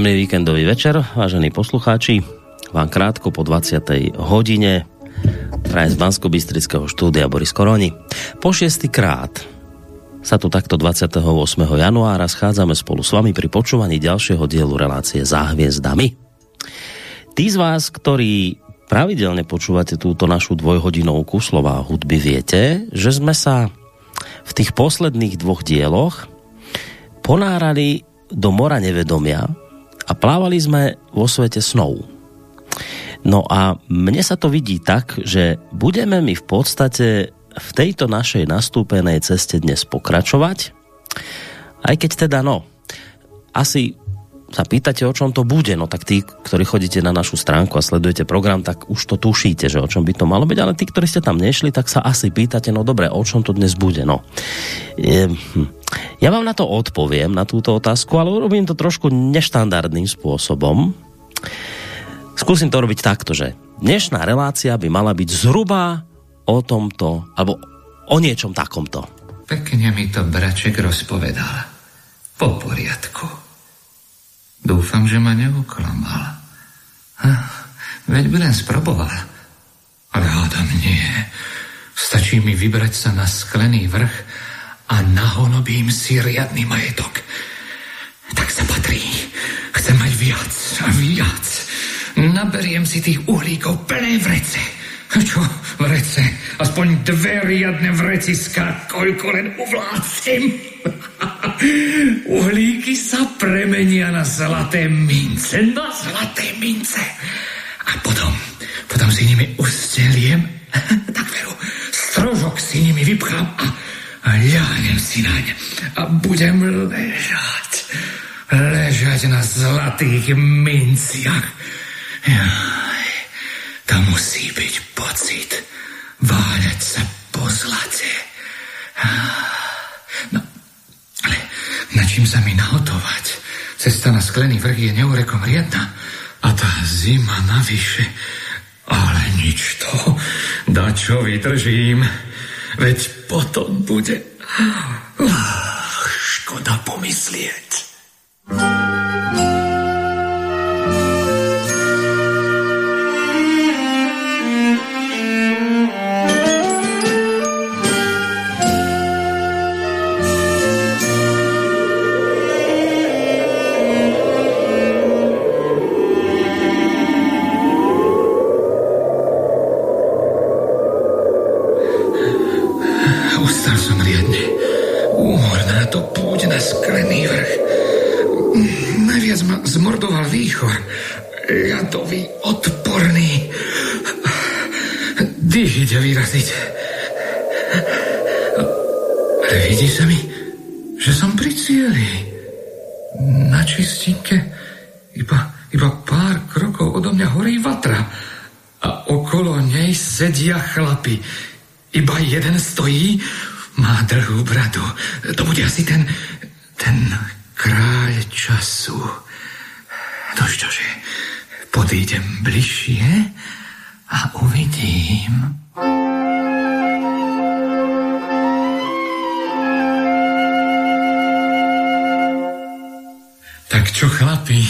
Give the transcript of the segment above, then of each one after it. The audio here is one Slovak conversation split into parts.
Príjemný víkendový večer, vážení poslucháči. Vám krátko po 20. hodine praje z bansko štúdia Boris Koroni. Po šiestý krát sa tu takto 28. januára schádzame spolu s vami pri počúvaní ďalšieho dielu relácie Za hviezdami. Tí z vás, ktorí pravidelne počúvate túto našu dvojhodinovku slova hudby, viete, že sme sa v tých posledných dvoch dieloch ponárali do mora nevedomia plávali sme vo svete snov. No a mne sa to vidí tak, že budeme my v podstate v tejto našej nastúpenej ceste dnes pokračovať, aj keď teda no, asi sa pýtate, o čom to bude, no tak tí, ktorí chodíte na našu stránku a sledujete program, tak už to tušíte, že o čom by to malo byť, ale tí, ktorí ste tam nešli, tak sa asi pýtate, no dobre, o čom to dnes bude, no. Je, hm. Ja vám na to odpoviem, na túto otázku, ale urobím to trošku neštandardným spôsobom. Skúsim to robiť takto, že dnešná relácia by mala byť zhruba o tomto, alebo o niečom takomto. Pekne mi to braček rozpovedal. Po poriadku. Dúfam, že ma neuklamal. Veď by len sproboval. Ale hádam nie. Stačí mi vybrať sa na sklený vrch a nahonobím si riadny majetok. Tak sa patrí. Chcem mať viac a viac. Naberiem si tých uhlíkov plné vrece. Čo vrece? Aspoň dve riadne vreciska, koľko len uvlácim. Uhlíky sa premenia na zlaté mince, na zlaté mince. A potom, potom si nimi usteliem, tak veru, strožok si nimi vypchám a, a ľahnem si naň a budem ležať, ležať na zlatých minciach. Jaj, to musí byť pocit váľať sa po zlate. No, ale na čím sa mi nahotovať? Cesta na sklený vrch je neurekom riadna a tá zima navyše. Ale nič to, da čo vydržím. Veď potom bude... Škoda pomyslieť. Čistinke iba, iba pár krokov odo mňa horí vatra a okolo nej sedia chlapi. Iba jeden stojí, má dlhú bradu. To bude asi ten, ten kráľ času. No čože, podídem bližšie a uvidím. Čo chlapi,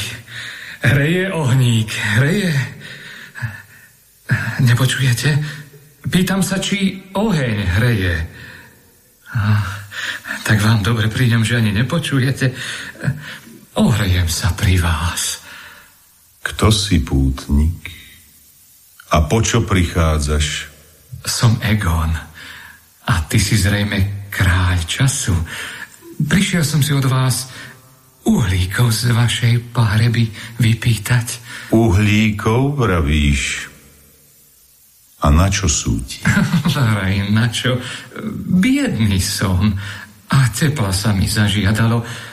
reje ohník, reje. Nepočujete? Pýtam sa, či oheň hreje. tak vám dobre prídem, že ani nepočujete. Ohrejem sa pri vás. Kto si pútnik? A po čo prichádzaš? Som Egon. A ty si zrejme kráľ času. Prišiel som si od vás uhlíkov z vašej pahreby vypýtať. Uhlíkov, vravíš? A na čo sú ti? Varaj, na čo? Biedný som. A tepla sa mi zažiadalo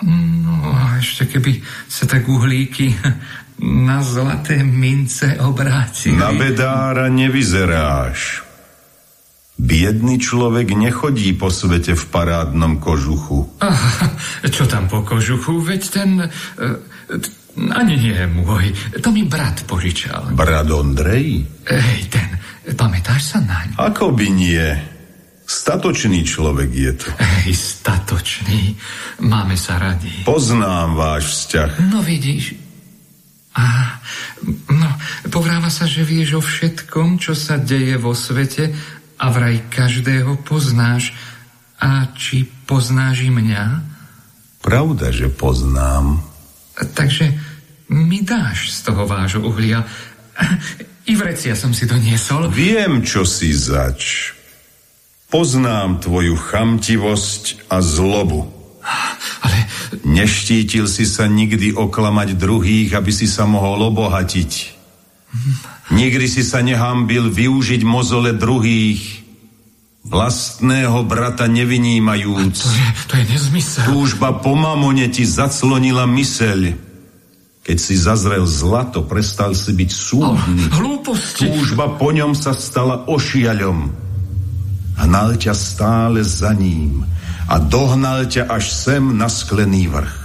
No a ešte keby sa tak uhlíky na zlaté mince obrátili. Na bedára nevyzeráš. Biedný človek nechodí po svete v parádnom kožuchu. Aha, čo tam po kožuchu? Veď ten... Uh, ani nie je môj. To mi brat požičal. Brat Ondrej? Hej, ten. Pamätáš sa naň? Ako by nie? Statočný človek je to. Hej, statočný. Máme sa radi. Poznám váš vzťah. No vidíš. A, no, povráva sa, že vieš o všetkom, čo sa deje vo svete a vraj každého poznáš. A či poznáš i mňa? Pravda, že poznám. Takže mi dáš z toho vášho uhlia. I vrecia som si doniesol. Viem, čo si zač. Poznám tvoju chamtivosť a zlobu. Ale... Neštítil si sa nikdy oklamať druhých, aby si sa mohol obohatiť. Nikdy si sa nehambil využiť mozole druhých, vlastného brata nevinímajúc. To je, to je nezmysel. Túžba po mamone ti zaclonila myseľ. Keď si zazrel zlato, prestal si byť súdny. Oh, hlúposti. Túžba po ňom sa stala ošiaľom hnal ťa stále za ním a dohnal ťa až sem na sklený vrch.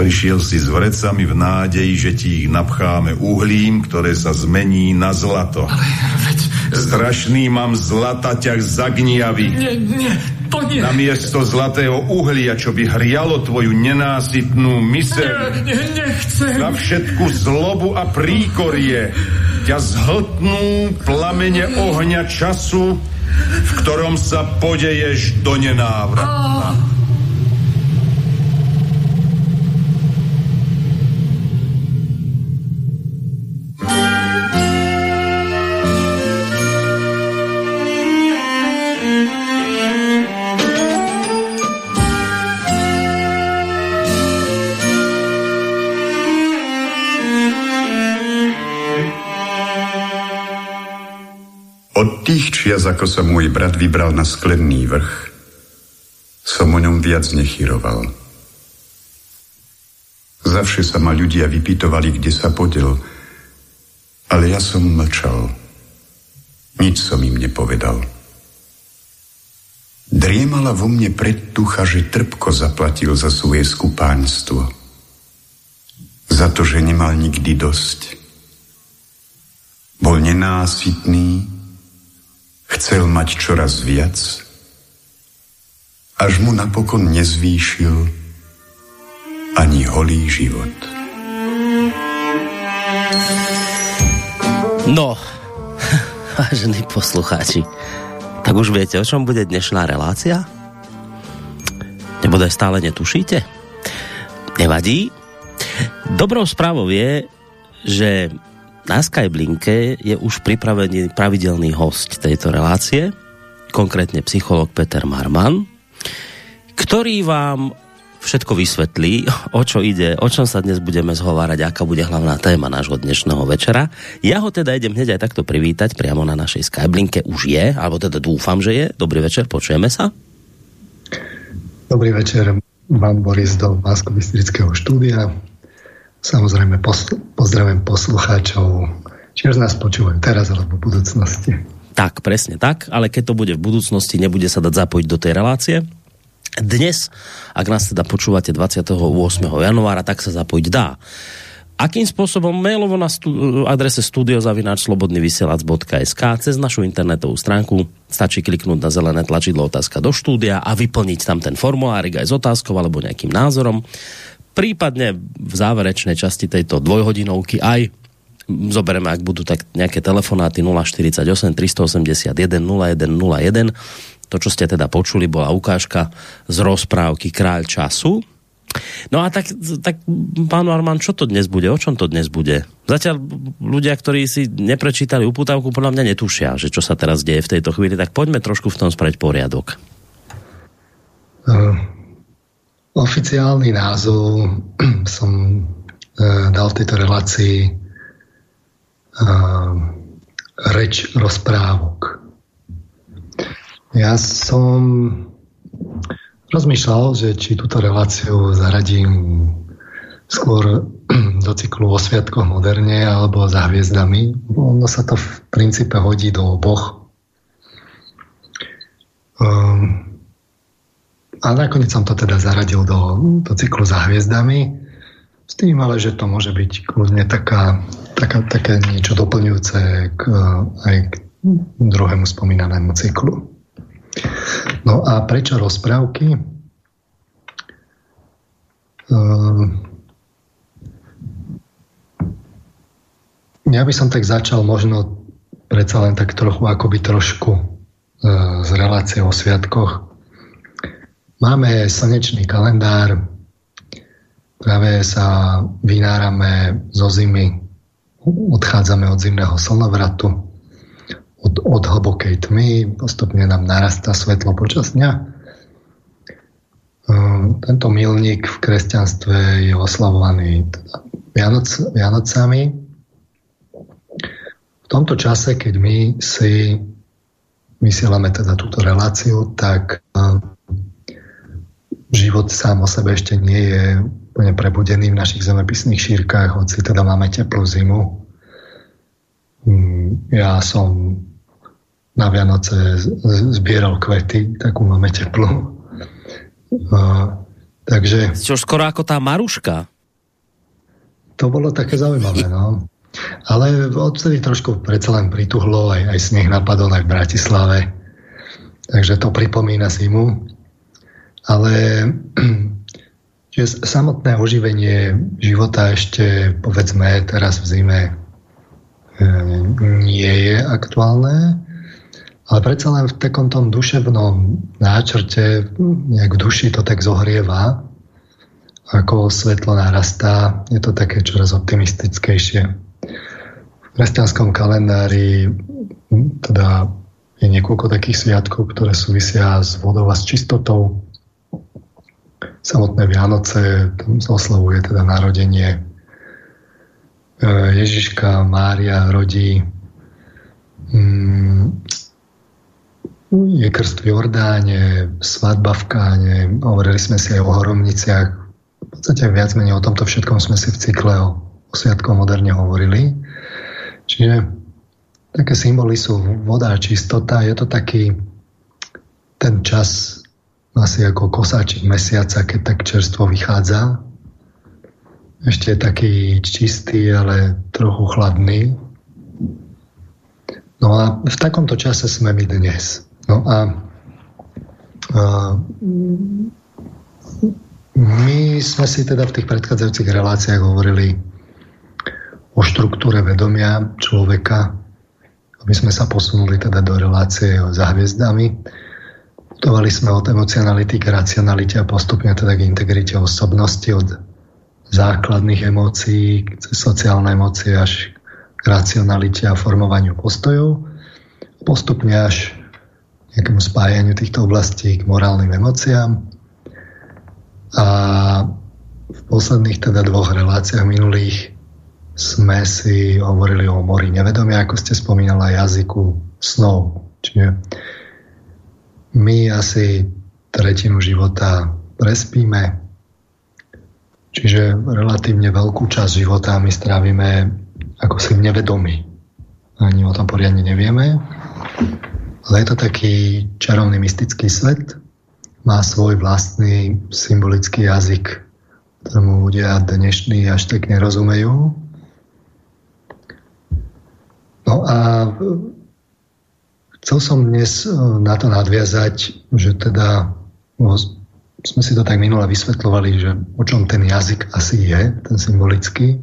Prišiel si s vrecami v nádeji, že ti ich napcháme uhlím, ktoré sa zmení na zlato. Ale veď... Strašný mám zlata ťa zagniavy. Nie, nie, to nie. Namiesto zlatého uhlia, čo by hrialo tvoju nenásytnú myseľ. Nie, nie, nechcem. Na všetku zlobu a príkorie ťa zhltnú plamene ohňa času, v ktorom sa podeješ do nenávratna. Od tých čias, ako sa môj brat vybral na sklenný vrch, som o ňom viac nechyroval. Zavše sa ma ľudia vypytovali, kde sa podel, ale ja som mlčal. Nič som im nepovedal. Driemala vo mne predtucha, že trpko zaplatil za svoje skupánstvo. Za to, že nemal nikdy dosť. Bol nenásytný, Chcel mať čoraz viac, až mu napokon nezvýšil ani holý život. No, vážení poslucháči, tak už viete, o čom bude dnešná relácia? Nebo aj stále netušíte? Nevadí. Dobrou správou je, že na Skyblinke je už pripravený pravidelný host tejto relácie, konkrétne psycholog Peter Marman, ktorý vám všetko vysvetlí, o čo ide, o čom sa dnes budeme zhovárať, aká bude hlavná téma nášho dnešného večera. Ja ho teda idem hneď aj takto privítať priamo na našej Skyblinke. Už je, alebo teda dúfam, že je. Dobrý večer, počujeme sa. Dobrý večer, vám Boris do bansko štúdia. Samozrejme pozdravím poslucháčov, či už nás počúvajú teraz alebo v budúcnosti. Tak, presne tak, ale keď to bude v budúcnosti, nebude sa dať zapojiť do tej relácie. Dnes, ak nás teda počúvate 28. januára, tak sa zapojiť dá. Akým spôsobom? Mailovo na stu- adrese studiozavináčslobodnyvysielac.sk cez našu internetovú stránku stačí kliknúť na zelené tlačidlo otázka do štúdia a vyplniť tam ten formulárik aj s otázkou alebo nejakým názorom prípadne v záverečnej časti tejto dvojhodinovky aj zoberieme, ak budú tak nejaké telefonáty 048 381 0101 to, čo ste teda počuli, bola ukážka z rozprávky Kráľ času. No a tak, tak pán Arman, čo to dnes bude? O čom to dnes bude? Zatiaľ ľudia, ktorí si neprečítali uputávku, podľa mňa netušia, že čo sa teraz deje v tejto chvíli, tak poďme trošku v tom spraviť poriadok. Uh Oficiálny názov som e, dal v tejto relácii e, reč rozprávok. Ja som rozmýšľal, že či túto reláciu zaradím skôr do cyklu o sviatkoch moderne alebo za hviezdami. Ono sa to v princípe hodí do oboch. Um, a nakoniec som to teda zaradil do, do cyklu za hviezdami. S tým ale, že to môže byť kľudne taká, taká, také niečo doplňujúce k, aj k druhému spomínanému cyklu. No a prečo rozprávky? Ehm, ja by som tak začal možno predsa len tak trochu, akoby trošku z relácie o sviatkoch. Máme slnečný kalendár, práve sa vynárame zo zimy, odchádzame od zimného slnovratu, od, od hlbokej tmy, postupne nám narastá svetlo počas dňa. E, tento milník v kresťanstve je oslavovaný teda Vianoc, Vianocami, tomto čase, keď my si vysielame teda túto reláciu, tak život sám o sebe ešte nie je úplne prebudený v našich zemepisných šírkach, hoci teda máme teplú zimu. Mm, ja som na Vianoce zbieral kvety, takú máme teplú. Takže... Čo skoro ako tá Maruška. To bolo také zaujímavé, no. Ale odtedy trošku predsa len prituhlo, aj, aj sneh napadol aj v Bratislave, takže to pripomína zimu. Ale že samotné oživenie života ešte, povedzme, teraz v zime e, nie je aktuálne, ale predsa len v takom tom duševnom náčrte, nejak v duši to tak zohrieva, ako svetlo narastá, je to také čoraz optimistickejšie. Kresťanskom kalendári teda je niekoľko takých sviatkov, ktoré súvisia s vodou a s čistotou. Samotné Vianoce, oslavuje teda narodenie e, Ježiška, Mária rodí. Mm, je krst v Jordáne, svadba v Káne, hovorili sme si aj o horomniciach. V podstate viac menej o tomto všetkom sme si v cykle o, o sviatkom moderne hovorili. Čiže také symboly sú voda a čistota. Je to taký ten čas asi ako kosáčik mesiaca, keď tak čerstvo vychádza. Ešte taký čistý, ale trochu chladný. No a v takomto čase sme my dnes. No a, a my sme si teda v tých predchádzajúcich reláciách hovorili o štruktúre vedomia človeka, aby sme sa posunuli teda do relácie za hviezdami. Putovali sme od emocionality k racionalite a postupne teda k integrite osobnosti, od základných emócií, sociálne emócie až k racionalite a formovaniu postojov. Postupne až nejakému spájaniu týchto oblastí k morálnym emóciám. A v posledných teda dvoch reláciách minulých sme si hovorili o mori nevedomia, ako ste spomínala, jazyku snov. Čiže my asi tretinu života prespíme, čiže relatívne veľkú časť života my strávime ako si nevedomí. Ani o tom poriadne nevieme. Ale je to taký čarovný mystický svet, má svoj vlastný symbolický jazyk, ktorému ľudia dnešní až tak nerozumejú, No a chcel som dnes e, na to nadviazať, že teda no, sme si to tak minule vysvetľovali, že o čom ten jazyk asi je, ten symbolický.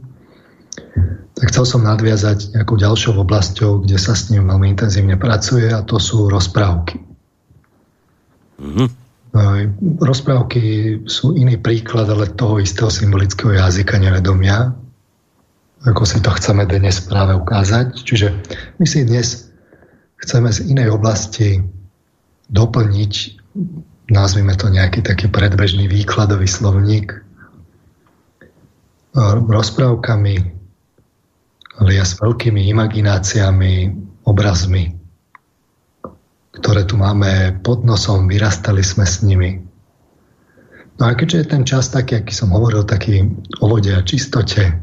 Tak chcel som nadviazať nejakou ďalšou oblasťou, kde sa s ním veľmi intenzívne pracuje a to sú rozprávky. Mm-hmm. Rozprávky sú iný príklad, ale toho istého symbolického jazyka nevedomia, ako si to chceme dnes práve ukázať. Čiže my si dnes chceme z inej oblasti doplniť, nazvime to nejaký taký predbežný výkladový slovník, rozprávkami, ale ja s veľkými imagináciami, obrazmi, ktoré tu máme pod nosom, vyrastali sme s nimi. No a keďže je ten čas taký, aký som hovoril, taký o vode a čistote,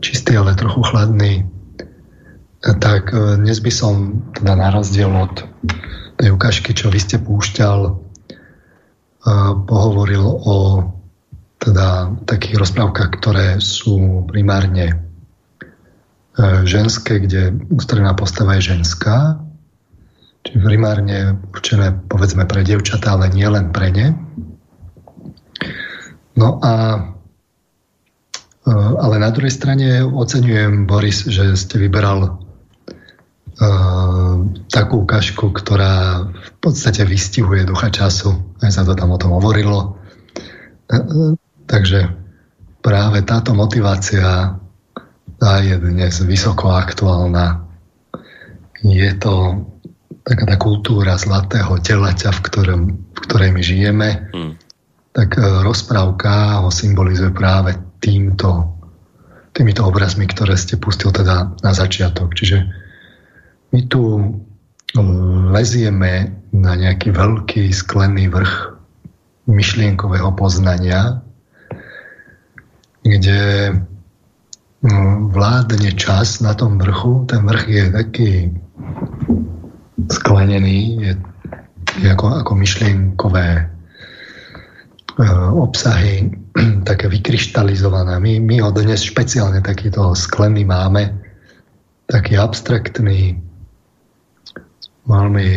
čistý, ale trochu chladný, tak e, dnes by som teda na rozdiel od tej ukážky, čo vy ste púšťal, e, pohovoril o teda takých rozprávkach, ktoré sú primárne ženské, kde ústredná postava je ženská, čiže primárne určené povedzme pre dievčatá, ale nie len pre ne. No a e, ale na druhej strane oceňujem, Boris, že ste vyberal takú ukážku, ktorá v podstate vystihuje ducha času. Aj sa to tam o tom hovorilo. Uh, takže práve táto motivácia tá je dnes vysoko aktuálna. Je to taká tá kultúra zlatého telaťa, v, ktorom, v ktorej my žijeme. Hmm tak e, rozprávka ho symbolizuje práve týmto, týmito obrazmi, ktoré ste pustil teda na začiatok. Čiže my tu e, lezieme na nejaký veľký sklený vrch myšlienkového poznania, kde vládne čas na tom vrchu. Ten vrch je taký sklenený, je, je ako, ako myšlienkové Eh, obsahy také vykryštalizované. My, my ho dnes špeciálne takýto sklený máme, taký abstraktný, veľmi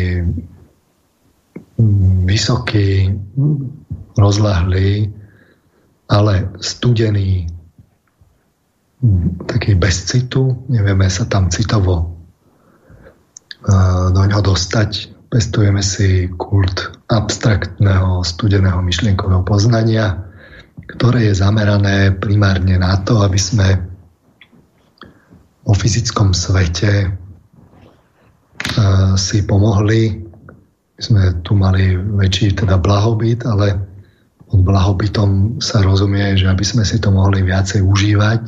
vysoký, rozlahlý, ale studený, mm, taký bez citu, nevieme sa tam citovo eh, do ňoho dostať. Pestujeme si kult abstraktného, studeného myšlienkového poznania, ktoré je zamerané primárne na to, aby sme vo fyzickom svete si pomohli. My sme tu mali väčší teda blahobyt, ale pod blahobytom sa rozumie, že aby sme si to mohli viacej užívať.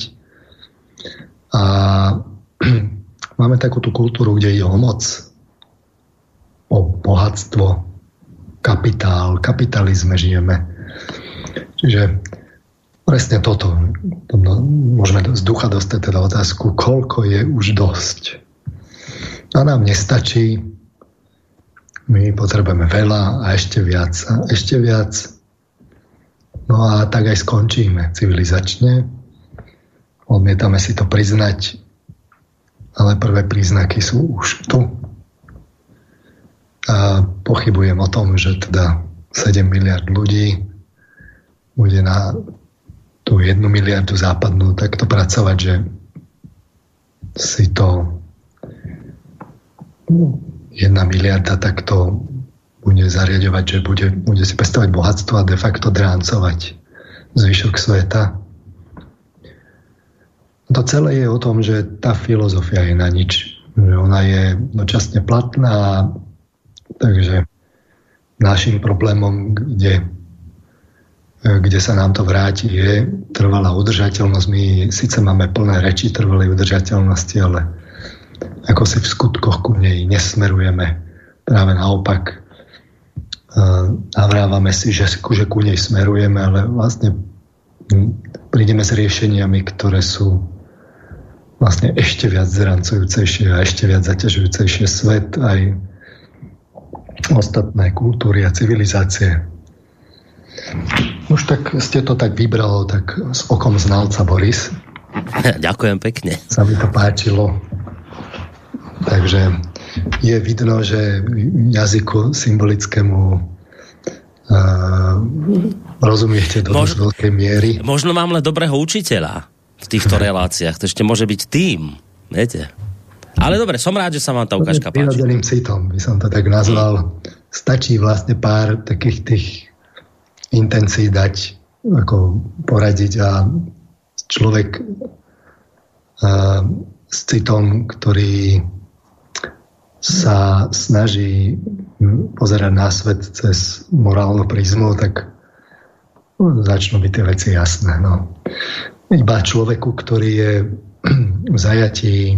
A máme takúto kultúru, kde ide o moc, o bohatstvo, kapitál, kapitalizme žijeme. Čiže presne toto. Môžeme z ducha dostať teda otázku, koľko je už dosť. A nám nestačí. My potrebujeme veľa a ešte viac a ešte viac. No a tak aj skončíme civilizačne. Odmietame si to priznať, ale prvé príznaky sú už tu. A pochybujem o tom, že teda 7 miliard ľudí bude na tú jednu miliardu západnú takto pracovať, že si to jedna miliarda takto bude zariadovať, že bude, bude si pestovať bohatstvo a de facto dráncovať zvyšok sveta. To celé je o tom, že tá filozofia je na nič. Že ona je dočasne platná Takže našim problémom, kde, kde sa nám to vráti, je trvalá udržateľnosť. My síce máme plné reči trvalej udržateľnosti, ale ako si v skutkoch ku nej nesmerujeme. Práve naopak navrávame si, že, že ku nej smerujeme, ale vlastne prídeme s riešeniami, ktoré sú vlastne ešte viac zrancujúcejšie a ešte viac zaťažujúcejšie svet aj ostatné kultúry a civilizácie. Už tak ste to tak vybral, tak s okom znalca Boris. Ďakujem pekne. Sa mi to páčilo. Takže je vidno, že jazyku symbolickému uh, rozumiete do Mož, veľkej miery. Možno mám len dobrého učiteľa v týchto reláciách. To ešte môže byť tým. Viete? Ale dobre, som rád, že sa vám tá ukážka páči. Prirodzeným citom by som to tak nazval. Stačí vlastne pár takých tých intencií dať, ako poradiť a človek a, s citom, ktorý sa snaží pozerať na svet cez morálnu prízmu, tak začnú byť tie veci jasné. No. Iba človeku, ktorý je v zajatí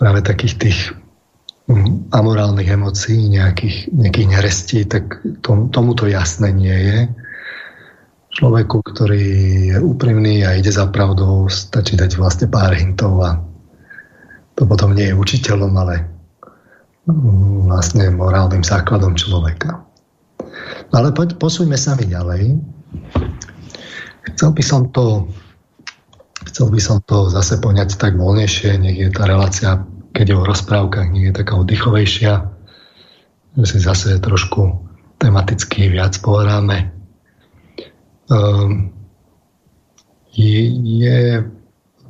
práve takých tých amorálnych emócií, nejakých, nejakých nerestí, tak tom, tomu to jasné nie je. Človeku, ktorý je úprimný a ide za pravdou, stačí dať vlastne pár hintov a to potom nie je učiteľom, ale vlastne morálnym základom človeka. Ale poď, posúňme sa mi ďalej. Chcel by som to chcel by som to zase poňať tak voľnejšie, nech je tá relácia, keď je o rozprávkach, nech je taká oddychovejšia, že si zase trošku tematicky viac pohráme. Um, je, je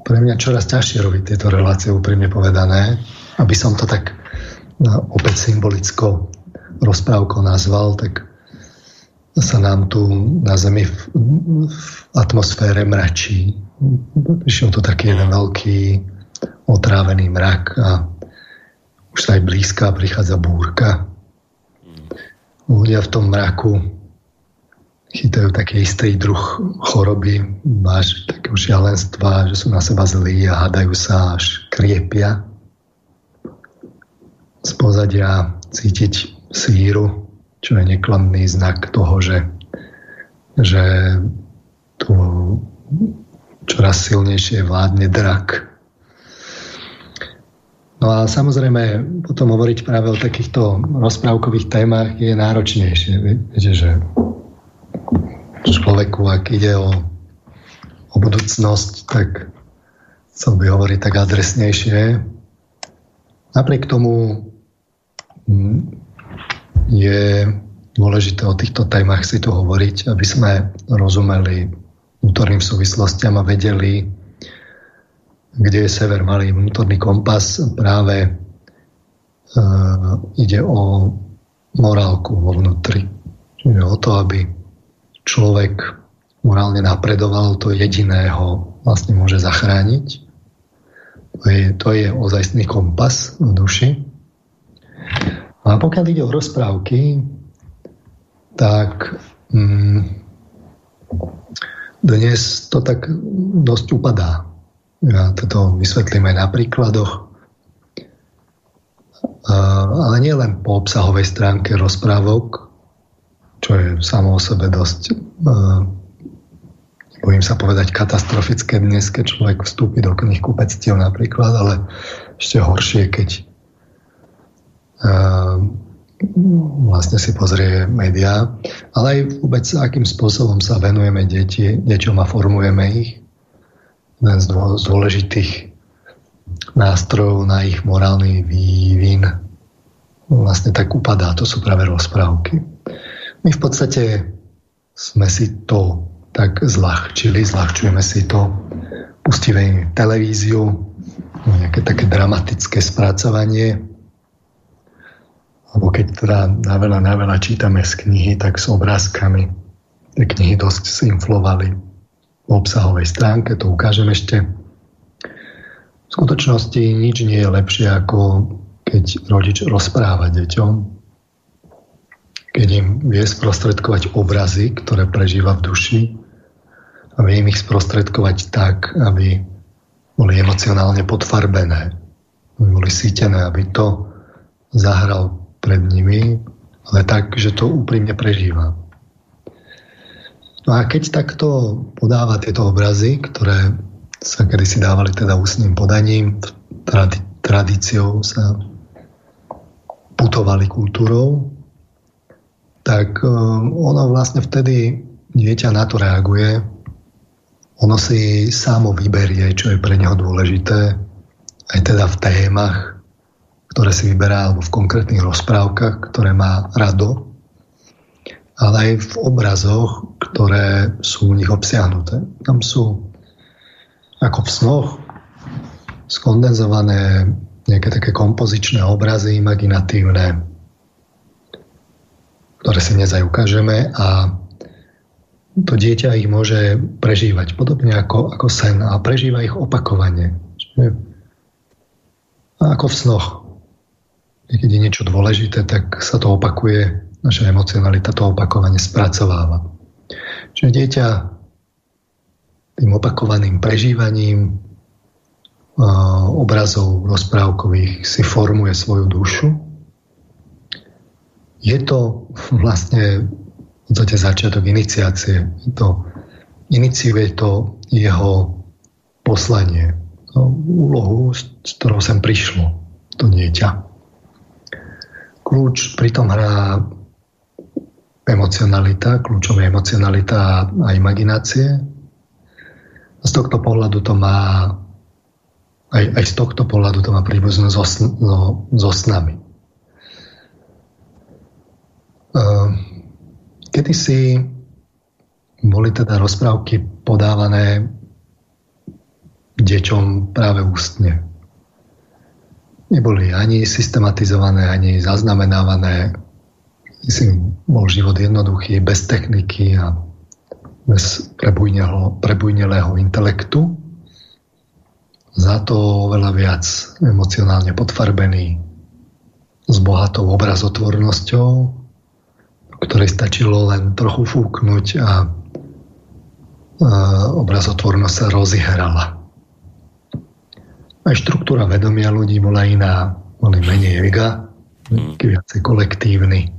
pre mňa čoraz ťažšie robiť tieto relácie, úprimne povedané, aby som to tak opäť symbolicko rozprávkou nazval, tak sa nám tu na Zemi v, v atmosfére mračí. Vyšiel to taký jeden veľký otrávený mrak a už sa aj blízka prichádza búrka. Ľudia v tom mraku chytajú taký istý druh choroby, máš takého šialenstva, že sú na seba zlí a hádajú sa až kriepia. Z pozadia cítiť síru, čo je nekladný znak toho, že, že tu čoraz silnejšie vládne drak. No a samozrejme, potom hovoriť práve o takýchto rozprávkových témach je náročnejšie. Viete, že človeku, ak ide o, o budúcnosť, tak chcel by hovoriť tak adresnejšie. Napriek tomu je dôležité o týchto témach si tu hovoriť, aby sme rozumeli vnútorným súvislostiam a vedeli, kde je sever malý vnútorný kompas. Práve uh, ide o morálku vo vnútri. Čiže o to, aby človek morálne napredoval, to jediné ho vlastne môže zachrániť. To je, to je ozajstný kompas v duši. A pokiaľ ide o rozprávky, tak mm, dnes to tak dosť upadá. Ja toto vysvetlím aj na príkladoch. Ale nie len po obsahovej stránke rozprávok, čo je samo o sebe dosť, bojím sa povedať, katastrofické dnes, keď človek vstúpi do knih kupectiev napríklad, ale ešte horšie, keď vlastne si pozrie médiá, ale aj vôbec akým spôsobom sa venujeme deti, deťom a formujeme ich. Jeden z dôležitých nástrojov na ich morálny vývin vlastne tak upadá. To sú práve rozprávky. My v podstate sme si to tak zľahčili, zľahčujeme si to, pustíme televíziu, nejaké také dramatické spracovanie, alebo keď teda na veľa, na veľa čítame z knihy, tak s obrázkami. Tie knihy dosť si inflovali v obsahovej stránke, to ukážem ešte. V skutočnosti nič nie je lepšie, ako keď rodič rozpráva deťom, keď im vie sprostredkovať obrazy, ktoré prežíva v duši a vie im ich sprostredkovať tak, aby boli emocionálne podfarbené, aby boli sítené, aby to zahral pred nimi, ale tak, že to úprimne prežíva. No a keď takto podáva tieto obrazy, ktoré sa kedysi dávali teda ústnym podaním, tradi- tradíciou sa putovali kultúrou, tak um, ono vlastne vtedy dieťa na to reaguje. Ono si samo vyberie, čo je pre neho dôležité, aj teda v témach, ktoré si vyberá, alebo v konkrétnych rozprávkach, ktoré má rado, ale aj v obrazoch, ktoré sú u nich obsiahnuté. Tam sú ako v snoch skondenzované nejaké také kompozičné obrazy, imaginatívne, ktoré si dnes aj ukážeme a to dieťa ich môže prežívať podobne ako, ako sen a prežíva ich opakovane. Čiže ako v snoch. Keď je niečo dôležité, tak sa to opakuje, naša emocionalita to opakovane spracováva. Čiže dieťa tým opakovaným prežívaním obrazov rozprávkových si formuje svoju dušu je to vlastne v podstate začiatok iniciácie. Je to, iniciuje to jeho poslanie, no, úlohu, s ktorou sem prišlo to dieťa. Kľúč pritom hrá emocionalita, kľúčom je emocionalita a imaginácie. Z tohto pohľadu to má aj, aj z tohto pohľadu to má príbuzno so, so, so snami. Uh, kedy si boli teda rozprávky podávané deťom práve ústne. Neboli ani systematizované, ani zaznamenávané. Myslím, bol život jednoduchý, bez techniky a bez prebujnelého intelektu za to oveľa viac emocionálne podfarbený, s bohatou obrazotvornosťou, ktorej stačilo len trochu fúknuť a, a obrazotvornosť sa rozihrala. Aj štruktúra vedomia ľudí bola iná, boli menej ega, viacej kolektívny.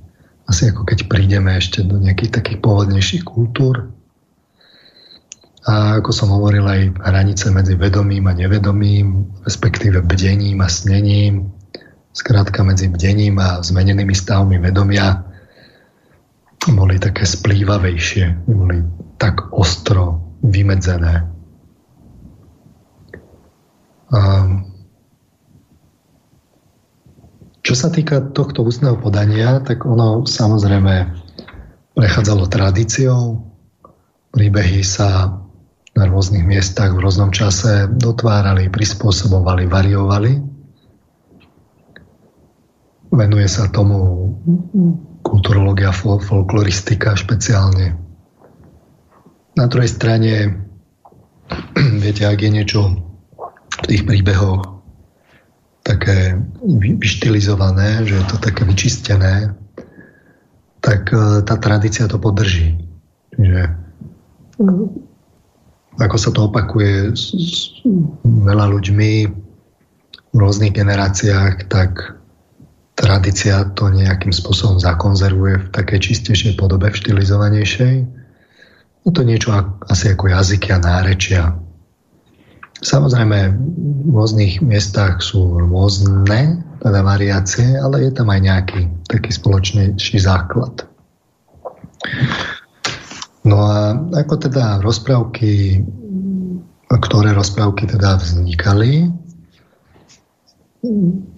Asi ako keď prídeme ešte do nejakých takých pôvodnejších kultúr. A ako som hovoril, aj hranice medzi vedomým a nevedomým, respektíve bdením a snením, skrátka medzi bdením a zmenenými stavmi vedomia, boli také splývavejšie, boli tak ostro vymedzené. Čo sa týka tohto ústneho podania, tak ono samozrejme prechádzalo tradíciou, príbehy sa na rôznych miestach v rôznom čase dotvárali, prispôsobovali, variovali. Venuje sa tomu kulturológia, fol- folkloristika špeciálne. Na druhej strane, viete, ak je niečo tých príbehoch také vyštilizované, že je to také vyčistené, tak e, tá tradícia to podrží. Že ako sa to opakuje s, s veľa ľuďmi v rôznych generáciách, tak tradícia to nejakým spôsobom zakonzervuje v takej čistejšej podobe, v štilizovanejšej. Je to niečo asi ako jazyky a nárečia. Samozrejme, v rôznych miestach sú rôzne teda variácie, ale je tam aj nejaký taký spoločnejší základ. No a ako teda rozprávky, ktoré rozprávky teda vznikali,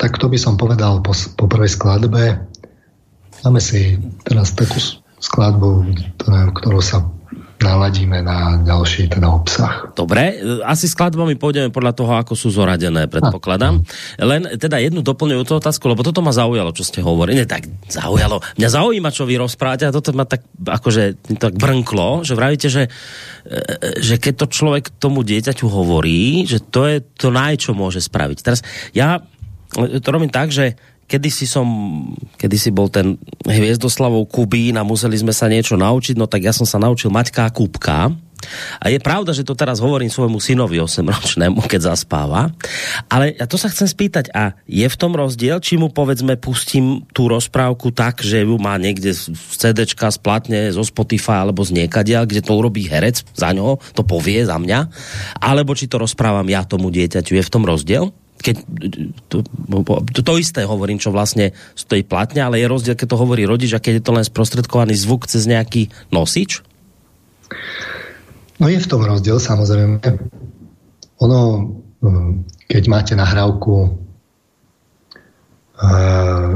tak to by som povedal po, po prvej skladbe. Máme si teraz takú skladbu, ktorú sa naladíme na ďalší teda obsah. Dobre, e, asi skladbami pôjdeme podľa toho, ako sú zoradené, predpokladám. Len teda jednu doplňujúcu otázku, lebo toto ma zaujalo, čo ste hovorili. Ne, tak zaujalo. Mňa zaujíma, čo vy rozprávate a toto ma tak akože tak brnklo, že vravíte, že, e, že keď to človek tomu dieťaťu hovorí, že to je to naj, čo môže spraviť. Teraz ja to robím tak, že kedysi som, kedysi bol ten hviezdoslavou Kubín a museli sme sa niečo naučiť, no tak ja som sa naučil Maťka a Kubka. A je pravda, že to teraz hovorím svojmu synovi 8-ročnému, keď zaspáva. Ale ja to sa chcem spýtať, a je v tom rozdiel, či mu povedzme pustím tú rozprávku tak, že ju má niekde z CDčka splatne zo Spotify alebo z niekadia, kde to urobí herec za ňo, to povie za mňa, alebo či to rozprávam ja tomu dieťaťu. Je v tom rozdiel? Keď to, to, to isté hovorím, čo vlastne stojí platne, ale je rozdiel, keď to hovorí rodič a keď je to len sprostredkovaný zvuk cez nejaký nosič? No je v tom rozdiel, samozrejme. Ono, hm, keď máte nahrávku uh,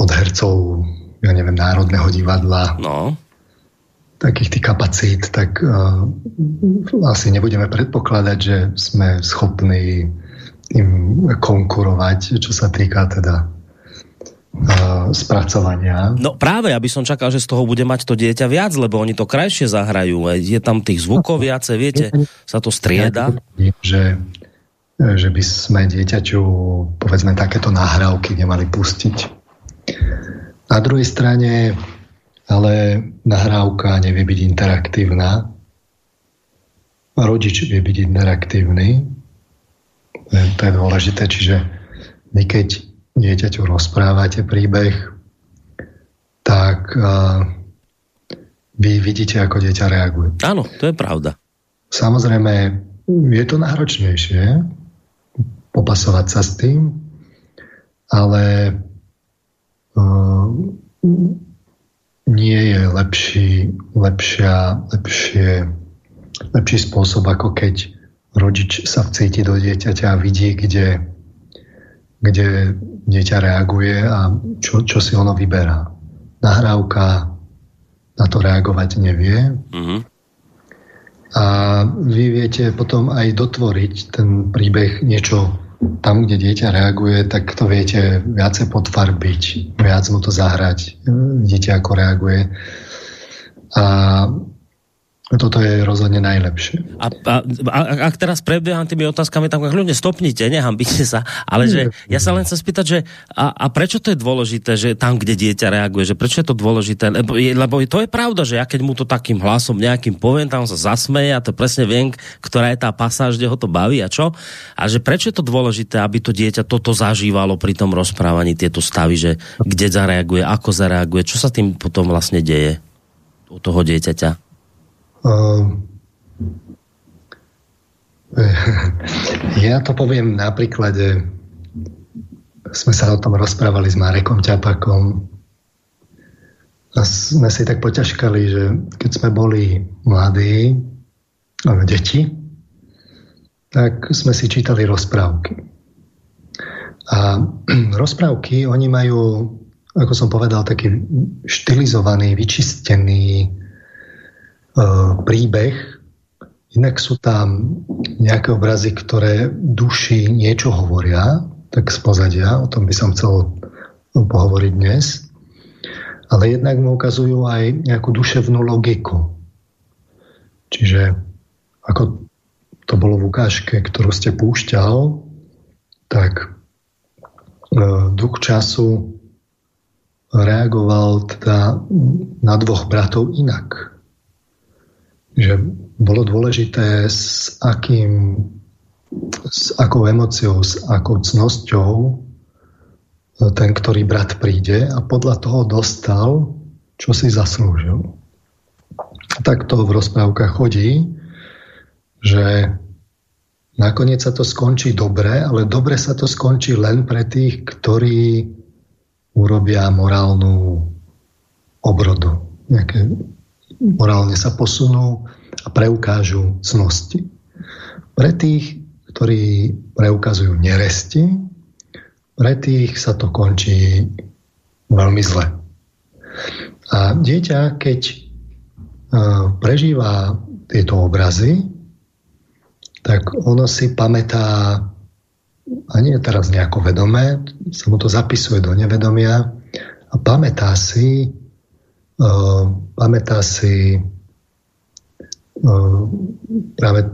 od hercov, ja neviem, Národného divadla, no. takých tých kapacít, tak uh, asi nebudeme predpokladať, že sme schopní im konkurovať, čo sa týka teda spracovania. No práve, aby som čakal, že z toho bude mať to dieťa viac, lebo oni to krajšie zahrajú. Je tam tých zvukov viacej, viete, sa to strieda. Že, že by sme dieťaťu povedzme takéto nahrávky nemali pustiť. Na druhej strane ale nahrávka nevie byť interaktívna. Rodič vie byť interaktívny, to je dôležité, čiže vy keď dieťaťu rozprávate príbeh, tak uh, vy vidíte, ako dieťa reaguje. Áno, to je pravda. Samozrejme, je to náročnejšie popasovať sa s tým, ale uh, nie je lepší, lepšia, lepšie lepší spôsob, ako keď rodič sa vcíti do dieťaťa a vidí, kde, kde dieťa reaguje a čo, čo si ono vyberá. Nahrávka na to reagovať nevie. Mm-hmm. A vy viete potom aj dotvoriť ten príbeh niečo tam, kde dieťa reaguje, tak to viete viacej podfarbiť, viac mu to zahrať, vidíte, ako reaguje. A toto je rozhodne najlepšie. A, a, a ak teraz prebieham tými otázkami, tak ľudia stopnite, nehambite sa, ale že ja sa len chcem spýtať, že a, a prečo to je dôležité, že tam, kde dieťa reaguje, že prečo je to dôležité, lebo, lebo to je pravda, že ja keď mu to takým hlasom nejakým poviem, tam sa zasmeje a to presne viem, ktorá je tá pasáž, kde ho to baví a čo. A že prečo je to dôležité, aby to dieťa toto zažívalo pri tom rozprávaní, tieto stavy, že kde zareaguje, ako zareaguje, čo sa tým potom vlastne deje u toho dieťaťa? Ehm, ja to poviem na príklade, sme sa o tom rozprávali s Marekom Ťapakom a sme si tak poťažkali, že keď sme boli mladí, deti, tak sme si čítali rozprávky. A rozprávky, oni majú, ako som povedal, taký štilizovaný, vyčistený, príbeh, inak sú tam nejaké obrazy, ktoré duši niečo hovoria, tak z pozadia, o tom by som chcel pohovoriť dnes, ale jednak mu ukazujú aj nejakú duševnú logiku. Čiže ako to bolo v ukážke, ktorú ste púšťal, tak e, duch času reagoval teda na dvoch bratov inak že bolo dôležité s akým s akou emociou, s akou cnosťou e, ten, ktorý brat príde a podľa toho dostal, čo si zaslúžil. Tak to v rozprávkach chodí, že nakoniec sa to skončí dobre, ale dobre sa to skončí len pre tých, ktorí urobia morálnu obrodu, nejaké morálne sa posunú a preukážu cnosti. Pre tých, ktorí preukazujú neresti, pre tých sa to končí veľmi zle. A dieťa, keď e, prežíva tieto obrazy, tak ono si pamätá, a nie teraz nejako vedomé, sa mu to zapisuje do nevedomia a pamätá si Ehm, pamätá si ehm, práve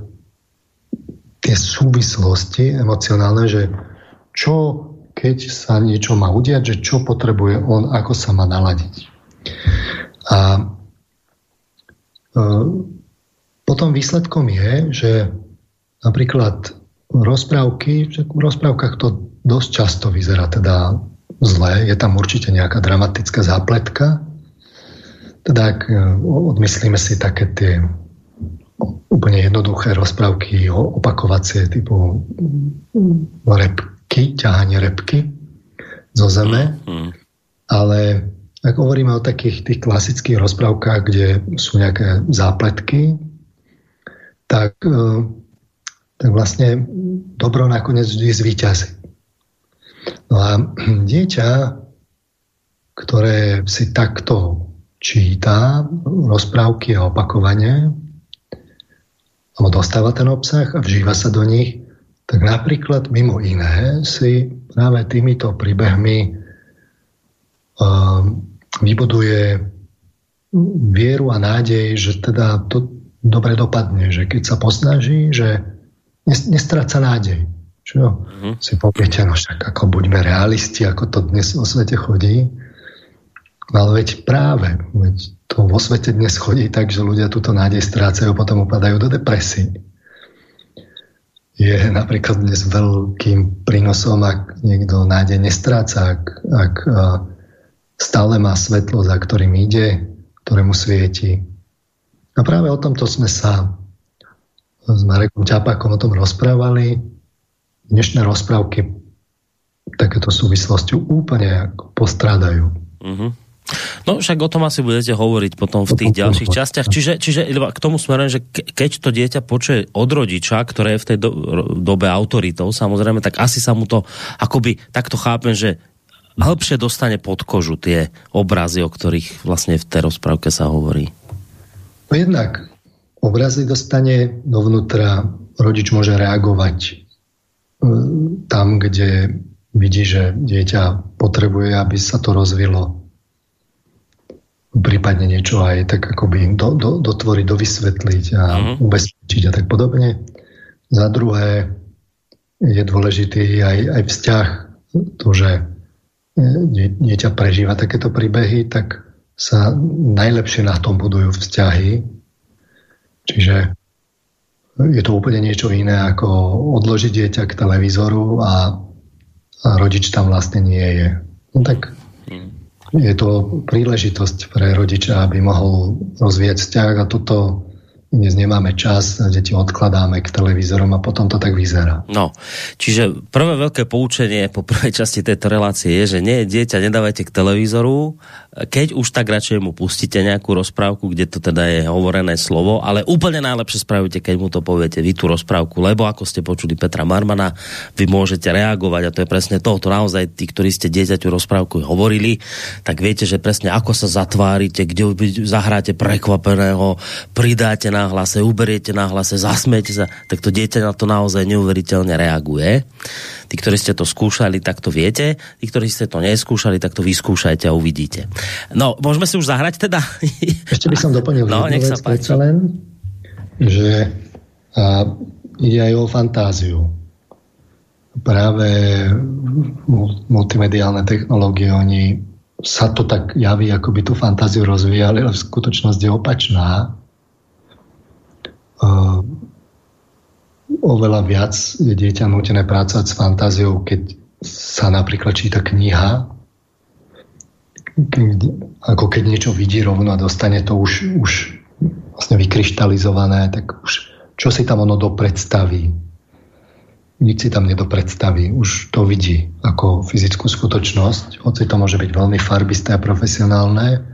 tie súvislosti emocionálne, že čo keď sa niečo má udiať, že čo potrebuje on, ako sa má naladiť. A ehm, potom výsledkom je, že napríklad rozprávky, v rozprávkach to dosť často vyzerá teda zle, je tam určite nejaká dramatická zápletka, teda ak e, odmyslíme si také tie úplne jednoduché rozprávky, opakovacie typu repky, ťahanie repky zo zeme, mm. ale ak hovoríme o takých tých klasických rozprávkach, kde sú nejaké zápletky, tak, e, tak vlastne dobro nakoniec vždy zvýťazí. No a dieťa, ktoré si takto číta rozprávky a opakovanie, alebo dostáva ten obsah a vžíva sa do nich, tak napríklad mimo iné si práve týmito príbehmi uh, vybuduje vieru a nádej, že teda to dobre dopadne, že keď sa posnaží, že nestráca nádej. Čo? Mm-hmm. Si poviete, no však ako buďme realisti, ako to dnes vo svete chodí. No ale veď práve, veď to vo svete dnes chodí tak, že ľudia túto nádej strácajú, potom upadajú do depresí. Je napríklad dnes veľkým prínosom, ak niekto nádej nestráca, ak, ak stále má svetlo, za ktorým ide, ktorému svieti. A práve o tomto sme sa s Marekom Ťapakom o tom rozprávali. Dnešné rozprávky takéto súvislosti úplne postrádajú. Mm-hmm. No však o tom asi budete hovoriť potom v tých ďalších častiach. Čiže, čiže k tomu smerujem, že keď to dieťa počuje od rodiča, ktoré je v tej do, dobe autoritou, samozrejme, tak asi sa mu to, akoby takto chápem, že hĺbšie dostane pod kožu tie obrazy, o ktorých vlastne v tej rozprávke sa hovorí. No jednak obrazy dostane dovnútra, rodič môže reagovať e, tam, kde vidí, že dieťa potrebuje, aby sa to rozvilo prípadne niečo aj tak akoby do, do, dotvoriť, dovysvetliť a uh-huh. ubezpečiť a tak podobne. Za druhé je dôležitý aj, aj vzťah, to, že e, dieťa prežíva takéto príbehy, tak sa najlepšie na tom budujú vzťahy. Čiže je to úplne niečo iné, ako odložiť dieťa k televízoru a, a rodič tam vlastne nie je. No tak je to príležitosť pre rodiča, aby mohol rozvíjať vzťah a toto dnes nemáme čas, deti odkladáme k televízorom a potom to tak vyzerá. No, čiže prvé veľké poučenie po prvej časti tejto relácie je, že nie, dieťa nedávajte k televízoru, keď už tak radšej mu pustíte nejakú rozprávku, kde to teda je hovorené slovo, ale úplne najlepšie spravíte, keď mu to poviete vy tú rozprávku, lebo ako ste počuli Petra Marmana, vy môžete reagovať a to je presne to, to naozaj tí, ktorí ste dieťaťu rozprávku hovorili, tak viete, že presne ako sa zatvárite, kde zahráte prekvapeného, pridáte na hlase, uberiete na hlase, zasmiete sa, tak to dieťa na to naozaj neuveriteľne reaguje. Tí, ktorí ste to skúšali, tak to viete. Tí, ktorí ste to neskúšali, tak to vyskúšajte a uvidíte. No, môžeme si už zahrať teda? Ešte by som doplnil no, nech sa páči. len, že a, ide aj o fantáziu. Práve multimediálne technológie, oni sa to tak javí, ako by tú fantáziu rozvíjali, ale v skutočnosti je opačná. Uh, oveľa viac je dieťa nutené prácať s fantáziou, keď sa napríklad číta kniha, ako keď niečo vidí rovno a dostane to už, už vlastne vykryštalizované, tak už čo si tam ono dopredstaví. Nič si tam nedopredstaví, už to vidí ako fyzickú skutočnosť, hoci to môže byť veľmi farbisté a profesionálne.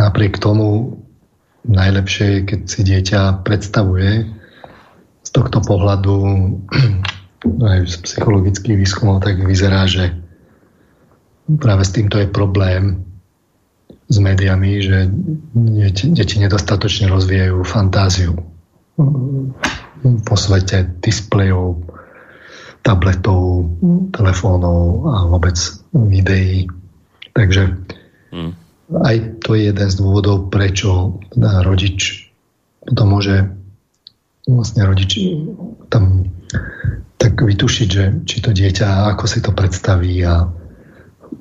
Napriek tomu najlepšie je, keď si dieťa predstavuje tohto pohľadu aj z psychologických výskumov tak vyzerá, že práve s týmto je problém s médiami, že deti, deti nedostatočne rozvíjajú fantáziu po svete displejov, tabletov, telefónov a vôbec videí. Takže hmm. aj to je jeden z dôvodov, prečo rodič to môže vlastne rodič tam tak vytušiť, že či to dieťa, ako si to predstaví a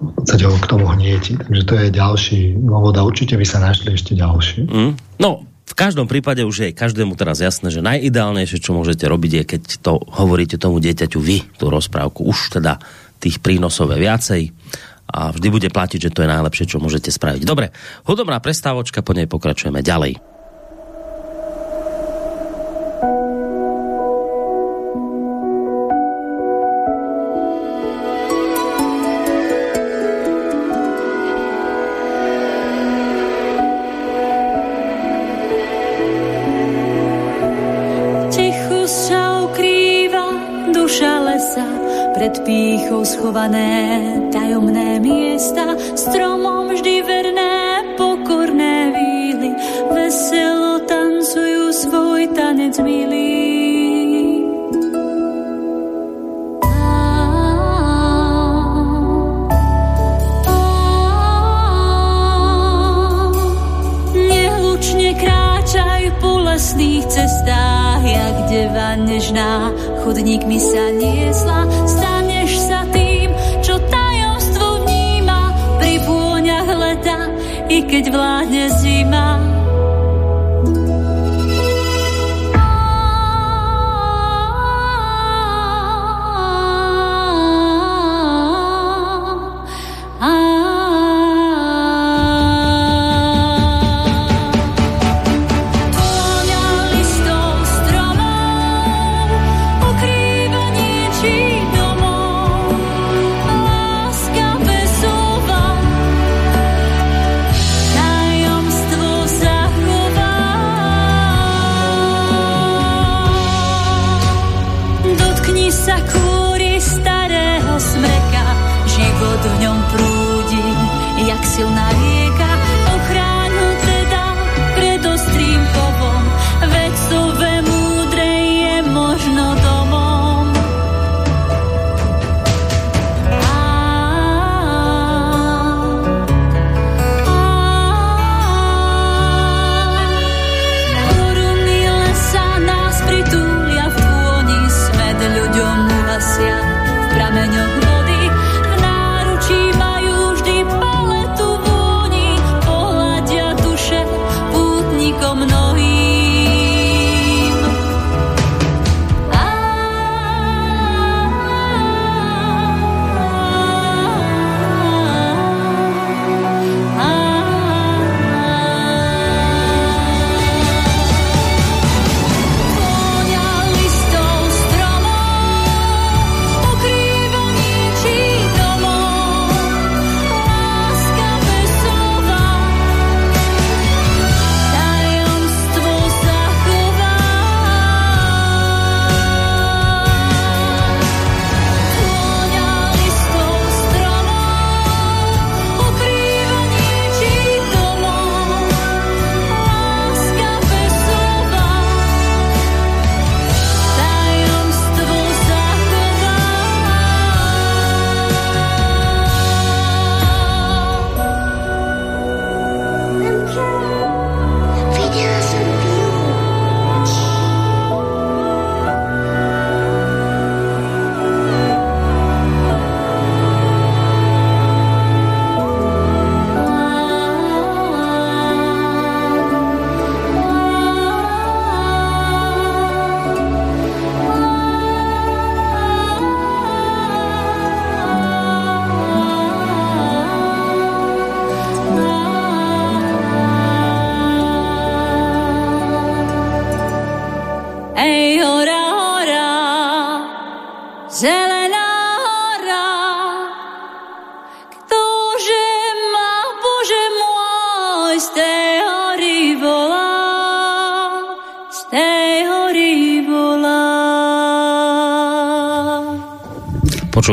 v ho k tomu hnieti. Takže to je ďalší dôvod a určite by sa našli ešte ďalší. Mm. No, v každom prípade už je každému teraz jasné, že najideálnejšie, čo môžete robiť, je, keď to hovoríte tomu dieťaťu vy, tú rozprávku. Už teda tých prínosov je viacej a vždy bude platiť, že to je najlepšie, čo môžete spraviť. Dobre, hudobná prestávočka, po nej pokračujeme ďalej. Schované tajomné miesta, stromom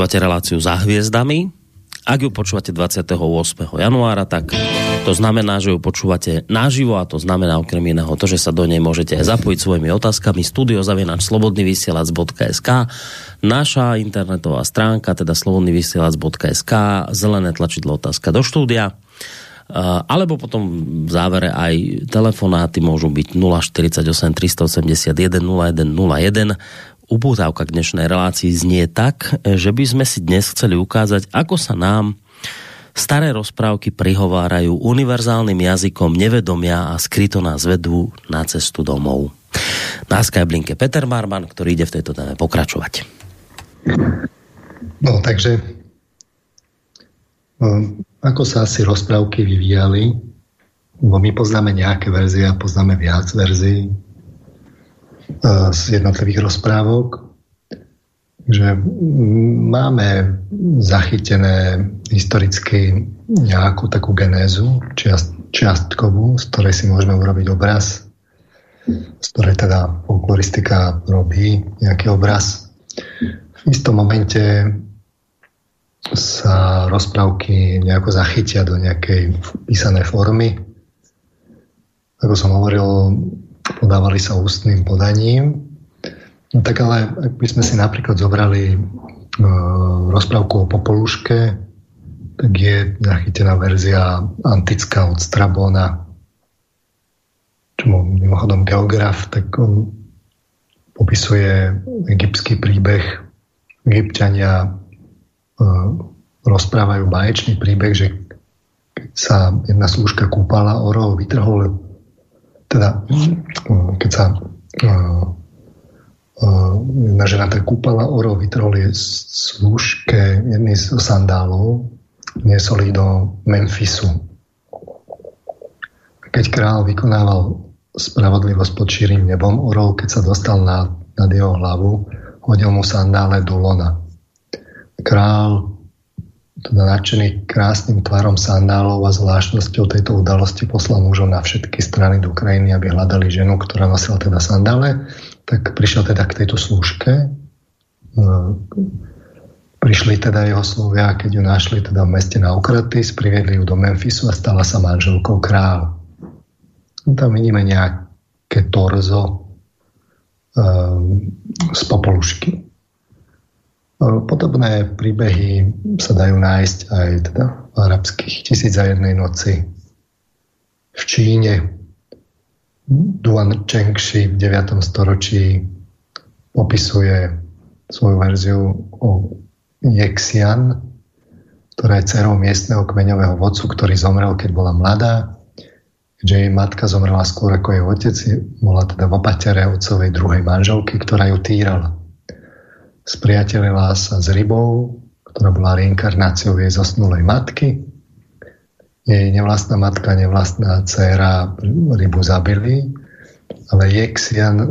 Počúvate reláciu za hviezdami. Ak ju počúvate 28. januára, tak to znamená, že ju počúvate naživo a to znamená okrem iného to, že sa do nej môžete aj zapojiť svojimi otázkami studiozavinač slobodnyvysielac.sk naša internetová stránka, teda slobodnyvysielac.sk zelené tlačidlo otázka do štúdia alebo potom v závere aj telefonáty môžu byť 048 381 0101 upútavka k dnešnej relácii znie tak, že by sme si dnes chceli ukázať, ako sa nám staré rozprávky prihovárajú univerzálnym jazykom nevedomia a skryto nás vedú na cestu domov. Na Skyblinke Peter Marman, ktorý ide v tejto téme pokračovať. No, takže um, ako sa asi rozprávky vyvíjali, bo my poznáme nejaké verzie a poznáme viac verzií, z jednotlivých rozprávok, že máme zachytené historicky nejakú takú genézu čiast, čiastkovú, z ktorej si môžeme urobiť obraz, z ktorej teda folkloristika robí nejaký obraz. V istom momente sa rozprávky nejako zachytia do nejakej písanej formy. Ako som hovoril, podávali sa ústnym podaním. No tak ale ak by sme si napríklad zobrali e, rozprávku o Popoluške, tak je zachytená verzia antická od Strabona, čo mimochodom geograf, tak on popisuje egyptský príbeh. Egyptiania e, rozprávajú báječný príbeh, že keď sa jedna slúžka kúpala, orol vytrhol teda keď sa jedna žena tak kúpala, orol vytrhol je slúžke jedný z sandálov, niesol ich do Memphisu. Keď král vykonával spravodlivosť pod šírým nebom, orol, keď sa dostal na, nad jeho hlavu, hodil mu sandále do lona. Král teda nadšený krásnym tvarom sandálov a zvláštnosťou tejto udalosti poslal mužov na všetky strany do krajiny, aby hľadali ženu, ktorá nosila teda sandále, tak prišiel teda k tejto slúžke. No, prišli teda jeho slovia, keď ju našli teda v meste na Okratis, priviedli ju do Memphisu a stala sa manželkou kráľ. No, tam vidíme nejaké torzo um, z popolušky. Podobné príbehy sa dajú nájsť aj teda v arabských tisíc za jednej noci. V Číne Duan Chengshi v 9. storočí popisuje svoju verziu o Yexian, ktorá je dcerou miestneho kmeňového vodcu, ktorý zomrel, keď bola mladá. Keďže jej matka zomrela skôr ako jej otec, bola teda v opatere otcovej druhej manželky, ktorá ju týrala spriatelila sa s rybou, ktorá bola reinkarnáciou jej zosnulej matky. Jej nevlastná matka, nevlastná dcéra rybu zabili, ale Jexian e,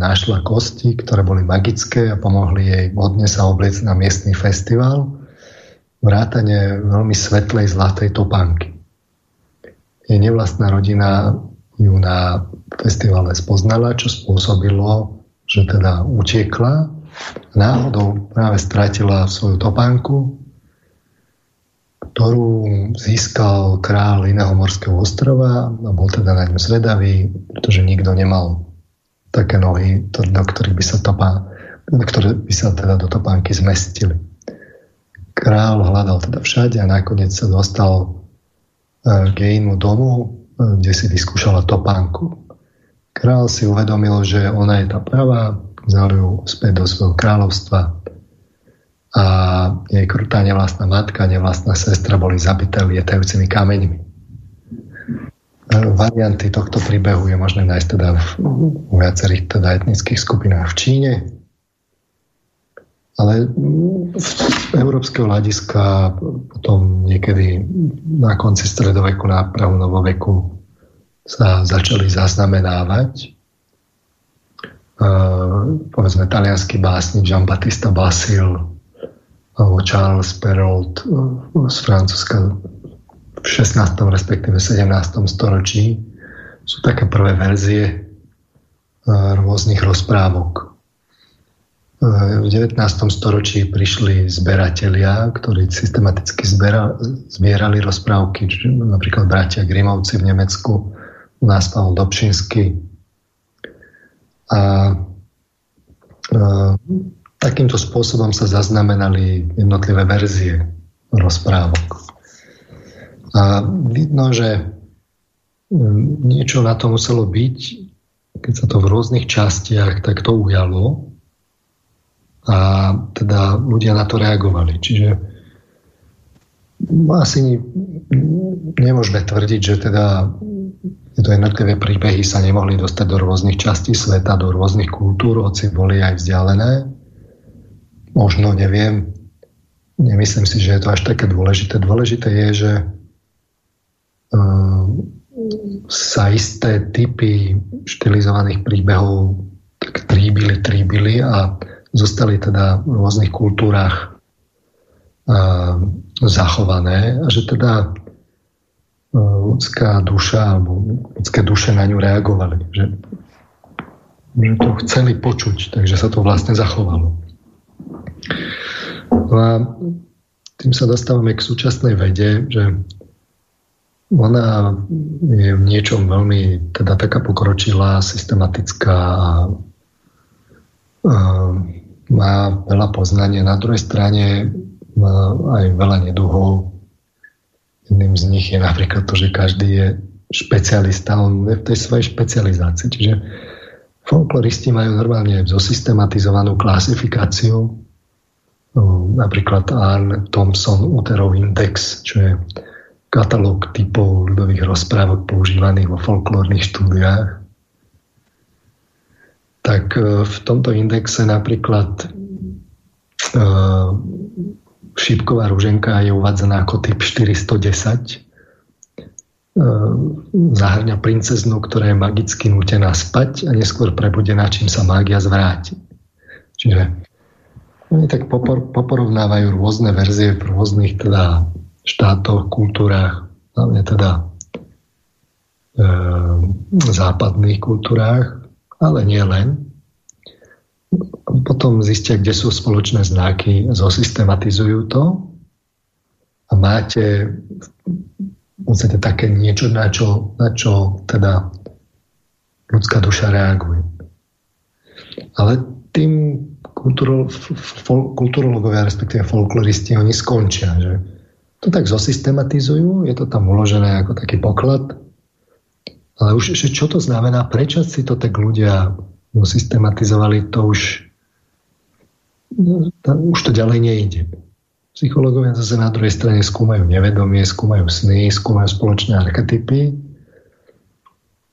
našla kosti, ktoré boli magické a pomohli jej hodne sa obliecť na miestny festival vrátane veľmi svetlej zlatej topánky. Jej nevlastná rodina ju na festivale spoznala, čo spôsobilo, že teda utiekla náhodou práve stratila svoju topánku, ktorú získal král iného morského ostrova a bol teda na ňu zvedavý, pretože nikto nemal také nohy, do ktorých by sa topa, ktoré by sa teda do topánky zmestili. Král hľadal teda všade a nakoniec sa dostal e, k jejmu domu, e, kde si vyskúšala topánku. Král si uvedomil, že ona je tá pravá, vzal ju späť do svojho kráľovstva. A jej krutá nevlastná matka, nevlastná sestra boli zabité lietajúcimi kameňmi. Varianty tohto príbehu je možné nájsť teda v, v viacerých teda etnických skupinách v Číne, ale z európskeho hľadiska potom niekedy na konci stredoveku, na prahu novoveku sa začali zaznamenávať povedzme talianský básnik Jean-Baptista Basil alebo Charles Perrault z Francúzska v 16. respektíve 17. storočí sú také prvé verzie rôznych rozprávok. v 19. storočí prišli zberatelia, ktorí systematicky zbierali rozprávky, napríklad bratia Grimovci v Nemecku, nás Pavel Dobšinsky. A, a takýmto spôsobom sa zaznamenali jednotlivé verzie rozprávok. A vidno, že niečo na to muselo byť, keď sa to v rôznych častiach takto ujalo, a teda ľudia na to reagovali. Čiže asi nemôžeme tvrdiť, že teda tieto jednotlivé príbehy sa nemohli dostať do rôznych častí sveta, do rôznych kultúr, hoci boli aj vzdialené. Možno, neviem. Nemyslím si, že je to až také dôležité. Dôležité je, že uh, sa isté typy štilizovaných príbehov tak tríbili, tríbili a zostali teda v rôznych kultúrach uh, zachované a že teda ľudská duša alebo ľudské duše na ňu reagovali. Že, že to chceli počuť, takže sa to vlastne zachovalo. No a tým sa dostávame k súčasnej vede, že ona je v niečom veľmi teda taká pokročilá, systematická a, a má veľa poznania, na druhej strane má aj veľa neduhov. Jedným z nich je napríklad to, že každý je špecialista, on je v tej svojej špecializácii. Čiže folkloristi majú normálne zosystematizovanú klasifikáciu, no, napríklad Arn Thompson Uterov Index, čo je katalóg typov ľudových rozprávok používaných vo folklórnych štúdiách tak e, v tomto indexe napríklad e, šípková ruženka je uvádzaná ako typ 410. E, zahrňa princeznu, ktorá je magicky nutená spať a neskôr prebudená, čím sa mágia zvráti. Čiže oni tak popor, poporovnávajú rôzne verzie v rôznych teda štátoch, kultúrách, hlavne teda e, západných kultúrách ale nie len. Potom zistia, kde sú spoločné znaky, zosystematizujú to a máte v podstate také niečo, na čo, na čo teda ľudská duša reaguje. Ale tým kulturologovia, respektíve folkloristi, oni skončia, že to tak zosystematizujú, je to tam uložené ako taký poklad ale už, že čo to znamená, prečo si to tak ľudia systematizovali, to už, to, už to ďalej nejde. Psychológovia zase na druhej strane skúmajú nevedomie, skúmajú sny, skúmajú spoločné archetypy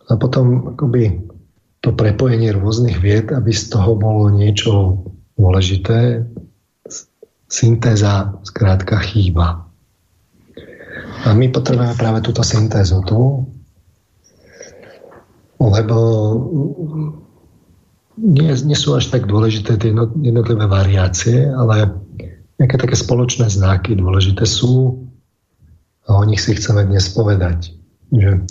a potom akoby to prepojenie rôznych vied, aby z toho bolo niečo dôležité, syntéza zkrátka chýba. A my potrebujeme práve túto syntézu tu, lebo nie, nie sú až tak dôležité tie jednotlivé variácie, ale nejaké také spoločné znaky dôležité sú a o nich si chceme dnes povedať. Že,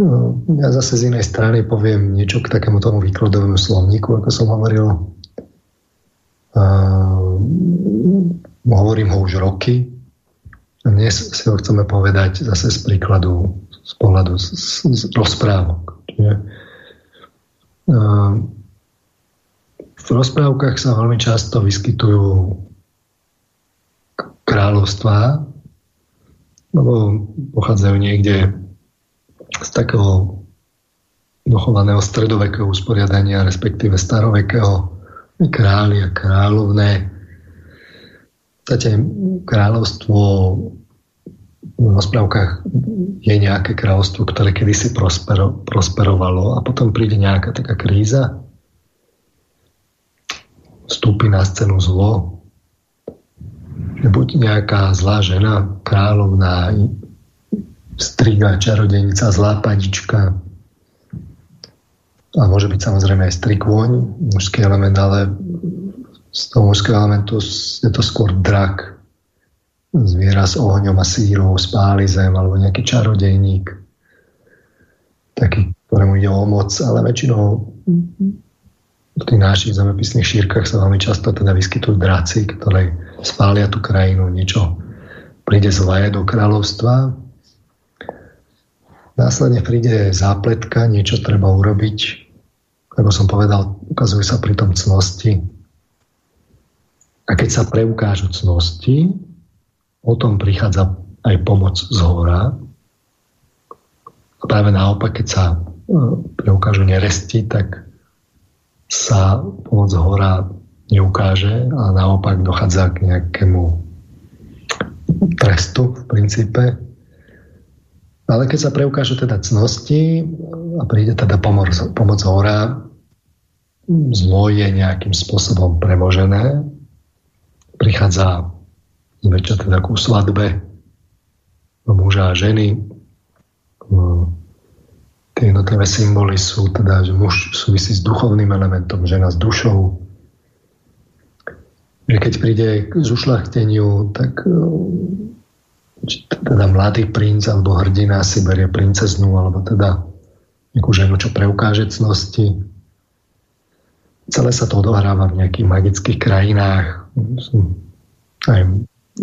no, ja zase z inej strany poviem niečo k takému tomu výkladovému slovníku, ako som hovoril. Uh, hovorím ho už roky. A dnes si ho chceme povedať zase z príkladu, z pohľadu z, z rozprávok. Čiže, v rozprávkach sa veľmi často vyskytujú kráľovstvá, lebo pochádzajú niekde z takého dochovaného stredovekého usporiadania, respektíve starovekého králi a kráľovné. V kráľovstvo v rozprávkach je nejaké kráľovstvo, ktoré kedysi prospero, prosperovalo a potom príde nejaká taká kríza, vstúpi na scénu zlo, že buď nejaká zlá žena, kráľovná, striga, čarodejnica, zlá padička, a môže byť samozrejme aj strikvoň, mužský element, ale z toho mužského elementu je to skôr drak, zviera s ohňom a sírou spáli zem, alebo nejaký čarodejník, taký, ktorému ide o moc, ale väčšinou v tých našich zemepisných šírkach sa veľmi často teda vyskytujú draci, ktoré spália tú krajinu, niečo príde zlé do kráľovstva. Následne príde zápletka, niečo treba urobiť. Ako som povedal, ukazujú sa pri tom cnosti. A keď sa preukážu cnosti, o tom prichádza aj pomoc z hora. A práve naopak, keď sa e, preukážu neresti, tak sa pomoc hora neukáže a naopak dochádza k nejakému trestu v princípe. Ale keď sa preukážu teda cnosti a príde teda pomoc, pomoc hora, zlo je nejakým spôsobom premožené, prichádza zväčša teda ku svadbe muža a ženy, tie jednotlivé symboly sú teda, že muž súvisí s duchovným elementom, žena s dušou. Že keď príde k zušlachteniu, tak e, teda mladý princ alebo hrdina si berie princeznú alebo teda nejakú ženu, čo preukáže cnosti. Celé sa to odohráva v nejakých magických krajinách. Aj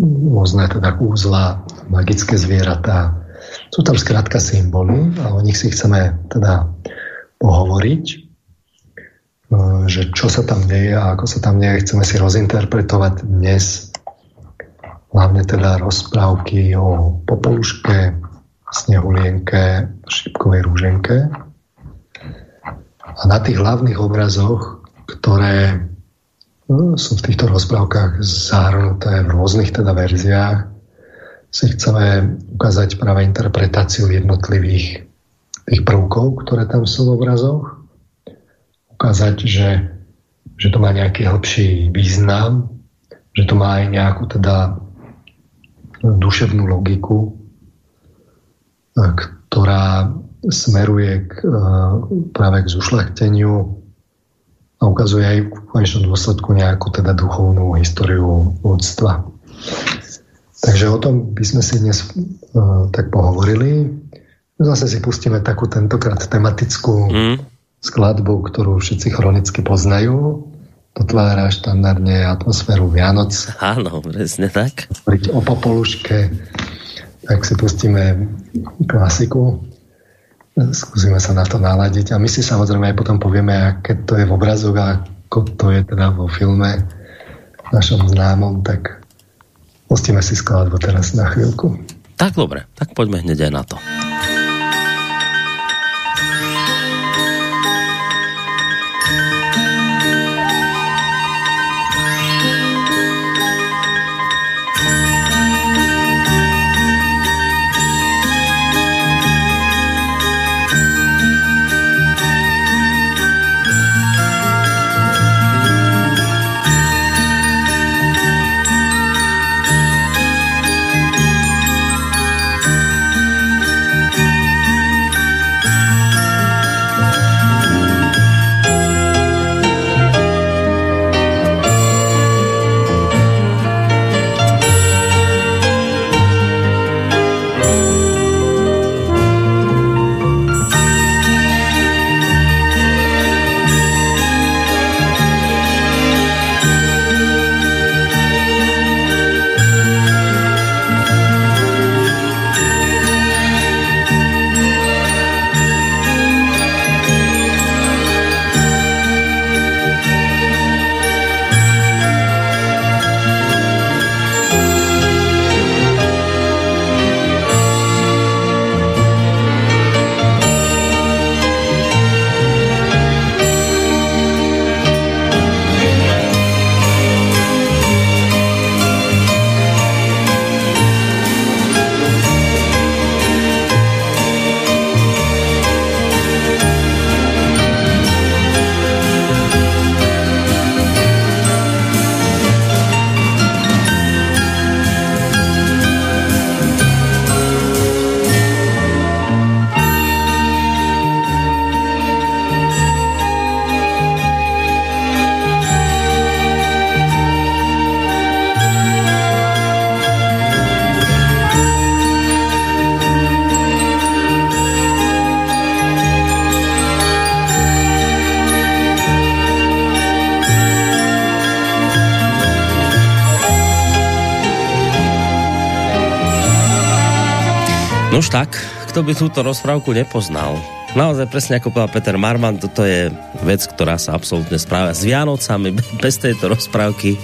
rôzne teda úzla, magické zvieratá, sú tam skrátka symboly a o nich si chceme teda pohovoriť, e, že čo sa tam deje a ako sa tam deje, chceme si rozinterpretovať dnes hlavne teda rozprávky o popoluške, snehulienke, šipkovej rúženke. A na tých hlavných obrazoch, ktoré e, sú v týchto rozprávkach zahrnuté v rôznych teda verziách, si chceme ukázať práve interpretáciu jednotlivých tých prvkov, ktoré tam sú v obrazoch. Ukázať, že, že to má nejaký hĺbší význam, že to má aj nejakú teda duševnú logiku, ktorá smeruje k, práve k zušlechteniu a ukazuje aj v konečnom dôsledku nejakú teda duchovnú históriu ľudstva. Takže o tom by sme si dnes uh, tak pohovorili. Zase si pustíme takú tentokrát tematickú mm. skladbu, ktorú všetci chronicky poznajú. Dotvára štandardne atmosféru Vianoc. Áno, presne tak. O popoluške. Tak si pustíme klasiku. Skúsime sa na to naladiť. A my si samozrejme aj potom povieme, aké to je v obrazoch a ako to je teda vo filme našom známom, tak Pustíme si skladbu teraz na chvíľku. Tak dobre, tak poďme hneď aj na to. Už tak, kto by túto rozprávku nepoznal? Naozaj presne ako povedal Peter Marman, toto je vec, ktorá sa absolútne správa s Vianocami. Bez tejto rozprávky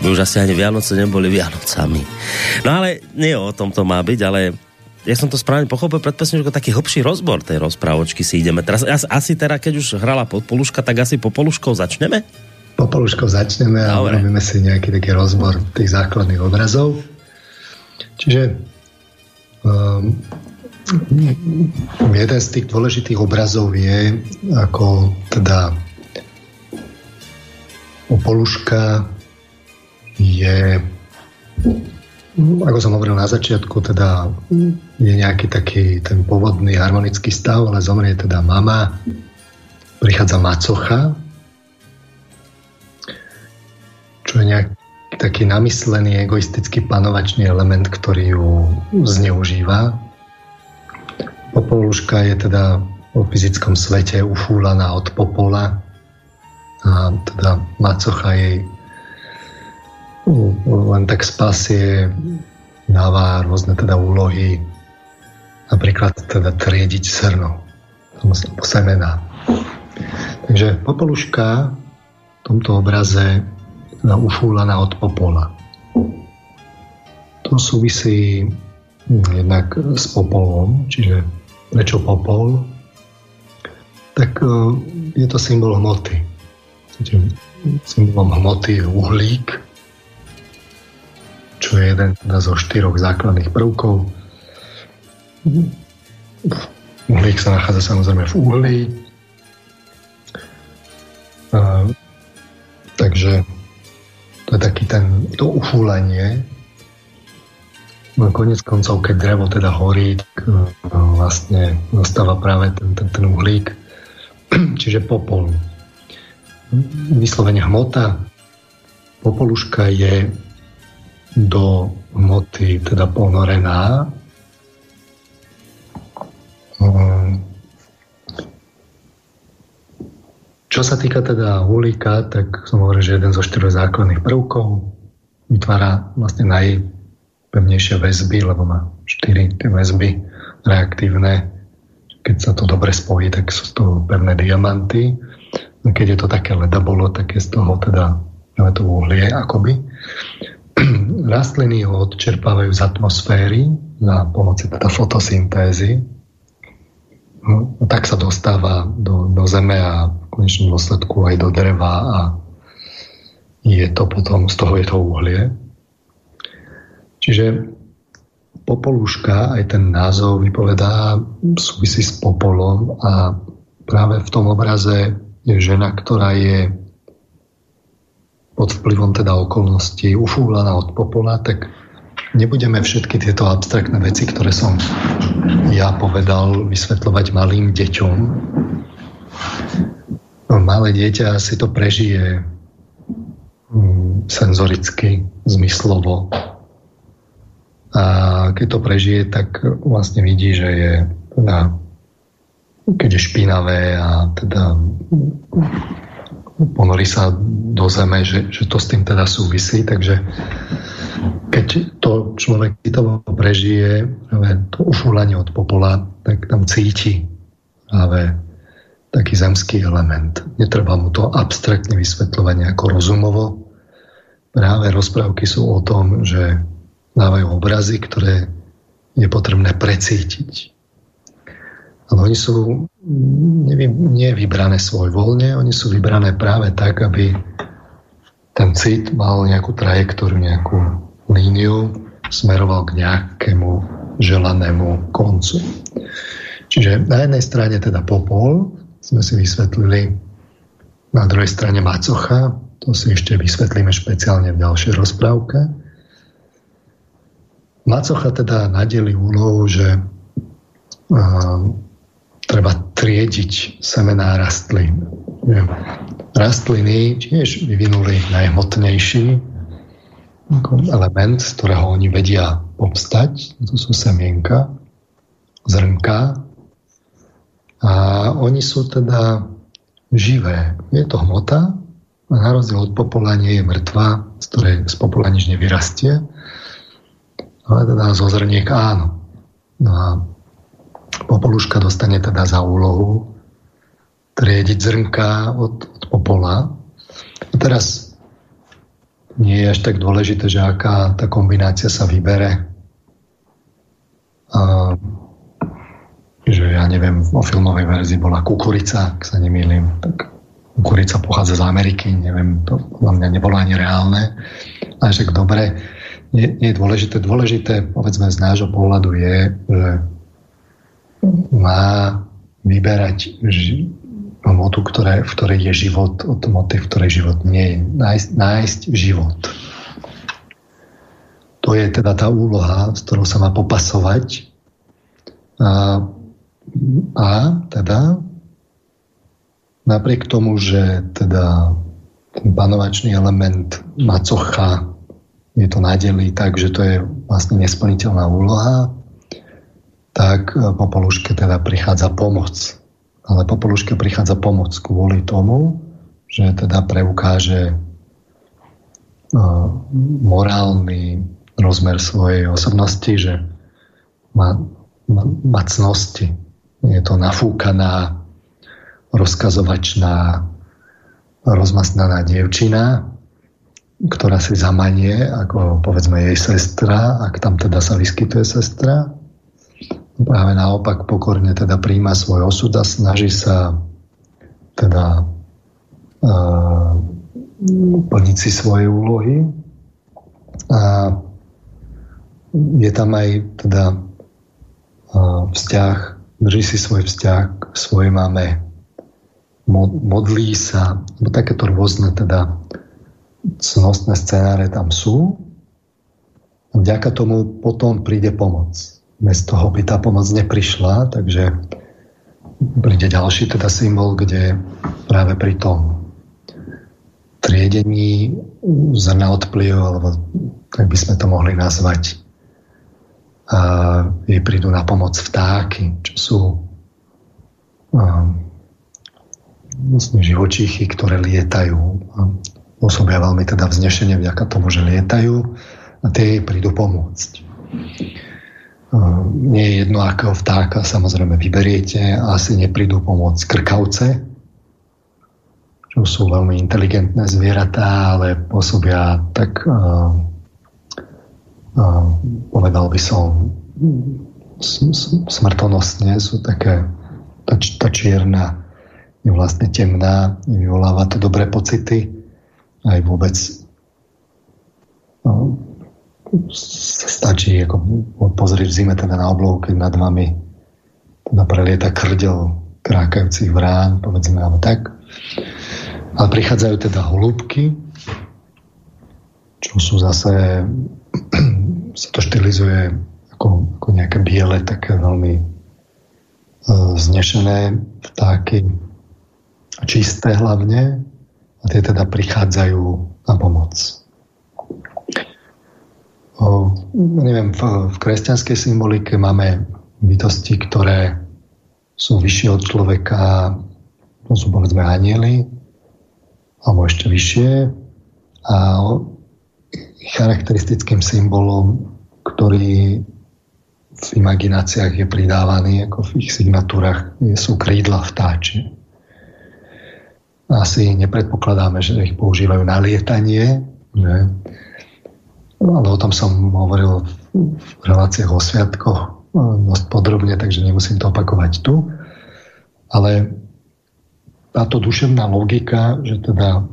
by už asi ani Vianoce neboli Vianocami. No ale nie o tom to má byť, ale ja som to správne pochopil pred pesničkou, taký hlbší rozbor tej rozprávočky si ideme. Teraz asi teda, keď už hrala podpoluška, tak asi po poluškou začneme? Po poluškou začneme a Dobre. urobíme si nejaký taký rozbor tých základných obrazov. Čiže jeden z tých dôležitých obrazov je, ako teda Opoluška je, ako som hovoril na začiatku, teda je nejaký taký ten pôvodný harmonický stav, ale zomrie teda mama, prichádza macocha, čo je nejaký taký namyslený egoistický panovačný element, ktorý ju zneužíva Popoluška je teda vo fyzickom svete ufúlaná od popola a teda macocha jej len tak spasie, dáva rôzne teda úlohy, napríklad teda triediť srno, semená. Takže popoluška v tomto obraze teda ufúlaná od popola. To súvisí jednak s popolom, čiže prečo popol, tak e, je to symbol hmoty. Symbolom hmoty je uhlík, čo je jeden zo štyroch základných prvkov. Uhlík sa nachádza samozrejme v uhlí. A, takže to je taký ten, to ufúlenie, No konec koncov, keď drevo teda horí, tak no, vlastne nastáva práve ten, ten, ten uhlík, čiže popol. Vyslovene hmota, popoluška je do hmoty teda ponorená. Ehm, čo sa týka teda uhlíka, tak som hovoril, že jeden zo štyroch základných prvkov vytvára vlastne naj, pevnejšie väzby, lebo má 4 tie väzby reaktívne. Keď sa to dobre spojí, tak sú to pevné diamanty. No keď je to také ledabolo, tak je z toho teda to uhlie akoby. Rastliny ho odčerpávajú z atmosféry za pomoci teda fotosyntézy. No, tak sa dostáva do, do zeme a v konečnom dôsledku aj do dreva a je to potom, z toho je to uhlie. Čiže popolúška, aj ten názov vypovedá, súvisí s popolom a práve v tom obraze je žena, ktorá je pod vplyvom teda okolností ufúlaná od popola, tak nebudeme všetky tieto abstraktné veci, ktoré som ja povedal, vysvetľovať malým deťom. Malé dieťa si to prežije mm, senzoricky, zmyslovo, a keď to prežije, tak vlastne vidí, že je teda, keď je špinavé a teda ponorí sa do zeme, že, že to s tým teda súvisí, takže keď to človek to prežije, to ufúlanie od popola, tak tam cíti práve taký zemský element. Netreba mu to abstraktne vysvetľovať nejako rozumovo. Práve rozprávky sú o tom, že dávajú obrazy, ktoré je potrebné precítiť. Ale oni sú nevy, nie vybrané svoj voľne, oni sú vybrané práve tak, aby ten cit mal nejakú trajektóriu, nejakú líniu, smeroval k nejakému želanému koncu. Čiže na jednej strane teda popol, sme si vysvetlili, na druhej strane macocha, to si ešte vysvetlíme špeciálne v ďalšej rozprávke. Macocha teda nadeli úlohu, že uh, treba triediť semená rastlín. Rastliny tiež vyvinuli najhmotnejší element, z ktorého oni vedia obstať. To sú semienka, zrnka. A oni sú teda živé. Je to hmota, a na rozdiel od popolania je mŕtva, z ktorej z popola nič nevyrastie ale teda zo zrniek áno. No a Popoluška dostane teda za úlohu triediť zrnka od, od popola. A teraz nie je až tak dôležité, že aká tá kombinácia sa vybere. A, že ja neviem, vo filmovej verzii bola kukurica, ak sa nemýlim, tak kukurica pochádza z Ameriky, neviem, to podľa mňa nebolo ani reálne. Ale však dobre, nie, nie je dôležité. Dôležité, povedzme, z nášho pohľadu je, že má vyberať ktoré, v ktorej je život, od moty, v ktorej život nie je. Nájsť, nájsť život. To je teda tá úloha, s ktorou sa má popasovať. A, a teda napriek tomu, že teda ten panovačný element macocha je to nadeli tak, že to je vlastne nesplniteľná úloha, tak Popoluške teda prichádza pomoc. Ale Popoluške prichádza pomoc kvôli tomu, že teda preukáže morálny rozmer svojej osobnosti, že má, má, má cnosti. Je to nafúkaná, rozkazovačná, rozmasnaná dievčina, ktorá si zamanie, ako povedzme jej sestra, ak tam teda sa vyskytuje sestra. Práve naopak pokorne teda príjma svoj osud a snaží sa teda uh, plniť si svoje úlohy. A je tam aj teda uh, vzťah, drží si svoj vzťah k svojej mame, modlí sa, takéto rôzne teda cnostné scenáre tam sú. Vďaka tomu potom príde pomoc. Bez toho by tá pomoc neprišla, takže príde ďalší teda symbol, kde práve pri tom triedení zrna odplivu, alebo tak by sme to mohli nazvať, a jej prídu na pomoc vtáky, čo sú um, vlastne živočíchy, ktoré lietajú pôsobia veľmi teda vznešenie vďaka tomu, že lietajú a tie jej prídu pomôcť. Nie je jedno, akého vtáka samozrejme vyberiete, asi neprídu pomôcť krkavce, čo sú veľmi inteligentné zvieratá, ale pôsobia tak, uh, uh, povedal by som, smrtonosne, sú také, tá, tá čierna je vlastne temná, vyvoláva to dobré pocity aj vôbec no, stačí ako pozrieť v zime teda na oblohu, keď nad vami teda prelieta krdel krákajúcich vrán, povedzme alebo tak. Ale prichádzajú teda holúbky, čo sú zase sa to štilizuje ako, ako nejaké biele, také veľmi uh, znešené vtáky, čisté hlavne, a tie teda prichádzajú na pomoc. O, neviem, v, v kresťanskej symbolike máme bytosti, ktoré sú vyššie od človeka, to sú povedzme anieli, alebo ešte vyššie. A charakteristickým symbolom, ktorý v imagináciách je pridávaný, ako v ich signatúrach, sú krídla vtáče asi nepredpokladáme, že ich používajú na lietanie. Ne? Ale o tom som hovoril v reláciách o sviatkoch dosť podrobne, takže nemusím to opakovať tu. Ale táto duševná logika, že teda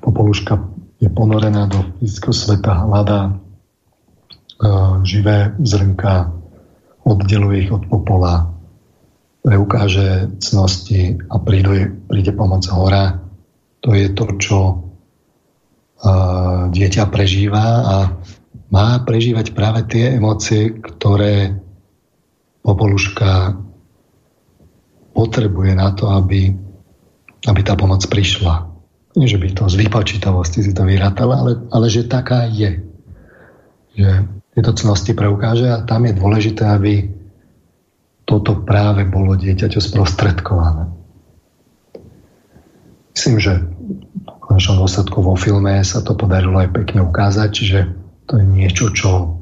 popoluška je ponorená do fyzického sveta, hľadá e, živé zrnka, oddeluje ich od popola, preukáže cnosti a príde, príde pomoc hora. To je to, čo uh, dieťa prežíva a má prežívať práve tie emócie, ktoré popoluška potrebuje na to, aby, aby tá pomoc prišla. Nie, že by to z vypočítavosti si to vyrátala, ale, ale že taká je. Že tieto cnosti preukáže a tam je dôležité, aby toto práve bolo dieťaťu sprostredkované. Myslím, že v konečnom dôsledku vo filme sa to podarilo aj pekne ukázať, čiže to je niečo, čo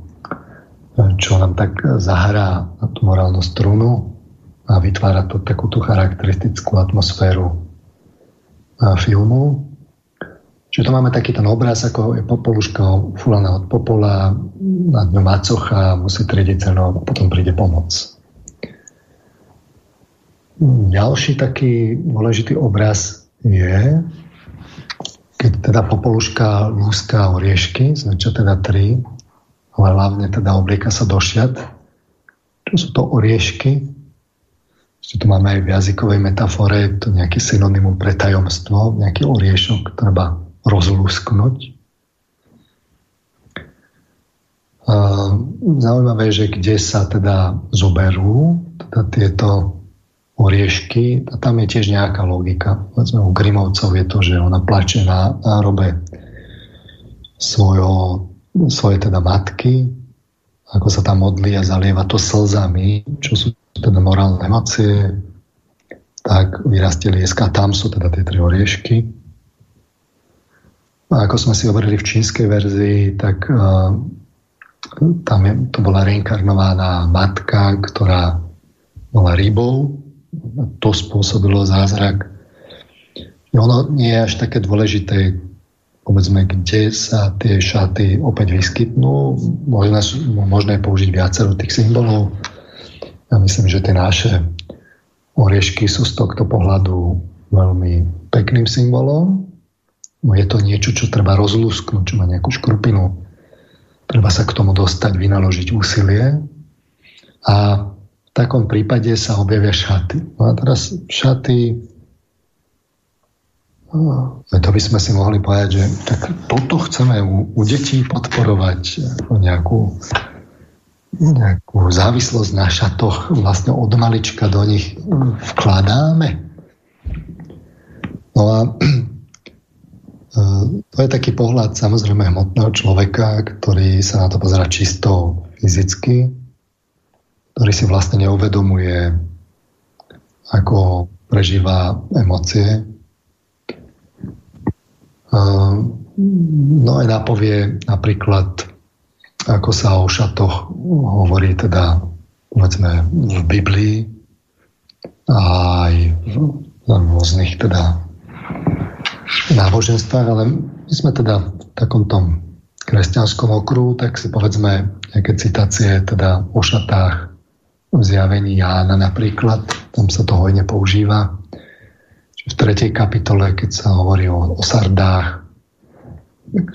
čo nám tak zahrá na tú morálnu strunu a vytvára to takú tú charakteristickú atmosféru filmu. Čiže to máme taký ten obraz, ako je popoluška fulaná od popola, nad ňou macocha, musí triediť a potom príde pomoc. Ďalší taký dôležitý obraz je, keď teda popoluška lúska oriešky, zväčša teda tri, ale hlavne teda oblieka sa do šiat. Čo sú to oriešky? Ešte tu máme aj v jazykovej metafore to nejaký synonymum pre tajomstvo, nejaký oriešok treba rozlúsknuť. Zaujímavé je, že kde sa teda zoberú teda tieto oriešky, a tam je tiež nejaká logika. Povedzme, u Grimovcov je to, že ona plače na nárobe svojho svoje teda matky, ako sa tam modlí a zalieva to slzami, čo sú teda morálne emócie, tak vyrastie lieska, tam sú teda tie tri oriešky. A ako sme si hovorili v čínskej verzii, tak uh, tam je, to bola reinkarnovaná matka, ktorá bola rybou. To spôsobilo zázrak. Ono nie je až také dôležité, povedzme, kde sa tie šaty opäť vyskytnú. Možné, možné použiť viacero tých symbolov. Ja myslím, že tie naše oriešky sú z tohto pohľadu veľmi pekným symbolom. No je to niečo, čo treba rozlúsknuť, čo má nejakú škrupinu. Treba sa k tomu dostať, vynaložiť úsilie. A takom prípade sa objavia šaty. No a teraz šaty No, to by sme si mohli povedať, že tak toto chceme u, u detí podporovať nejakú, nejakú závislosť na šatoch vlastne od malička do nich vkladáme. No a to je taký pohľad samozrejme hmotného človeka, ktorý sa na to pozera čisto fyzicky, ktorý si vlastne neuvedomuje, ako prežíva emócie, No aj napovie napríklad, ako sa o šatoch hovorí teda povedzme v Biblii a aj v rôznych teda náboženstvách, ale my sme teda v takom tom kresťanskom okruhu, tak si povedzme nejaké citácie teda o šatách v zjavení Jána napríklad, tam sa to hojne používa v tretej kapitole, keď sa hovorí o, o sardách, tak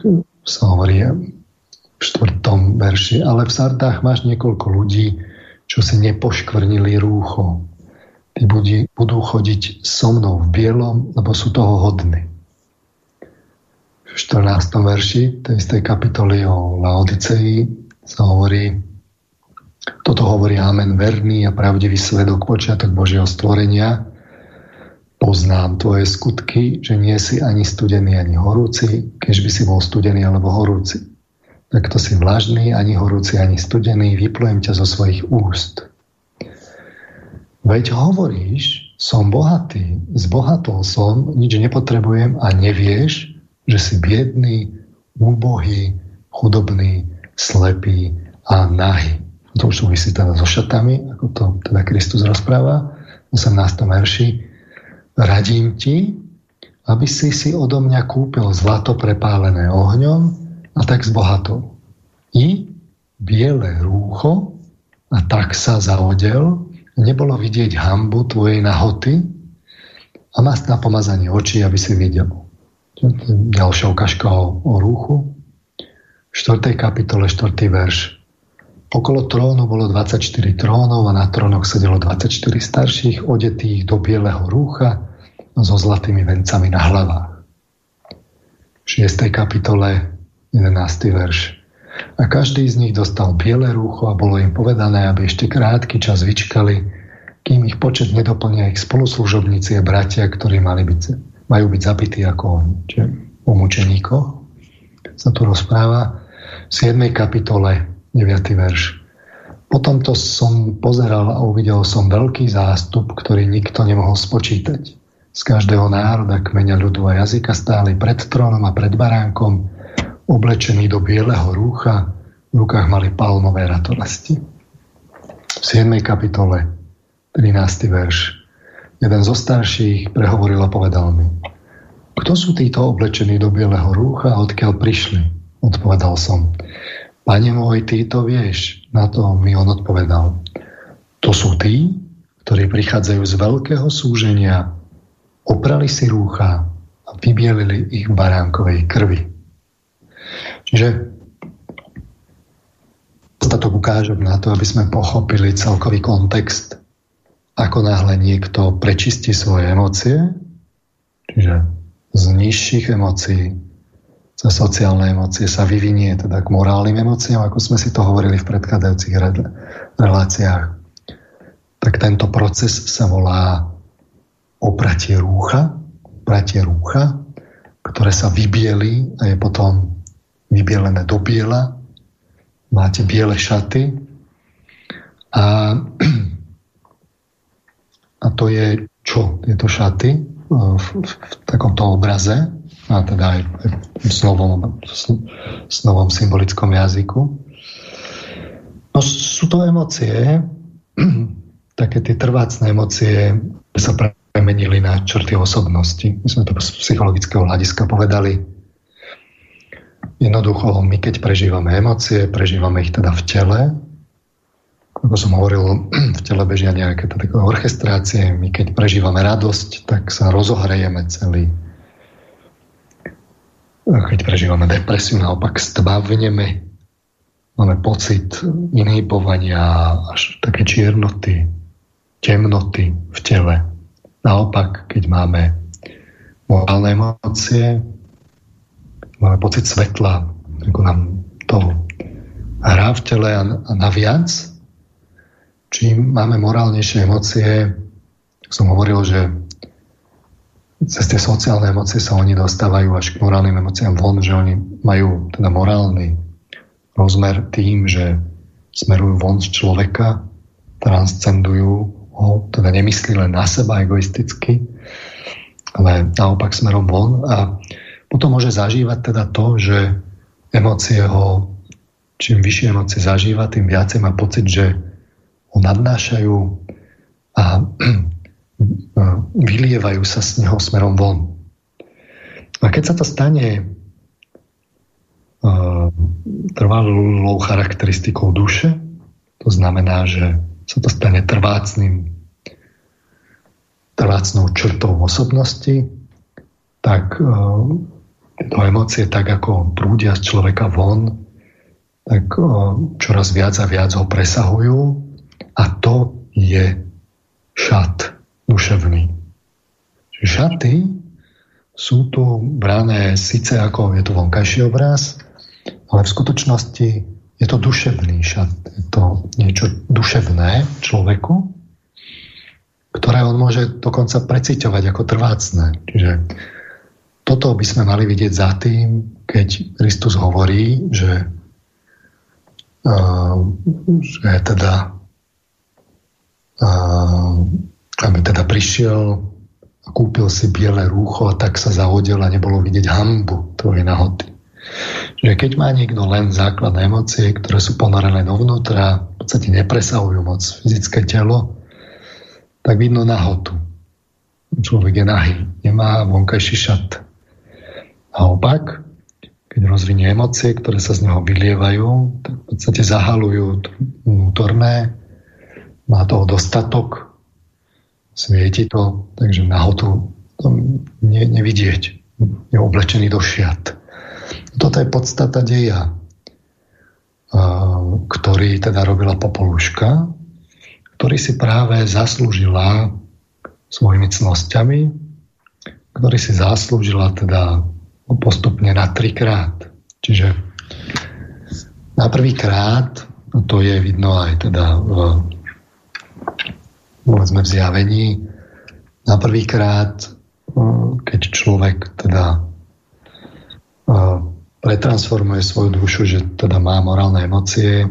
sa hovorí v štvrtom verši, ale v sardách máš niekoľko ľudí, čo si nepoškvrnili rúcho. Tí budí, budú chodiť so mnou v bielom, lebo sú toho hodní. V 14. verši tej istej kapitoly o Laodicei sa hovorí, toto hovorí Amen verný a pravdivý svedok počiatok Božieho stvorenia, Poznám tvoje skutky, že nie si ani studený, ani horúci, keď by si bol studený alebo horúci. Tak to si vlažný, ani horúci, ani studený, vyplujem ťa zo svojich úst. Veď hovoríš, som bohatý, zbohatol som, nič nepotrebujem a nevieš, že si biedný, úbohý, chudobný, slepý a nahý. To už súvisí teda so šatami, ako to teda Kristus rozpráva v 18. verši radím ti, aby si si odo mňa kúpil zlato prepálené ohňom a tak zbohatol. I biele rúcho a tak sa zaodel, nebolo vidieť hambu tvojej nahoty a mast na pomazanie očí, aby si videl. Ďalšia ukážka o, o rúchu. V 4. kapitole 4. verš. Okolo trónu bolo 24 trónov a na trónoch sedelo 24 starších, odetých do bieleho rúcha so zlatými vencami na hlavách. V 6. kapitole 11. verš. A každý z nich dostal biele rúcho a bolo im povedané, aby ešte krátky čas vyčkali, kým ich počet nedoplnia ich spoluslužobníci a bratia, ktorí mali byť, majú byť zabití ako oni. Čiže o mučeníkoch sa tu rozpráva. V 7. kapitole 9. verš. Potom to som pozeral a uvidel som veľký zástup, ktorý nikto nemohol spočítať z každého národa, kmeňa ľudu a jazyka stáli pred trónom a pred baránkom, oblečení do bieleho rúcha, v rukách mali palmové ratolesti. V 7. kapitole, 13. verš, jeden zo starších prehovoril a povedal mi, kto sú títo oblečení do bieleho rúcha a odkiaľ prišli? Odpovedal som, Pane môj, ty to vieš. Na to mi on odpovedal, to sú tí, ktorí prichádzajú z veľkého súženia, oprali si rúcha a vybielili ich baránkovej krvi. Čiže dostatok ukážok na to, aby sme pochopili celkový kontext, ako náhle niekto prečistí svoje emócie, čiže z nižších emócií cez sociálne emócie sa vyvinie teda k morálnym emóciám, ako sme si to hovorili v predchádzajúcich reláciách. Tak tento proces sa volá opratie rúcha, opratie rúcha, ktoré sa vybieli a je potom vybielené do biela máte biele šaty a, a to je čo? Tieto šaty e, v, v, v takomto obraze a teda aj v slovom, s novom symbolickom jazyku. No sú to emócie, také tie trvácne emócie sa premenili na črty osobnosti. My sme to z psychologického hľadiska povedali Jednoducho, my keď prežívame emócie, prežívame ich teda v tele, ako som hovoril, v tele bežia nejaké orchestrácie, my keď prežívame radosť, tak sa rozohrejeme celý. Keď prežívame depresiu, naopak stmavneme, máme pocit inhibovania, až také čiernoty, temnoty v tele. Naopak, keď máme morálne emócie, máme pocit svetla, ako nám to hrá v tele a, a naviac, čím máme morálnejšie emócie, som hovoril, že cez tie sociálne emócie sa oni dostávajú až k morálnym emóciám von, že oni majú teda morálny rozmer tým, že smerujú von z človeka, transcendujú ho, teda nemyslí len na seba egoisticky, ale naopak smerom von. A potom môže zažívať teda to, že emócie ho, čím vyššie emócie zažíva, tým viacej má pocit, že ho nadnášajú a vylievajú sa z neho smerom von. A keď sa to stane trvalou charakteristikou duše, to znamená, že sa to stane trvácným trvácnou črtou osobnosti, tak tieto emócie tak ako prúdia z človeka von, tak čoraz viac a viac ho presahujú a to je šat duševný. Šaty sú tu brané síce ako je to vonkajší obraz, ale v skutočnosti je to duševný šat. Je to niečo duševné človeku, ktoré on môže dokonca preciťovať ako trvácne. Čiže toto by sme mali vidieť za tým, keď Kristus hovorí, že, uh, že teda uh, aby teda prišiel a kúpil si biele rúcho a tak sa zahodil a nebolo vidieť hambu tvojej nahoty. Že keď má niekto len základné emócie, ktoré sú ponorené dovnútra, v podstate nepresahujú moc fyzické telo, tak vidno nahotu. Človek je nahý, nemá vonkajší šat. Naopak, keď rozvinie emócie, ktoré sa z neho vylievajú, tak v podstate zahalujú vnútorné, má toho dostatok, svieti to, takže nahotu to ne, nevidieť, je oblečený do šiat. Toto je podstata deja, ktorý teda robila Popoluška, ktorý si práve zaslúžila svojimi cnosťami, ktorý si zaslúžila teda postupne na trikrát. Čiže na prvýkrát, no to je vidno aj teda v, povedzme v zjavení, na prvýkrát, keď človek teda pretransformuje svoju dušu, že teda má morálne emócie,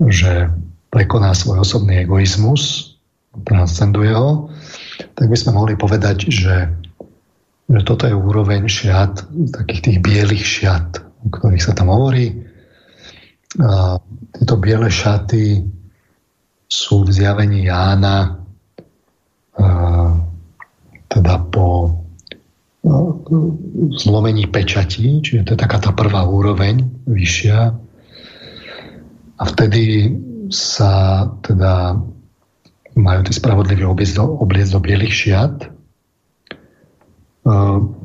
že prekoná svoj osobný egoizmus, transcenduje ho, tak by sme mohli povedať, že že toto je úroveň šiat, takých tých bielých šiat, o ktorých sa tam hovorí. tieto biele šaty sú v zjavení Jána teda po zlomení pečatí, čiže to je taká tá prvá úroveň, vyššia. A vtedy sa teda majú tí spravodliví obliecť do, obliecť do bielých šiat.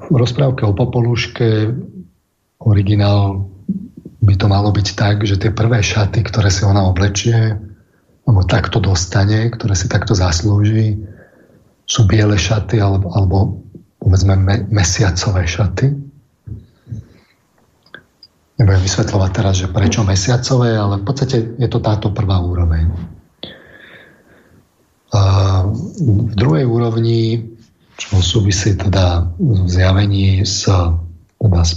V rozprávke o Popoluške originál by to malo byť tak, že tie prvé šaty, ktoré si ona oblečie, alebo takto dostane, ktoré si takto zaslúži, sú biele šaty alebo, alebo povedzme me, mesiacové šaty. Nebudem vysvetľovať teraz, že prečo mesiacové, ale v podstate je to táto prvá úroveň. A v druhej úrovni, čo súvisí teda v zjavení s, teda s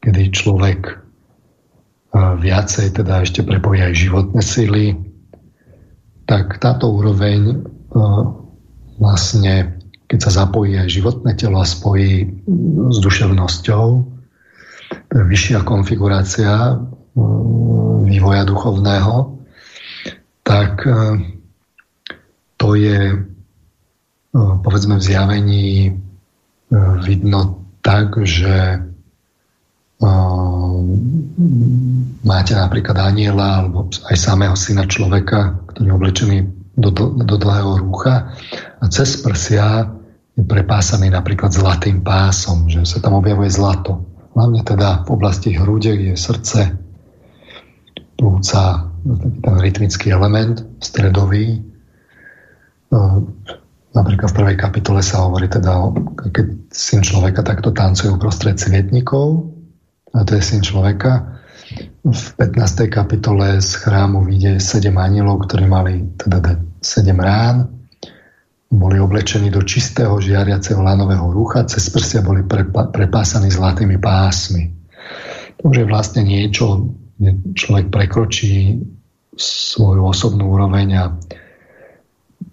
kedy človek viacej teda ešte prepojí aj životné sily, tak táto úroveň vlastne, keď sa zapojí aj životné telo a spojí s duševnosťou, to je vyššia konfigurácia vývoja duchovného, tak to je povedzme v zjavení vidno tak, že máte napríklad aniela alebo aj samého syna človeka, ktorý je oblečený do, do, do dlhého rúcha a cez prsia je prepásaný napríklad zlatým pásom, že sa tam objavuje zlato. Hlavne teda v oblasti hrude, je srdce, plúca, taký ten rytmický element, stredový. Napríklad v prvej kapitole sa hovorí teda, keď syn človeka takto tancuje uprostred svietnikov, a to je syn človeka. V 15. kapitole z chrámu vidie sedem anielov, ktorí mali teda sedem rán, boli oblečení do čistého žiariaceho lanového rúcha, cez prsia boli prepa- prepásaní zlatými pásmi. To je vlastne niečo, kde človek prekročí svoju osobnú úroveň a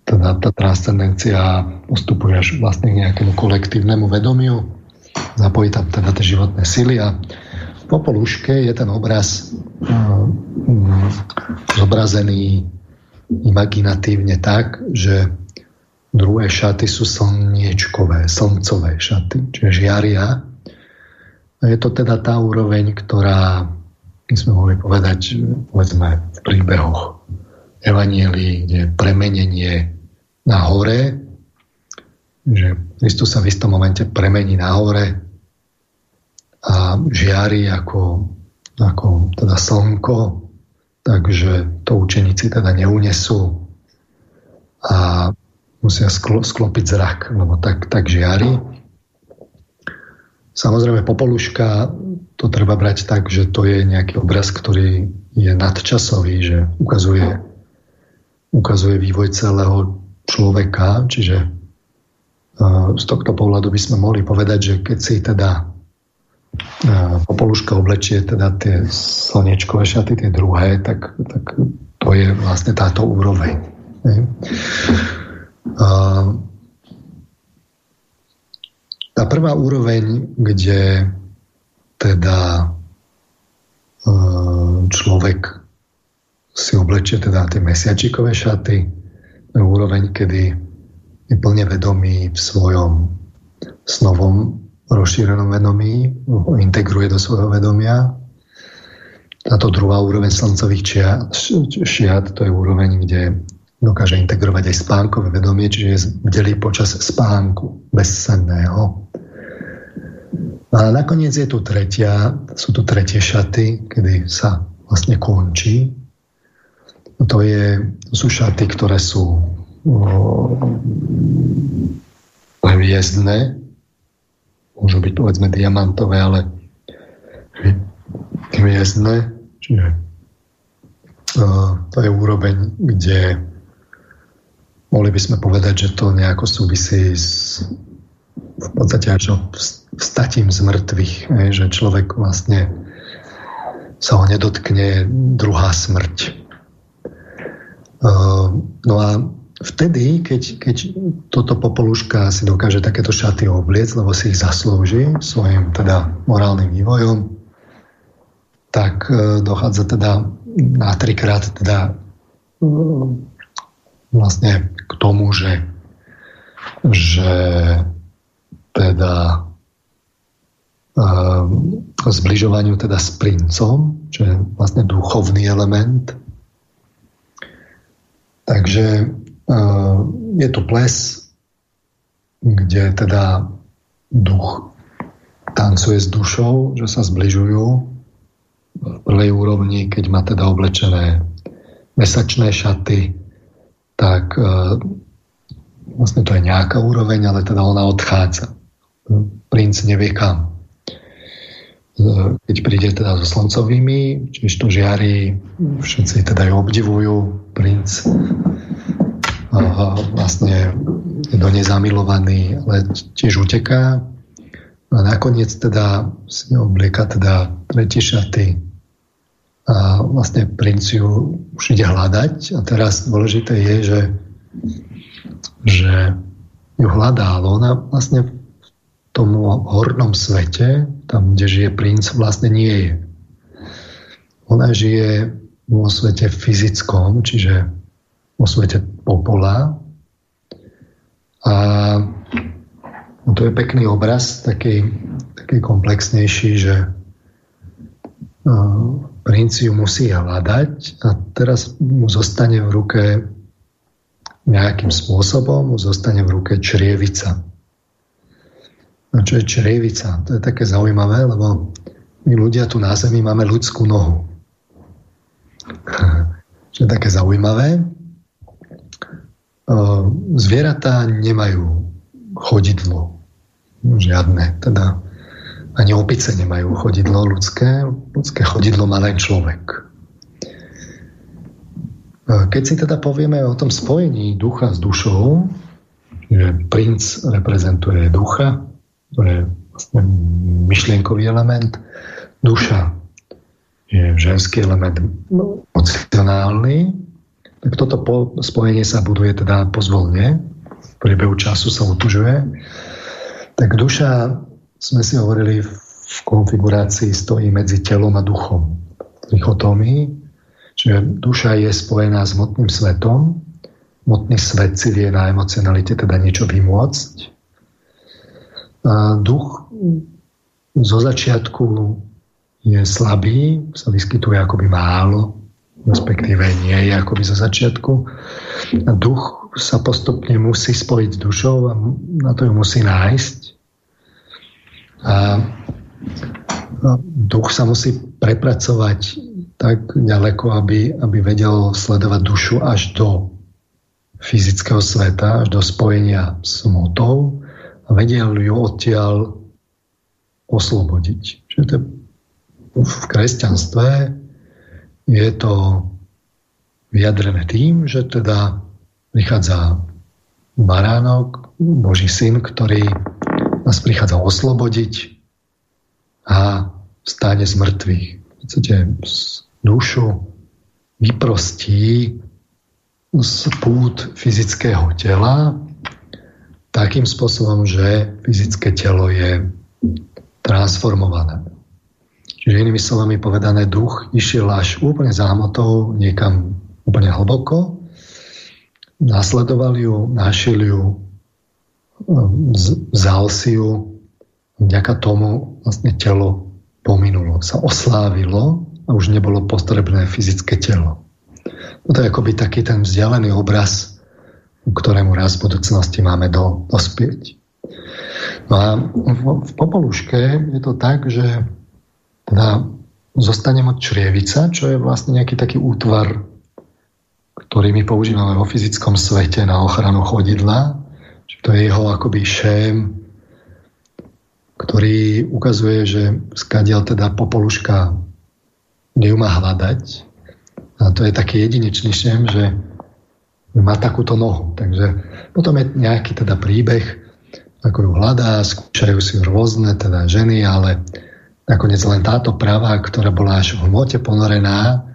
teda tá transcendencia postupuje až vlastne k nejakému kolektívnemu vedomiu, zapojí tam teda tie životné sily a po poluške je ten obraz um, zobrazený imaginatívne tak, že druhé šaty sú slniečkové, slncové šaty, čiže žiaria. A je to teda tá úroveň, ktorá, my sme mohli povedať, povedzme, v príbehoch Evanielii, kde premenenie na hore, že Kristus sa v istom momente premení na hore, a žiari ako, ako teda slnko, takže to učeníci teda neunesú a musia sklo, sklopiť zrak, lebo tak, tak žiari. Samozrejme, popoluška to treba brať tak, že to je nejaký obraz, ktorý je nadčasový, že ukazuje, ukazuje vývoj celého človeka, čiže z tohto pohľadu by sme mohli povedať, že keď si teda Popoluška oblečie teda tie slnečkové šaty, tie druhé, tak, tak to je vlastne táto úroveň. A tá prvá úroveň, kde teda človek si oblečie teda tie mesiačikové šaty, úroveň, kedy je plne vedomý v svojom snovom rozšírenom vedomí, integruje do svojho vedomia. Táto druhá úroveň slncových šiat, to je úroveň, kde dokáže integrovať aj spánkové vedomie, čiže je delí počas spánku bezsenného. A nakoniec je tu tretia, sú tu tretie šaty, kedy sa vlastne končí. To, je, to sú šaty, ktoré sú hviezdne, môžu byť povedzme diamantové, ale hviezdne, čiže uh, to je úroveň, kde mohli by sme povedať, že to nejako súvisí s v podstate až vstatím z mŕtvych, že človek vlastne sa ho nedotkne druhá smrť. Uh, no a vtedy, keď, keď toto popoluška si dokáže takéto šaty obliec, lebo si ich zaslúži svojim teda morálnym vývojom, tak e, dochádza teda na trikrát teda e, vlastne k tomu, že, že teda zbližovaniu teda s princom, čo je vlastne duchovný element. Takže je tu ples, kde teda duch tancuje s dušou, že sa zbližujú v prvej úrovni, keď má teda oblečené mesačné šaty, tak e, vlastne to je nejaká úroveň, ale teda ona odchádza. Princ nevie kam. E, keď príde teda so sloncovými, čiže to žiari, všetci teda ju obdivujú, princ vlastne do nej zamilovaný, ale tiež uteká. A nakoniec teda si oblieka teda tretí šaty. A vlastne princiu už ide hľadať. A teraz dôležité je, že, že ju hľadá, ale ona vlastne v tom hornom svete, tam, kde žije princ, vlastne nie je. Ona žije vo svete fyzickom, čiže vo svete popola a to je pekný obraz, taký, taký komplexnejší, že uh, princ ju musí hľadať a teraz mu zostane v ruke nejakým spôsobom, mu zostane v ruke črievica. A čo je črievica? To je také zaujímavé, lebo my ľudia tu na Zemi máme ľudskú nohu. čo je také zaujímavé. Zvieratá nemajú chodidlo žiadne. Teda ani opice nemajú chodidlo ľudské. Ľudské chodidlo má len človek. Keď si teda povieme o tom spojení ducha s dušou, že princ reprezentuje ducha, to je vlastne myšlienkový element, duša je ženský element emocionálny, tak toto spojenie sa buduje teda pozvolne, v priebehu času sa utužuje tak duša, sme si hovorili, v konfigurácii stojí medzi telom a duchom. Trichotómii. Čiže duša je spojená s motným svetom. Motný svet si vie na emocionalite teda niečo vymôcť. A duch zo začiatku je slabý, sa vyskytuje akoby málo, respektíve nie je akoby zo začiatku. A duch sa postupne musí spojiť s dušou a na to ju musí nájsť. A duch sa musí prepracovať tak ďaleko, aby, aby vedel sledovať dušu až do fyzického sveta, až do spojenia s motou a vedel ju odtiaľ oslobodiť. Čiže to v kresťanstve je to vyjadrené tým, že teda prichádza baránok, Boží syn, ktorý nás prichádza oslobodiť a stáne z mŕtvych. V podstate dušu vyprostí z pút fyzického tela takým spôsobom, že fyzické telo je transformované. Čiže inými slovami povedané, duch išiel až úplne zámotou niekam úplne hlboko nasledoval ju, našiel ju, vzal si ju, vďaka tomu vlastne telo pominulo, sa oslávilo a už nebolo potrebné fyzické telo. To je akoby taký ten vzdialený obraz, ktorému raz v budúcnosti máme do, dospieť. No a v, v popoluške je to tak, že teda zostaneme od črievica, čo je vlastne nejaký taký útvar ktorý my používame vo fyzickom svete na ochranu chodidla. To je jeho akoby šém, ktorý ukazuje, že skadiaľ teda popoluška ju má hľadať. A to je taký jedinečný šém, že má takúto nohu. Takže potom je nejaký teda príbeh, ako ju hľadá, skúšajú si rôzne teda ženy, ale nakoniec len táto práva, ktorá bola až v hmote ponorená,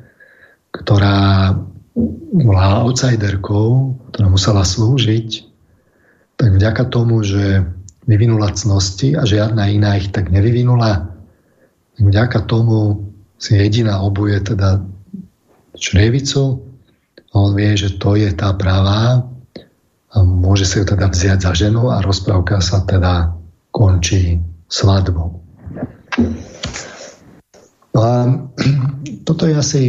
ktorá bola outsiderkou, ktorá musela slúžiť, tak vďaka tomu, že vyvinula cnosti a žiadna iná ich tak nevyvinula, vďaka tomu si jediná obuje teda črievicu a on vie, že to je tá pravá a môže si ju teda vziať za ženu a rozprávka sa teda končí svadbou. No a toto je asi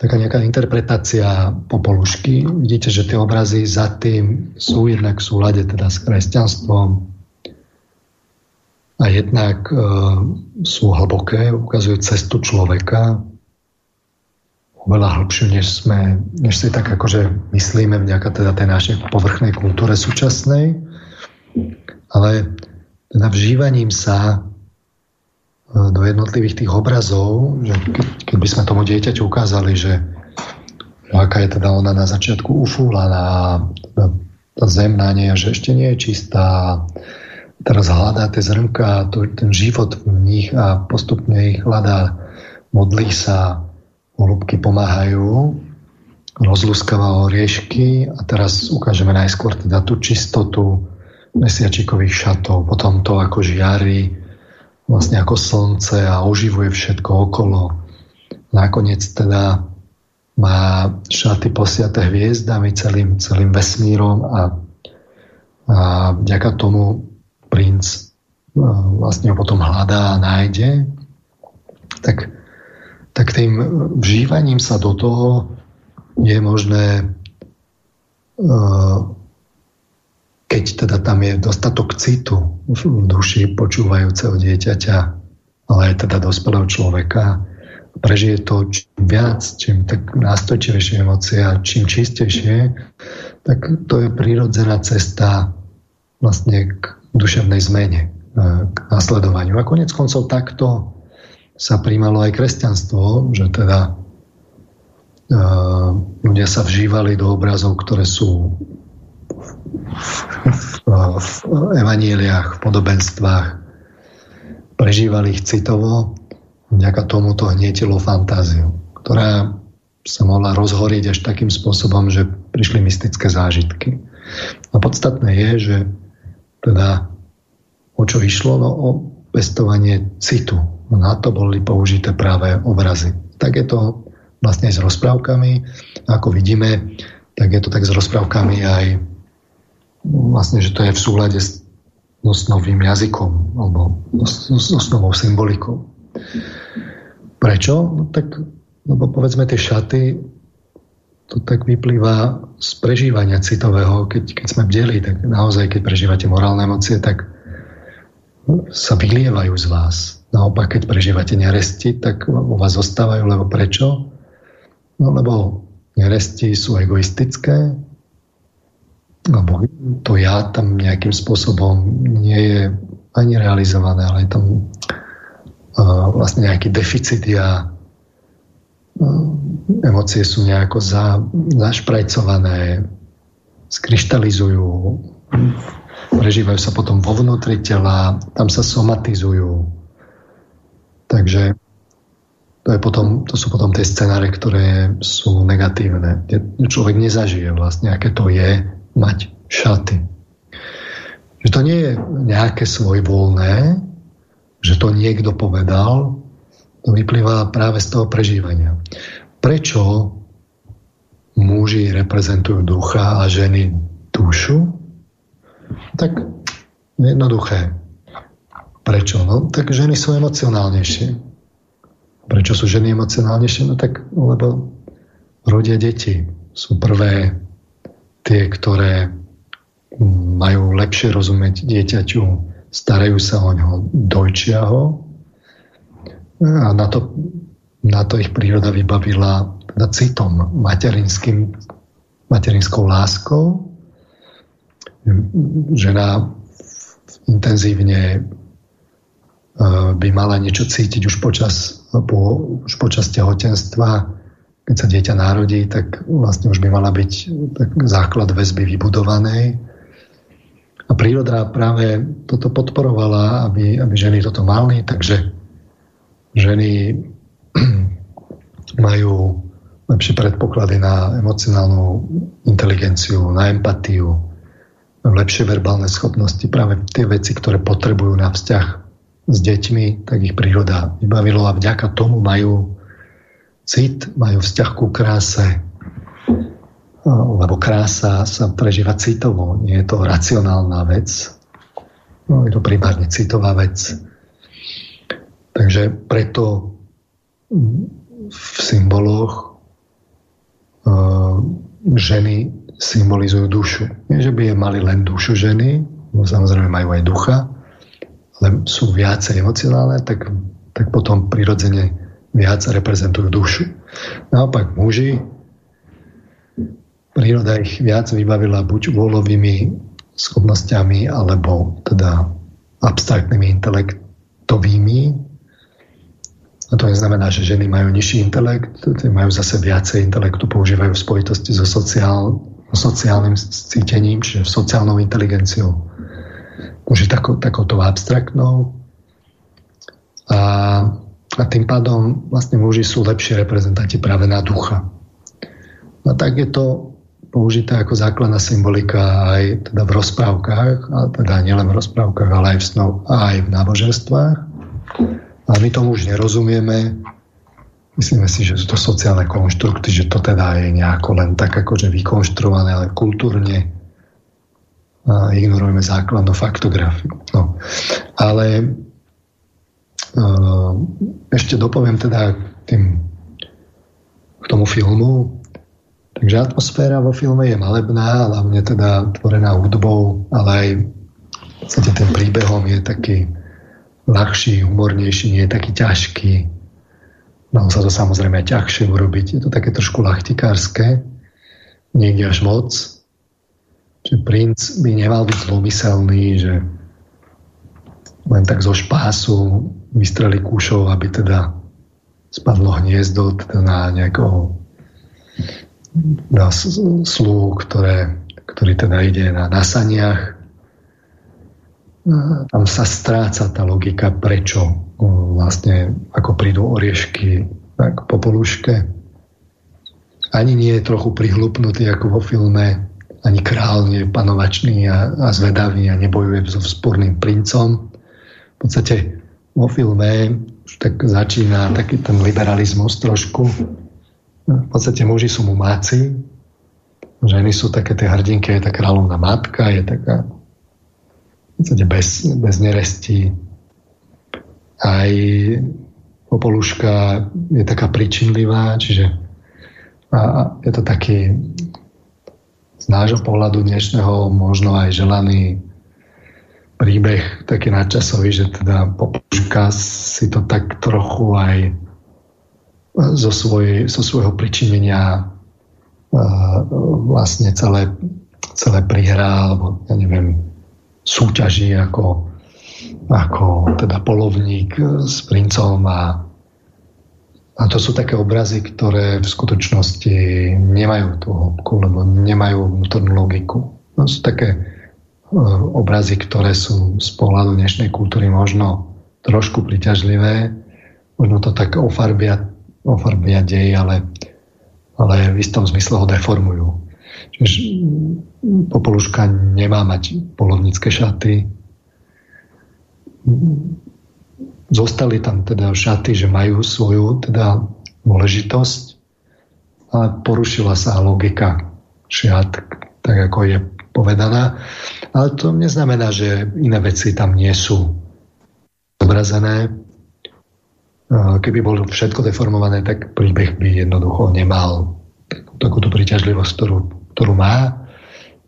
taká nejaká interpretácia popolušky. Vidíte, že tie obrazy za tým sú jednak v súlade teda s kresťanstvom a jednak e, sú hlboké, ukazujú cestu človeka oveľa hlbšiu, než, sme, než si tak akože myslíme vďaka teda tej našej povrchnej kultúre súčasnej. Ale teda vžívaním sa do jednotlivých tých obrazov, že keď, by sme tomu dieťaťu ukázali, že aká je teda ona na začiatku ufúlaná, tá zem na nej, že ešte nie je čistá, teraz hľadá tie zrnka, to, ten život v nich a postupne ich hľadá, modlí sa, holubky pomáhajú, rozluskáva oriešky a teraz ukážeme najskôr teda tú čistotu mesiačikových šatov, potom to ako žiari, vlastne ako slnce a oživuje všetko okolo. Nakoniec teda má šaty posiaté hviezdami celým, celým vesmírom a, a vďaka tomu princ vlastne ho potom hľadá a nájde, tak, tak tým vžívaním sa do toho je možné keď teda tam je dostatok citu v duši počúvajúceho dieťaťa, ale aj teda dospelého človeka, prežije to čím viac, čím tak nástojčivejšie emócie a čím čistejšie, tak to je prírodzená cesta vlastne k duševnej zmene, e, k nasledovaniu. A konec koncov takto sa príjmalo aj kresťanstvo, že teda uh, ľudia sa vžívali do obrazov, ktoré sú evaníliách, v podobenstvách, prežívali ich citovo, vďaka tomu to hnietilo fantáziu, ktorá sa mohla rozhoriť až takým spôsobom, že prišli mystické zážitky. A podstatné je, že teda o čo išlo? No o pestovanie citu. Na to boli použité práve obrazy. Tak je to vlastne aj s rozprávkami. Ako vidíme, tak je to tak s rozprávkami aj vlastne, že to je v súlade s osnovým jazykom alebo s osnovou symbolikou. Prečo? No tak, lebo povedzme tie šaty, to tak vyplýva z prežívania citového. Keď, keď sme bdeli, tak naozaj, keď prežívate morálne emócie, tak sa vylievajú z vás. Naopak, keď prežívate neresti, tak u vás zostávajú, lebo prečo? No lebo neresti sú egoistické, alebo to ja tam nejakým spôsobom nie je ani realizované, ale je tam uh, vlastne nejaký deficit a uh, emócie sú nejako za, zašprajcované, skryštalizujú, prežívajú sa potom vo vnútri tela, tam sa somatizujú. Takže to, je potom, to sú potom tie scenáre, ktoré sú negatívne. Človek nezažije vlastne, aké to je mať šaty. Že to nie je nejaké svojvoľné, že to niekto povedal, to vyplýva práve z toho prežívania. Prečo muži reprezentujú ducha a ženy dušu? Tak jednoduché. Prečo? No, tak ženy sú emocionálnejšie. Prečo sú ženy emocionálnejšie? No tak, lebo rodia deti. Sú prvé tie, ktoré majú lepšie rozumieť dieťaťu, starajú sa o ňo, dojčia ho a na to, na to ich príroda vybavila citom, materinským, materinskou láskou. Žena intenzívne e, by mala niečo cítiť už počas, po, už počas tehotenstva, keď sa dieťa narodí, tak vlastne už by mala byť tak základ väzby vybudovanej. A príroda práve toto podporovala, aby, aby ženy toto mali, takže ženy majú lepšie predpoklady na emocionálnu inteligenciu, na empatiu, lepšie verbálne schopnosti, práve tie veci, ktoré potrebujú na vzťah s deťmi, tak ich príroda vybavilo a vďaka tomu majú cit, majú vzťah ku kráse, lebo krása sa prežíva citovo, nie je to racionálna vec, no, je to primárne citová vec. Takže preto v symboloch uh, ženy symbolizujú dušu. Nie, že by je mali len dušu ženy, no samozrejme majú aj ducha, ale sú viacej emocionálne, tak, tak potom prirodzene viac reprezentujú dušu. Naopak muži príroda ich viac vybavila buď vôľovými schopnosťami, alebo teda abstraktnými intelektovými. A to neznamená, že ženy majú nižší intelekt, majú zase viacej intelektu, používajú v spojitosti so sociál, sociálnym cítením, čiže sociálnou inteligenciou. Už tako, takouto abstraktnou. A, a tým pádom vlastne muži sú lepšie reprezentanti práve na ducha. A tak je to použité ako základná symbolika aj teda v rozprávkach, a teda nielen v rozprávkach, ale aj v snov, aj v náboženstvách. A my tomu už nerozumieme. Myslíme si, že sú to sociálne konštrukty, že to teda je nejako len tak akože vykonštruované, ale kultúrne a ignorujeme základnú faktografiu. No. Ale ešte dopoviem teda tým, k tomu filmu, Takže atmosféra vo filme je malebná, hlavne teda tvorená hudbou, ale aj v ten príbehom je taký ľahší, humornejší, nie je taký ťažký. Malo sa to samozrejme ťažšie urobiť. Je to také trošku lachtikárske, niekde až moc. Čiže princ by nemal byť zlomyselný, že len tak zo špásu vystreli kúšov, aby teda spadlo hniezdo teda na nejakého na sluhu, ktoré, ktorý teda ide na nasaniach. Tam sa stráca tá logika, prečo vlastne ako prídu oriešky tak po poluške. Ani nie je trochu prihlupnutý ako vo filme, ani král nie je panovačný a, a zvedavý a nebojuje so vzporným princom. V podstate vo filme tak začína taký ten liberalizmus trošku, v podstate muži sú mumáci, ženy sú také tie hrdinky, je tá kráľovná matka, je taká v podstate bez, bez nerestí. Aj popoluška je taká pričinlivá, čiže a je to taký z nášho pohľadu dnešného možno aj želaný príbeh taký nadčasový, že teda popoluška si to tak trochu aj zo, svoj, zo svojho pričinenia vlastne celé, celé prihrá, alebo ja neviem, súťaží ako, ako teda polovník s princom a, a to sú také obrazy, ktoré v skutočnosti nemajú tú hĺbku, lebo nemajú vnútornú logiku. To sú také obrazy, ktoré sú z pohľadu dnešnej kultúry možno trošku priťažlivé, možno to tak ofarbia ofarbia dej, ale, ale v istom zmysle ho deformujú. Čiže popoluška nemá mať polovnícke šaty. Zostali tam teda šaty, že majú svoju teda dôležitosť, ale porušila sa logika šiat, tak ako je povedaná. Ale to neznamená, že iné veci tam nie sú zobrazené. Keby bolo všetko deformované, tak príbeh by jednoducho nemal takúto príťažlivosť, ktorú, ktorú má.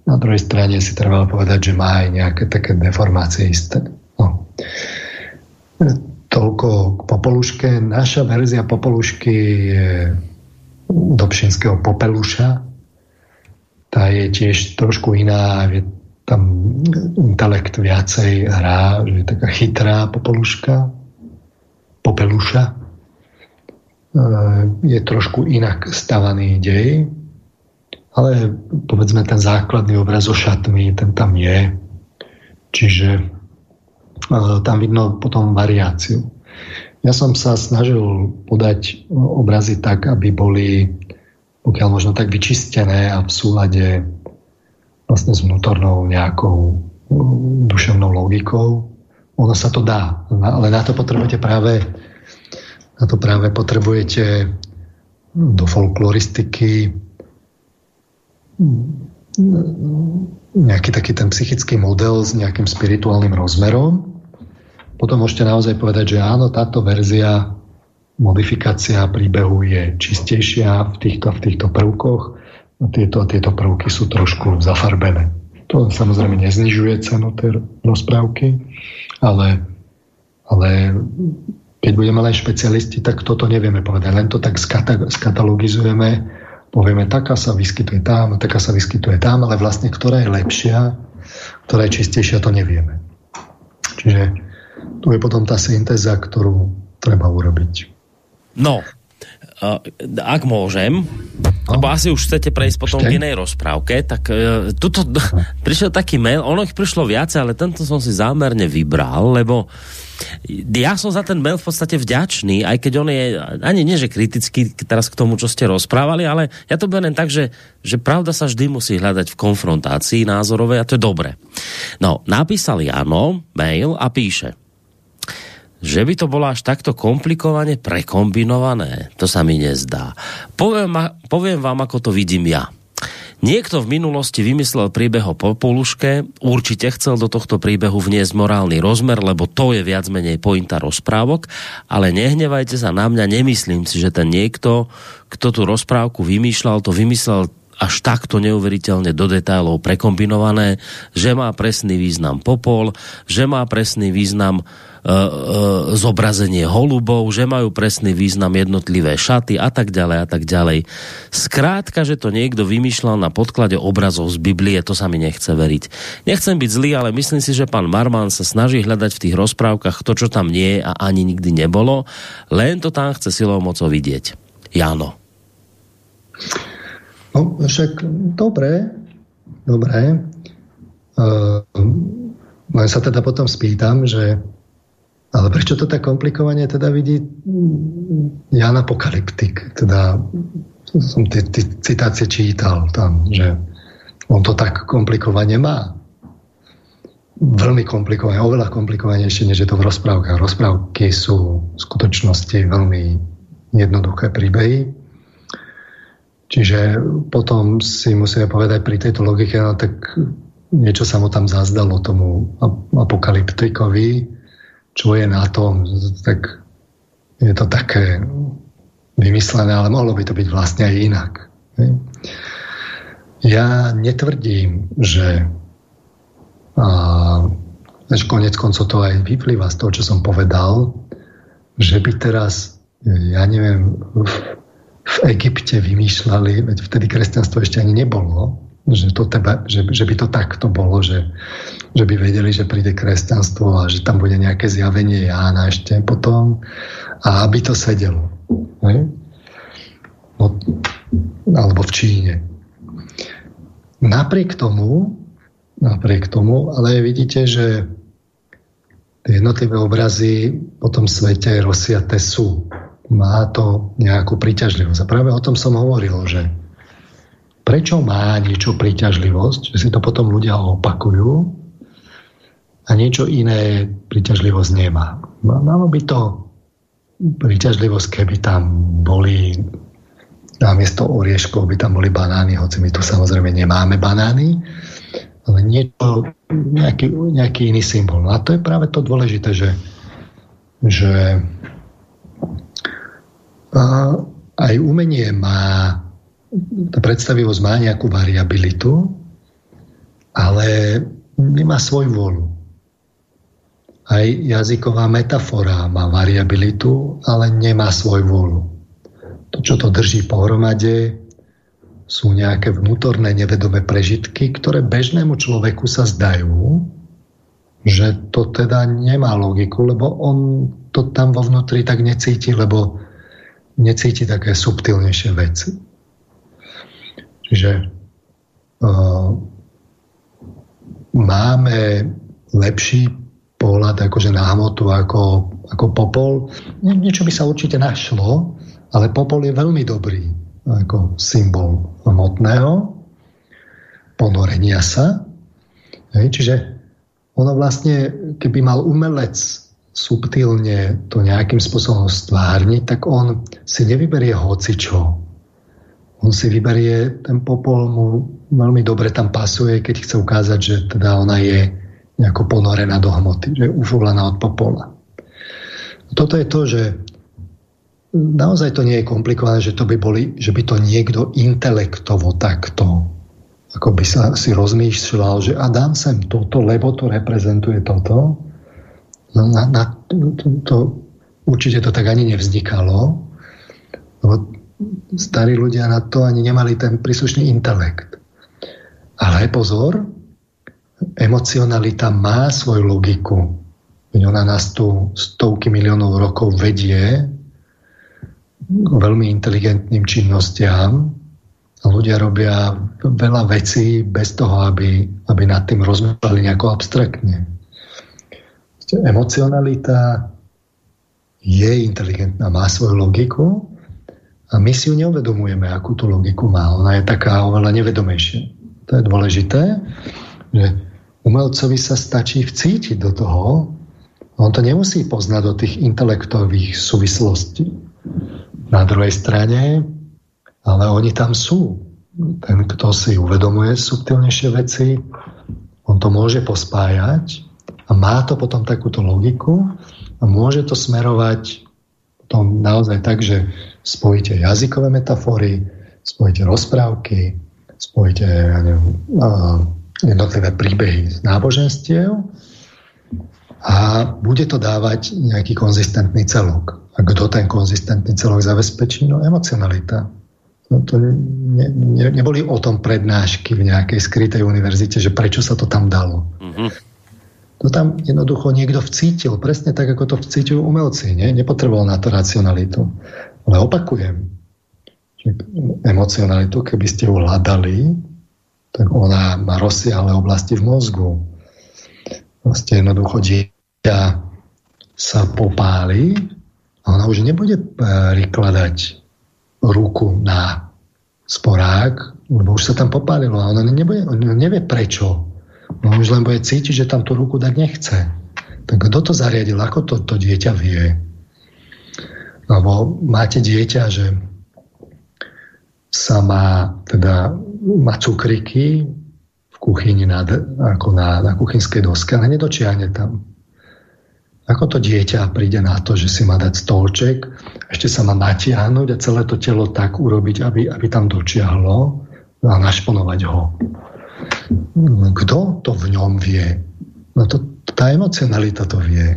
Na druhej strane si treba povedať, že má aj nejaké také deformácie isté. No. Toľko k Popoluške. Naša verzia Popolušky je Dobšinského Popeluša. Tá je tiež trošku iná, je tam intelekt viacej hrá, že je taká chytrá Popoluška Popeluša. E, je trošku inak stavaný dej, ale povedzme ten základný obraz so šatmi, ten tam je. Čiže e, tam vidno potom variáciu. Ja som sa snažil podať obrazy tak, aby boli pokiaľ možno tak vyčistené a v súlade vlastne s vnútornou nejakou duševnou logikou ono sa to dá, ale na to potrebujete práve na to práve potrebujete do folkloristiky nejaký taký ten psychický model s nejakým spirituálnym rozmerom. Potom môžete naozaj povedať, že áno, táto verzia, modifikácia príbehu je čistejšia v týchto, v týchto prvkoch. Tieto, tieto prvky sú trošku zafarbené. To samozrejme neznižuje cenu tej rozprávky, ale, ale keď budeme len špecialisti, tak toto nevieme povedať. Len to tak skatalogizujeme, povieme, taká sa vyskytuje tam, taká sa vyskytuje tam, ale vlastne ktorá je lepšia, ktorá je čistejšia, to nevieme. Čiže tu je potom tá syntéza, ktorú treba urobiť. No, ak môžem, no. lebo asi už chcete prejsť potom Ešte? k inej rozprávke, tak uh, tuto prišiel taký mail, ono ich prišlo viac, ale tento som si zámerne vybral, lebo ja som za ten mail v podstate vďačný, aj keď on je ani nie, že kritický teraz k tomu, čo ste rozprávali, ale ja to beriem tak, že, že pravda sa vždy musí hľadať v konfrontácii názorovej a to je dobre. No, napísal Jano mail a píše že by to bolo až takto komplikovane prekombinované, to sa mi nezdá. Poviem, poviem vám, ako to vidím ja. Niekto v minulosti vymyslel príbeh o Popoluške, určite chcel do tohto príbehu vniesť morálny rozmer, lebo to je viac menej pointa rozprávok, ale nehnevajte sa na mňa, nemyslím si, že ten niekto, kto tú rozprávku vymýšľal, to vymyslel až takto neuveriteľne do detailov prekombinované, že má presný význam popol, že má presný význam e, zobrazenie holubov, že majú presný význam jednotlivé šaty a tak ďalej a tak ďalej. Skrátka, že to niekto vymýšľal na podklade obrazov z Biblie, to sa mi nechce veriť. Nechcem byť zlý, ale myslím si, že pán Marman sa snaží hľadať v tých rozprávkach to, čo tam nie je a ani nikdy nebolo, len to tam chce silou mocou vidieť. Jano. No, však dobre, dobre. Uh, len sa teda potom spýtam, že ale prečo to tak komplikovanie teda vidí Jan Apokalyptik? Teda som tie, citácie čítal tam, že on to tak komplikovanie má. Veľmi komplikované, oveľa komplikovanejšie, než je to v rozprávkach. Rozprávky sú v skutočnosti veľmi jednoduché príbehy. Čiže potom si musíme povedať pri tejto logike, no tak niečo sa mu tam zazdalo tomu apokalyptikovi, čo je na tom, tak je to také vymyslené, ale mohlo by to byť vlastne aj inak. Ja netvrdím, že a, že konec koncov to aj vyplýva z toho, čo som povedal, že by teraz, ja neviem, v, v Egypte vymýšľali, veď vtedy kresťanstvo ešte ani nebolo, že, to teba, že, že by to takto bolo, že, že by vedeli, že príde kresťanstvo a že tam bude nejaké zjavenie Jána ešte potom a aby to sedelo. Ne? No, alebo v Číne. Napriek tomu, napriek tomu, ale vidíte, že tie jednotlivé obrazy po tom svete rozsiate sú. Má to nejakú príťažlivosť. A práve o tom som hovoril, že prečo má niečo príťažlivosť, že si to potom ľudia opakujú a niečo iné príťažlivosť nemá. Malo by to príťažlivosť, keby tam boli namiesto orieškov by tam boli banány, hoci my tu samozrejme nemáme banány, ale niečo, nejaký, nejaký iný symbol. No a to je práve to dôležité, že, že aj umenie má tá predstavivosť má nejakú variabilitu, ale nemá svoj volu. Aj jazyková metafora má variabilitu, ale nemá svoj volu. To, čo to drží pohromade, sú nejaké vnútorné nevedomé prežitky, ktoré bežnému človeku sa zdajú, že to teda nemá logiku, lebo on to tam vo vnútri tak necíti, lebo necíti také subtilnejšie veci. Čiže uh, máme lepší pohľad akože na hmotu ako, ako popol. Nie, niečo by sa určite našlo, ale popol je veľmi dobrý ako symbol hmotného ponorenia sa. Hej, čiže ono vlastne, keby mal umelec subtilne to nejakým spôsobom stvárniť, tak on si nevyberie hocičo. On si vyberie, ten popol mu veľmi dobre tam pasuje, keď chce ukázať, že teda ona je nejako ponorená do hmoty, že je uvolená od popola. Toto je to, že naozaj to nie je komplikované, že, to by, boli, že by to niekto intelektovo takto ako by sa si rozmýšľal, že a dám sem toto, lebo to reprezentuje toto. No, na, na, to, to, určite to tak ani nevznikalo, lebo starí ľudia na to ani nemali ten príslušný intelekt. Ale pozor, emocionalita má svoju logiku. Ona nás tu stovky miliónov rokov vedie k veľmi inteligentným činnostiam, ľudia robia veľa vecí bez toho, aby, aby nad tým rozmýšľali nejako abstraktne. Emocionalita je inteligentná, má svoju logiku a my si ju neuvedomujeme, akú tú logiku má. Ona je taká oveľa nevedomejšia. To je dôležité, že umelcovi sa stačí vcítiť do toho, on to nemusí poznať do tých intelektových súvislostí. Na druhej strane ale oni tam sú. Ten, kto si uvedomuje subtilnejšie veci, on to môže pospájať a má to potom takúto logiku a môže to smerovať potom naozaj tak, že spojíte jazykové metafory, spojíte rozprávky, spojíte ja neviem, jednotlivé príbehy z náboženstiev a bude to dávať nejaký konzistentný celok. A kto ten konzistentný celok zabezpečí? No emocionalita. No to ne, ne, neboli o tom prednášky v nejakej skrytej univerzite, že prečo sa to tam dalo. Mm-hmm. To tam jednoducho niekto vcítil, presne tak, ako to vcítil umelci. Nie? Nepotreboval na to racionalitu. Ale opakujem, že emocionalitu, keby ste ju hľadali, tak ona má rozsiahle oblasti v mozgu. Proste jednoducho dieťa sa popáli a ona už nebude prikladať ruku na sporák, lebo už sa tam popálilo a ona nebude, nevie prečo. No už len bude cítiť, že tam tú ruku dať nechce. Tak kto to zariadil? Ako to, to dieťa vie? Lebo máte dieťa, že sa má, teda, má cukriky v kuchyni na, ako na, na kuchynskej doske, ale nedočiahne tam. Ako to dieťa príde na to, že si má dať stolček, ešte sa má natiahnuť a celé to telo tak urobiť, aby, aby tam dočiahlo a našponovať ho. Kto to v ňom vie? No to, tá emocionalita to vie.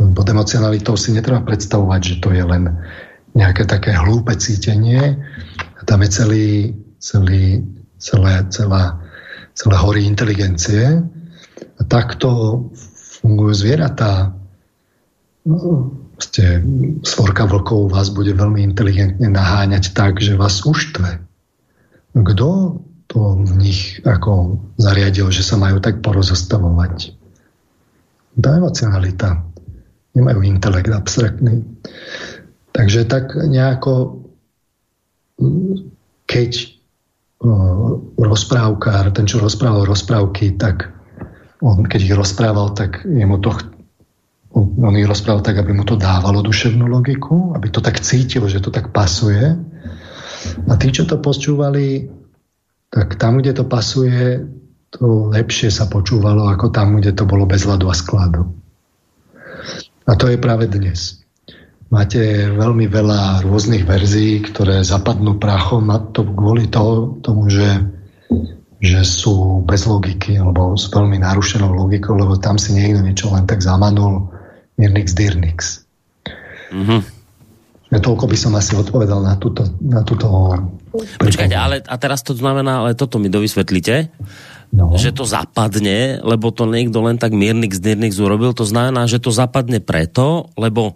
Pod emocionalitou si netreba predstavovať, že to je len nejaké také hlúpe cítenie. Tam je celý, celý, celé, celá, celé hory inteligencie. A takto fungujú zvieratá. No, ste, svorka vlkov vás bude veľmi inteligentne naháňať tak, že vás uštve. Kto to v nich ako zariadil, že sa majú tak porozostavovať? Tá emocionalita. Nemajú intelekt abstraktný. Takže tak nejako keď rozprávkár, ten, čo rozprával rozprávky, tak on keď ich rozprával, tak jemu to, on, on ich rozprával tak, aby mu to dávalo duševnú logiku, aby to tak cítil, že to tak pasuje. A tí, čo to počúvali, tak tam, kde to pasuje, to lepšie sa počúvalo, ako tam, kde to bolo bez hladu a skladu. A to je práve dnes. Máte veľmi veľa rôznych verzií, ktoré zapadnú prachom a to kvôli toho, tomu, že že sú bez logiky alebo s veľmi narušenou logikou, lebo tam si niekto niečo len tak zamanul Mirnix Dirnix. Mm-hmm. Ja toľko by som asi odpovedal na túto, na túto Počkajte, ale a teraz to znamená, ale toto mi dovysvetlíte, no. že to zapadne, lebo to niekto len tak Mirnix Dirnix urobil, to znamená, že to zapadne preto, lebo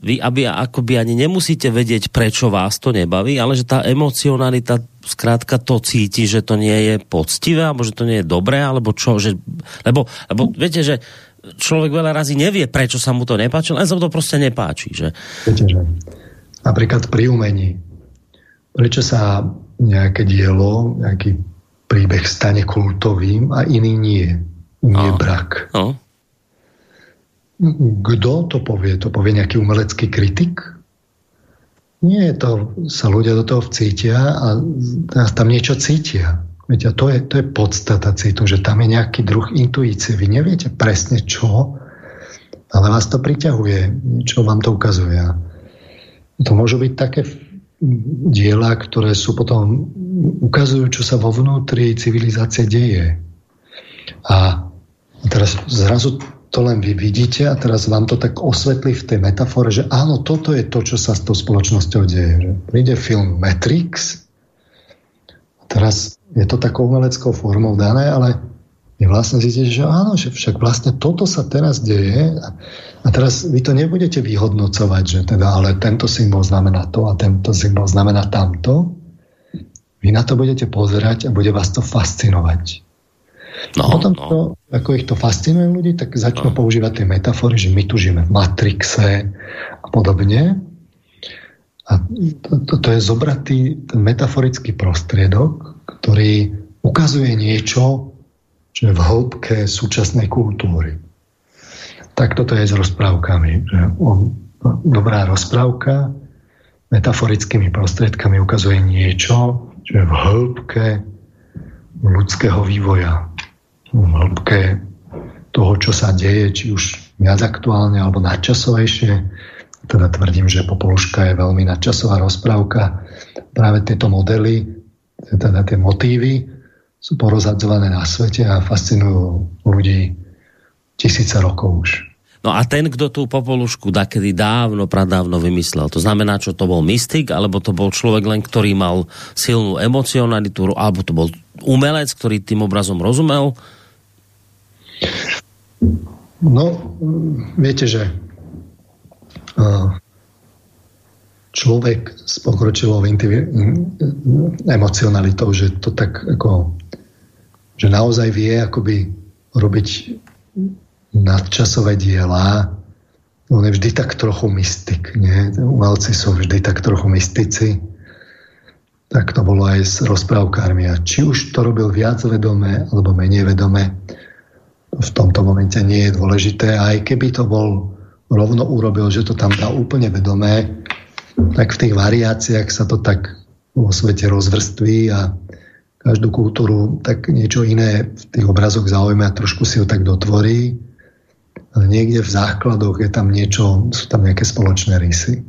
vy aby, akoby ani nemusíte vedieť, prečo vás to nebaví, ale že tá emocionalita skrátka to cíti, že to nie je poctivé, alebo že to nie je dobré, alebo čo, že, lebo, lebo viete, že človek veľa razy nevie, prečo sa mu to nepáči, len sa mu to proste nepáči. Že... Viete, že napríklad pri umení, prečo sa nejaké dielo, nejaký príbeh stane kultovým a iný nie. nie no. brak. No. Kto to povie? To povie nejaký umelecký kritik? Nie, to sa ľudia do toho vcítia a tam niečo cítia. Viete, to je, to je podstata citu, že tam je nejaký druh intuície. Vy neviete presne čo, ale vás to priťahuje, čo vám to ukazuje. To môžu byť také diela, ktoré sú potom ukazujú, čo sa vo vnútri civilizácie deje. A teraz zrazu to len vy vidíte a teraz vám to tak osvetlí v tej metafore, že áno, toto je to, čo sa s tou spoločnosťou deje. Že príde film Matrix a teraz je to takou umeleckou formou dané, ale vy vlastne zistíte, že áno, že však vlastne toto sa teraz deje a, a teraz vy to nebudete vyhodnocovať, že teda ale tento symbol znamená to a tento symbol znamená tamto. Vy na to budete pozerať a bude vás to fascinovať. No, potom, no. To, ako ich to fascinuje ľudí, tak začnú no. používať tie metafory, že my tu žijeme v Matrixe a podobne. A to, to, to je zobratý ten metaforický prostriedok, ktorý ukazuje niečo, čo je v hĺbke súčasnej kultúry. Tak toto je s rozprávkami. Že on, dobrá rozprávka metaforickými prostriedkami ukazuje niečo, čo je v hĺbke ľudského vývoja v hĺbke toho, čo sa deje, či už viac aktuálne alebo nadčasovejšie. Teda tvrdím, že Popoluška je veľmi nadčasová rozprávka. Práve tieto modely, teda tie motívy sú porozhadzované na svete a fascinujú ľudí tisíce rokov už. No a ten, kto tú popolušku dakedy dávno, pradávno vymyslel, to znamená, čo to bol mystik, alebo to bol človek len, ktorý mal silnú emocionalitu, alebo to bol umelec, ktorý tým obrazom rozumel, No, viete, že človek s pokročilou emocionalitou, že to tak ako, že naozaj vie akoby robiť nadčasové diela, on je vždy tak trochu mystik, nie? Umelci sú vždy tak trochu mystici. Tak to bolo aj s rozprávkármi. A či už to robil viac vedomé alebo menej vedomé, v tomto momente nie je dôležité. Aj keby to bol rovno urobil, že to tam dá úplne vedomé, tak v tých variáciách sa to tak vo svete rozvrství a každú kultúru tak niečo iné v tých obrazoch zaujíma a trošku si ho tak dotvorí. Ale niekde v základoch je tam niečo, sú tam nejaké spoločné rysy,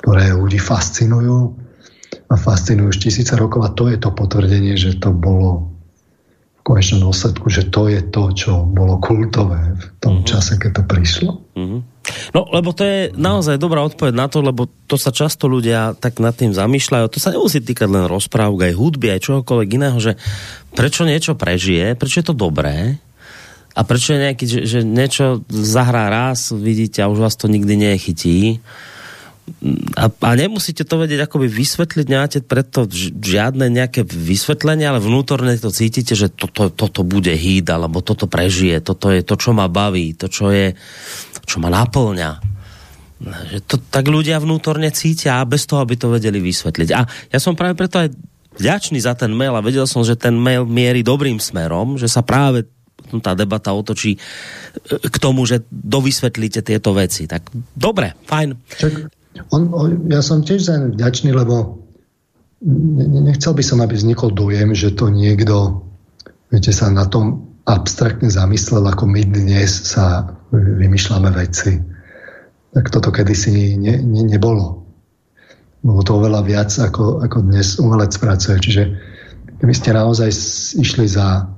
ktoré ľudí fascinujú a fascinujú už tisíce rokov a to je to potvrdenie, že to bolo konečnom dôsledku, že to je to, čo bolo kultové v tom uh-huh. čase, keď to prišlo. Uh-huh. No, lebo to je naozaj dobrá odpoveď na to, lebo to sa často ľudia tak nad tým zamýšľajú. To sa nemusí týkať len rozprávok, aj hudby, aj čohokoľvek iného, že prečo niečo prežije, prečo je to dobré a prečo je nejaký, že, že niečo zahrá raz, vidíte, a už vás to nikdy nechytí a, a nemusíte to vedieť akoby vysvetliť, nemáte preto žiadne nejaké vysvetlenie, ale vnútorne to cítite, že toto, toto bude hýd, alebo toto prežije, toto je to, čo ma baví, to, čo je, čo ma naplňa. Že to tak ľudia vnútorne cítia a bez toho, aby to vedeli vysvetliť. A ja som práve preto aj vďačný za ten mail a vedel som, že ten mail mierí dobrým smerom, že sa práve tá debata otočí e, k tomu, že dovysvetlíte tieto veci. Tak dobre, fajn. Čak, on, ja som tiež za vďačný, lebo nechcel by som, aby vznikol dojem, že to niekto viete, sa na tom abstraktne zamyslel, ako my dnes sa vymýšľame veci. Tak toto kedysi ne, ne, nebolo. Bolo to oveľa viac, ako, ako dnes umelec pracuje. Čiže keby ste naozaj išli za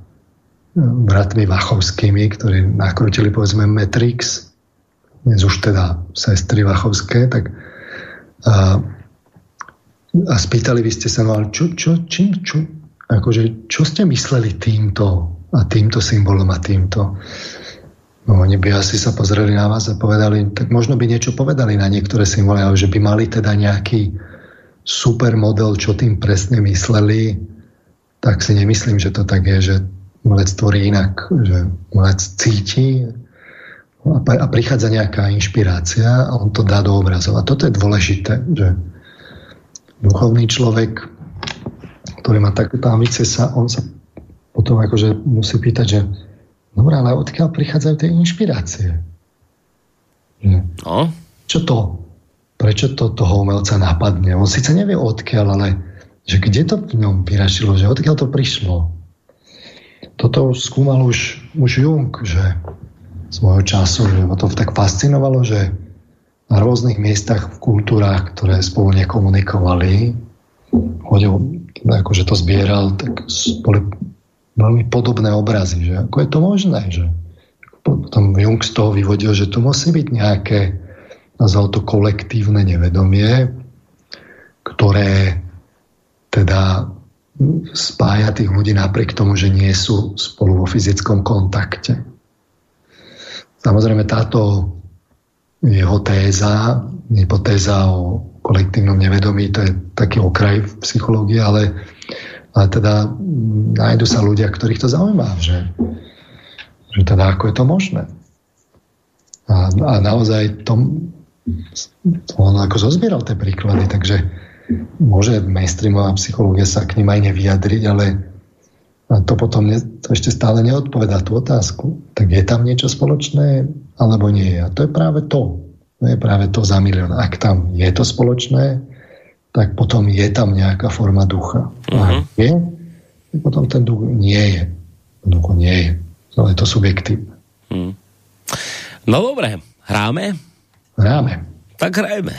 bratmi Vachovskými, ktorí nakrutili povedzme Matrix, dnes už teda sestry Vachovské, tak a, a spýtali by ste sa, no ale čo, čo, čím, čo, akože, čo ste mysleli týmto a týmto symbolom a týmto? No oni by asi sa pozreli na vás a povedali, tak možno by niečo povedali na niektoré symboly, ale že by mali teda nejaký super model, čo tým presne mysleli, tak si nemyslím, že to tak je, že umelec tvorí inak, že umelec cíti a prichádza nejaká inšpirácia a on to dá do obrazov. A toto je dôležité, že duchovný človek, ktorý má takéto ambície, sa, on sa potom akože musí pýtať, že Dobre, ale odkiaľ prichádzajú tie inšpirácie? No. Čo to? Prečo to toho umelca napadne? On síce nevie odkiaľ, ale že kde to v ňom vyrašilo, že odkiaľ to prišlo. Toto skúmal už, už Jung, že svojho času, že ho to tak fascinovalo, že na rôznych miestach v kultúrách, ktoré spolu nekomunikovali, chodil, akože to zbieral, tak boli veľmi podobné obrazy, že ako je to možné, že potom Jung z toho vyvodil, že tu musí byť nejaké, nazval to kolektívne nevedomie, ktoré teda spája tých ľudí napriek tomu, že nie sú spolu vo fyzickom kontakte. Samozrejme táto jeho téza, hypotéza o kolektívnom nevedomí, to je taký okraj v psychológii, ale, ale teda nájdu sa ľudia, ktorých to zaujíma, že, že teda ako je to možné. A, a naozaj tom, on ako zozbieral tie príklady, takže môže mainstreamová psychológia sa k ním aj nevyjadriť, ale to potom ne, to ešte stále neodpovedá tú otázku. Tak je tam niečo spoločné, alebo nie je. A to je práve to. To je práve to za milión. Ak tam je to spoločné, tak potom je tam nejaká forma ducha. Uh-huh. A mhm. tak potom ten duch nie je. Duch nie je. Ale je to subjektívne. Uh-huh. No dobre, hráme? Hráme. Tak hrajme.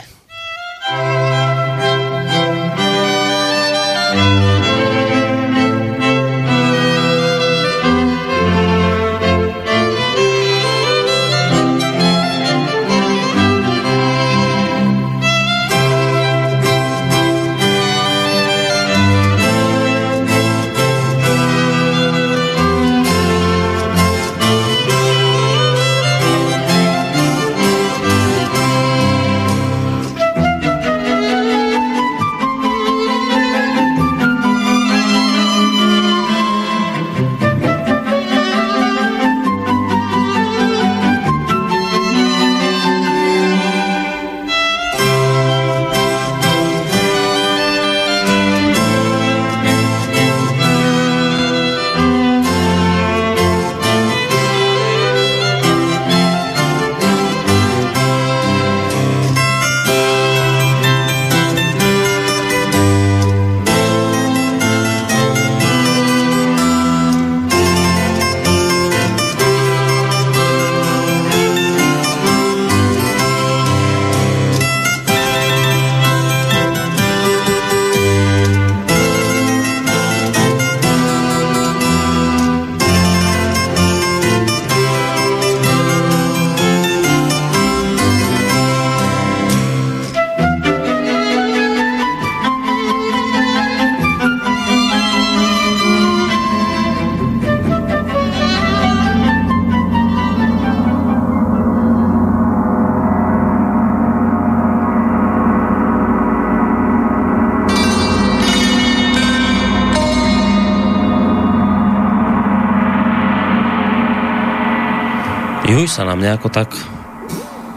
Sa nám nejako tak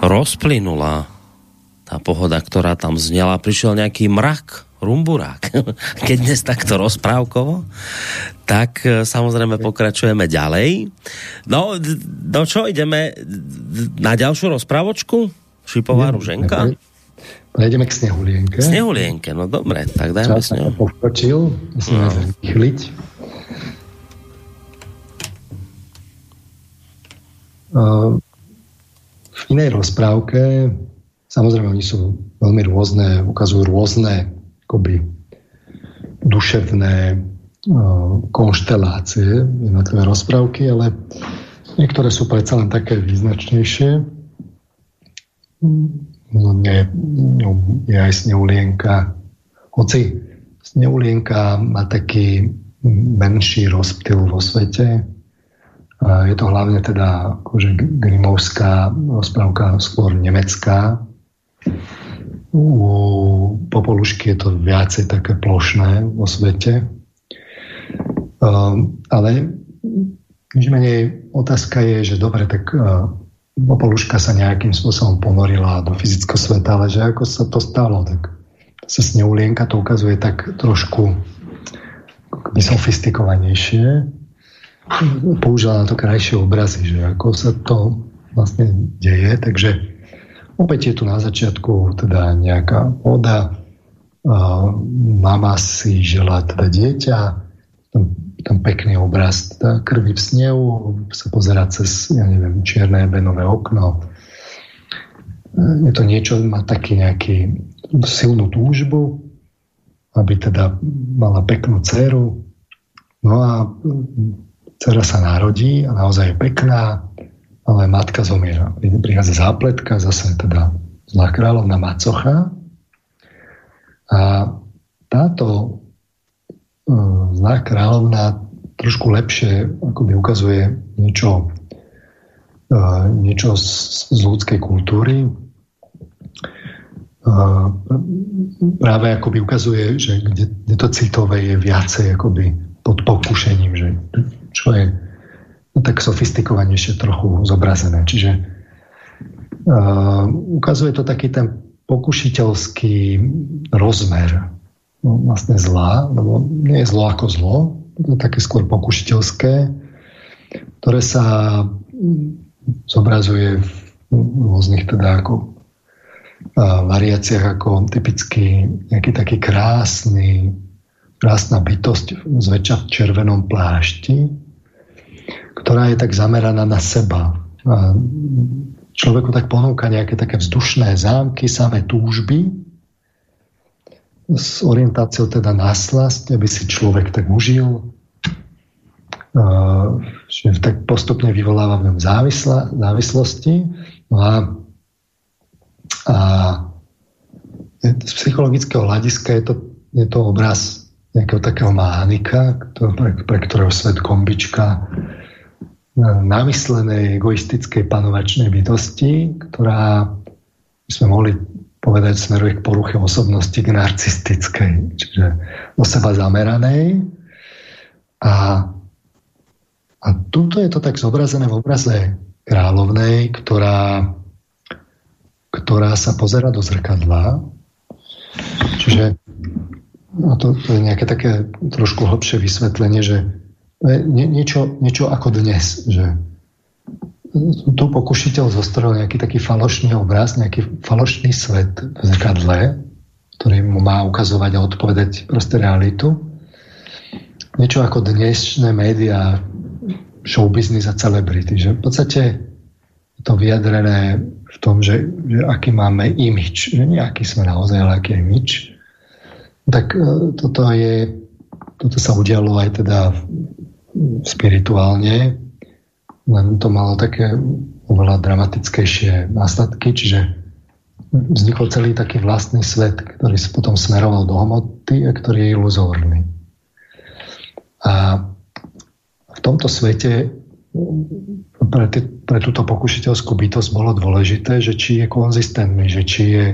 rozplynula tá pohoda, ktorá tam znela. Prišiel nejaký mrak, rumburák. Keď dnes takto rozprávkovo, tak e, samozrejme pokračujeme ďalej. No, no čo, ideme na ďalšiu rozprávočku? Šipová ruženka? Prejdeme k snehulienke. Snehulienke, no dobre, tak dajme Čas snehu. pokročil, musíme no. zrýchliť. V inej rozprávke, samozrejme oni sú veľmi rôzne, ukazujú rôzne akoby duševné konštelácie jednotlivé rozprávky, ale niektoré sú predsa len také význačnejšie. No, nie, je aj Sneulienka. Hoci Sneulienka má taký menší rozptyl vo svete, je to hlavne teda akože grimovská rozprávka, skôr nemecká. U Popolušky je to viacej také plošné vo svete. Um, ale nič menej otázka je, že dobre, tak uh, Popoluška sa nejakým spôsobom ponorila do fyzického sveta, ale že ako sa to stalo, tak sa s ňou to ukazuje tak trošku sofistikovanejšie použila na to krajšie obrazy, že ako sa to vlastne deje, takže opäť je tu na začiatku teda nejaká voda, mama si žela teda dieťa, tam, tam pekný obraz teda krvi v snehu, sa pozera cez, ja neviem, čierne benové okno. Je to niečo, má taký nejaký silnú túžbu, aby teda mala peknú dceru. No a dcera sa narodí a naozaj je pekná, ale matka zomiera. Prichádza zápletka, zase teda zlá kráľovna Macocha. A táto uh, zlá kráľovna trošku lepšie akoby ukazuje niečo, uh, niečo z, z ľudskej kultúry. Uh, práve akoby ukazuje, že kde, kde to citové je viacej akoby pod pokušením, že čo je no, tak sofistikovanejšie trochu zobrazené. Čiže uh, ukazuje to taký ten pokušiteľský rozmer no, vlastne zla, lebo nie je zlo ako zlo, to je také skôr pokušiteľské, ktoré sa zobrazuje v rôznych teda ako variáciách ako typicky nejaký taký krásny, krásna bytosť zväčša v červenom plášti, ktorá je tak zameraná na seba. Človeku tak ponúka nejaké také vzdušné zámky, samé túžby, s orientáciou teda na slasť, aby si človek tak užil, že tak postupne vyvoláva v ňom závislosti. No a, a z psychologického hľadiska je to, je to obraz nejakého takého mánika, pre, pre ktorého svet kombička namyslenej egoistickej panovačnej bytosti, ktorá by sme mohli povedať smeruje k poruche osobnosti, k narcistickej, čiže o seba zameranej. A, a tuto je to tak zobrazené v obraze kráľovnej, ktorá, ktorá sa pozera do zrkadla. Čiže no to, to je nejaké také trošku hlbšie vysvetlenie, že nie, niečo, niečo ako dnes, že tu pokušiteľ zostrel nejaký taký falošný obraz, nejaký falošný svet v zrkadle, ktorý mu má ukazovať a odpovedať proste realitu. Niečo ako dnešné médiá, showbiznis a celebrity, že v podstate je to vyjadrené v tom, že, že aký máme imič, že nie sme naozaj, ale aký je imič. Tak e, toto je, toto sa udialo aj teda spirituálne, len to malo také oveľa dramatickejšie následky, čiže vznikol celý taký vlastný svet, ktorý sa potom smeroval do hmoty a ktorý je iluzórny. A v tomto svete pre, t- pre túto pokušiteľskú bytosť bolo dôležité, že či je konzistentný, že či je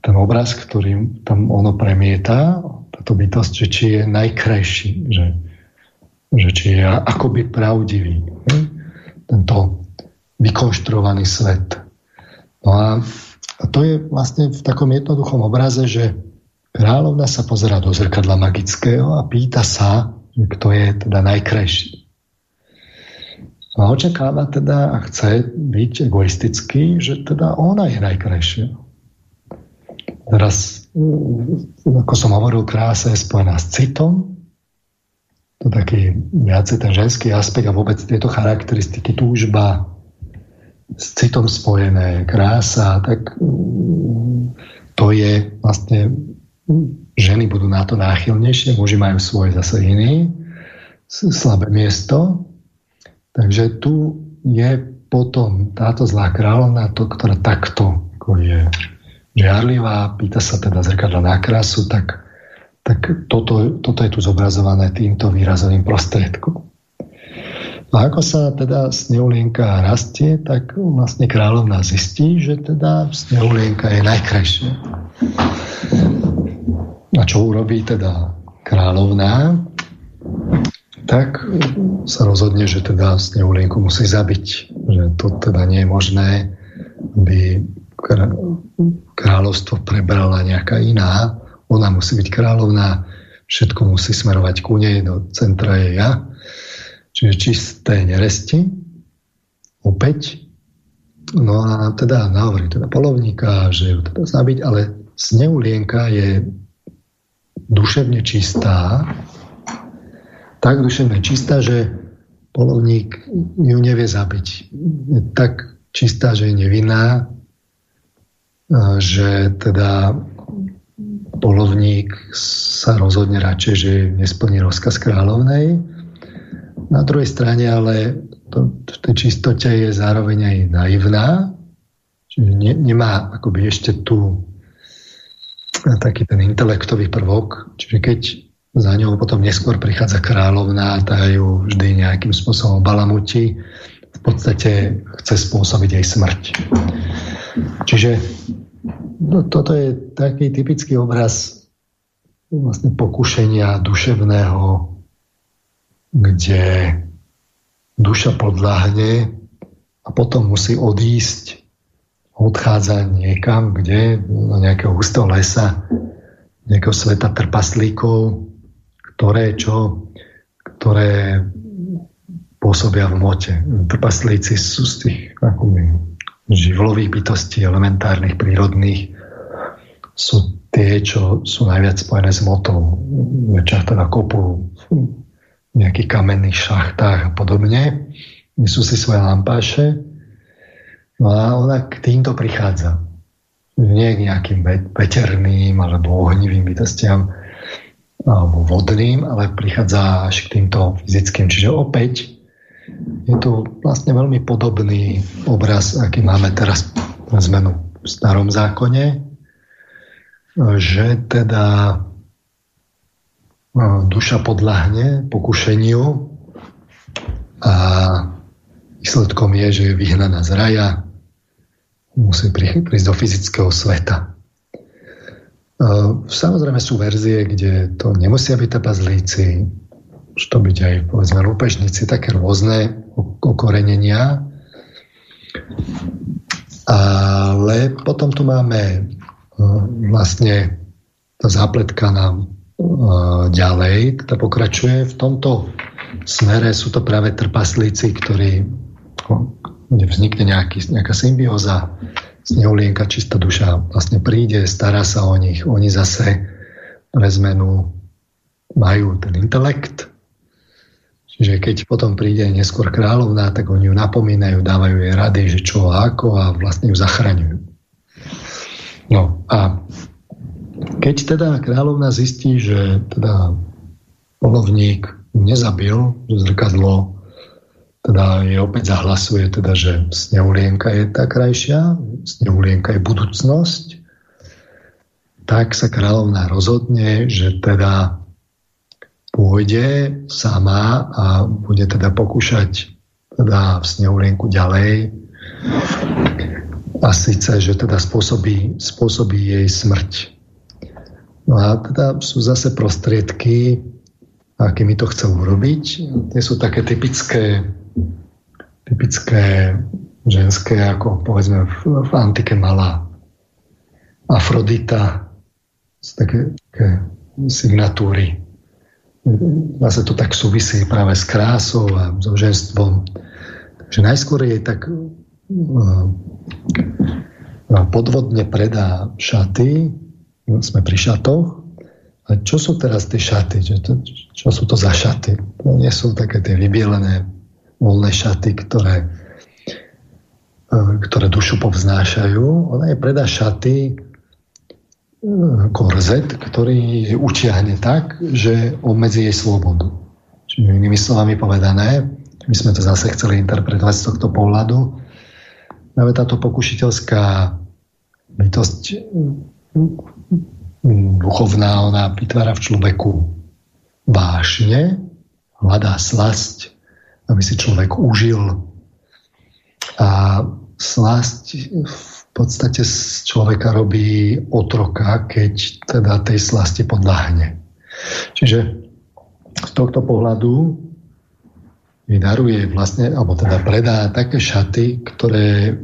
ten obraz, ktorý tam ono premieta, táto bytosť, že či je najkrajší, že že či je akoby pravdivý hm? tento vykonštruovaný svet. No a, a to je vlastne v takom jednoduchom obraze, že kráľovna sa pozera do zrkadla magického a pýta sa, kto je teda najkrajší. No a očakáva teda a chce byť egoistický, že teda ona je najkrajšia. Teraz, ako som hovoril, krása je spojená s citom, to taký viacej ten ženský aspekt a vôbec tieto charakteristiky, túžba, s citom spojené, krása, tak mm, to je vlastne ženy budú na to náchylnejšie, muži majú svoj zase iný slabé miesto. Takže tu je potom táto zlá kráľovna, to, ktorá takto ako je žiarlivá, pýta sa teda zrkadla na krásu, tak tak toto, toto je tu zobrazované týmto výrazovým prostriedkom. A ako sa teda Sneulienka rastie, tak vlastne kráľovna zistí, že teda Sneulienka je najkrajšia. A čo urobí teda kráľovná? Tak sa rozhodne, že teda Sneulienku musí zabiť. Že to teda nie je možné, aby kráľovstvo prebrala nejaká iná ona musí byť kráľovná, všetko musí smerovať ku nej, do centra je ja. čiže čisté neresti, opäť. No a teda nahovorí teda polovníka, že ju teda zabiť, ale sneulienka je duševne čistá, tak duševne čistá, že polovník ju nevie zabiť. Je tak čistá, že je nevinná, že teda polovník sa rozhodne radšej, že nesplní rozkaz kráľovnej. Na druhej strane ale to, v tej čistote je zároveň aj naivná, čiže ne, nemá akoby ešte tu taký ten intelektový prvok, čiže keď za ňou potom neskôr prichádza kráľovná, tá ju vždy nejakým spôsobom balamutí, v podstate chce spôsobiť aj smrť. Čiže no, toto je taký typický obraz vlastne pokušenia duševného, kde duša podľahne a potom musí odísť, odchádza niekam, kde, do nejakého hustého lesa, nejakého sveta trpaslíkov, ktoré čo, ktoré pôsobia v mote. Trpaslíci sú z tých akoby, živlových bytostí, elementárnych, prírodných, sú tie, čo sú najviac spojené s motou. Väčšia teda kopu nejakých kamenných šachtách a podobne. Nesú si svoje lampáše. No a ona k týmto prichádza. Nie k nejakým veterným alebo ohnivým bytostiam alebo vodným, ale prichádza až k týmto fyzickým. Čiže opäť je tu vlastne veľmi podobný obraz, aký máme teraz zmenu v starom zákone, že teda duša podľahne pokušeniu a výsledkom je, že je vyhnaná z raja, musí prísť do fyzického sveta. Samozrejme sú verzie, kde to nemusia byť trpazlíci, môžu to byť aj povedzme lúpežníci, také rôzne okorenenia. Ale potom tu máme vlastne tá zápletka nám ďalej, teda pokračuje. V tomto smere sú to práve trpaslíci, ktorí vznikne nejaký, nejaká symbióza, sneulienka, čistá duša vlastne príde, stará sa o nich, oni zase pre zmenu majú ten intelekt, Čiže keď potom príde neskôr kráľovná, tak oni ju napomínajú, dávajú jej rady, že čo a ako a vlastne ju zachraňujú. No a keď teda kráľovna zistí, že teda polovník nezabil, zrkadlo teda je opäť zahlasuje, teda, že sneulienka je tá krajšia, sneulienka je budúcnosť, tak sa kráľovná rozhodne, že teda pôjde sama a bude teda pokúšať teda v sneulienku ďalej a síce, že teda spôsobí, spôsobí jej smrť. No a teda sú zase prostriedky, akými to chce urobiť. Tie sú také typické, typické ženské, ako povedzme v, v antike mala Afrodita, sú také, také signatúry. Zase to tak súvisí práve s krásou a so ženstvom. Takže najskôr je tak uh, podvodne predá šaty, No, sme pri šatoch. A čo sú teraz tie šaty? Čo, to, čo sú to za šaty? To nie sú také tie vybielené voľné šaty, ktoré, e, ktoré dušu povznášajú. Ona je predá šaty e, korzet, ktorý utiahne tak, že obmedzí jej slobodu. Čiže inými slovami povedané, my sme to zase chceli interpretovať z tohto pohľadu, práve táto pokušiteľská bytosť duchovná, ona vytvára v človeku vášne, hľadá slasť, aby si človek užil. A slasť v podstate z človeka robí otroka, keď teda tej slasti podľahne. Čiže z tohto pohľadu mi daruje vlastne, alebo teda predá také šaty, ktoré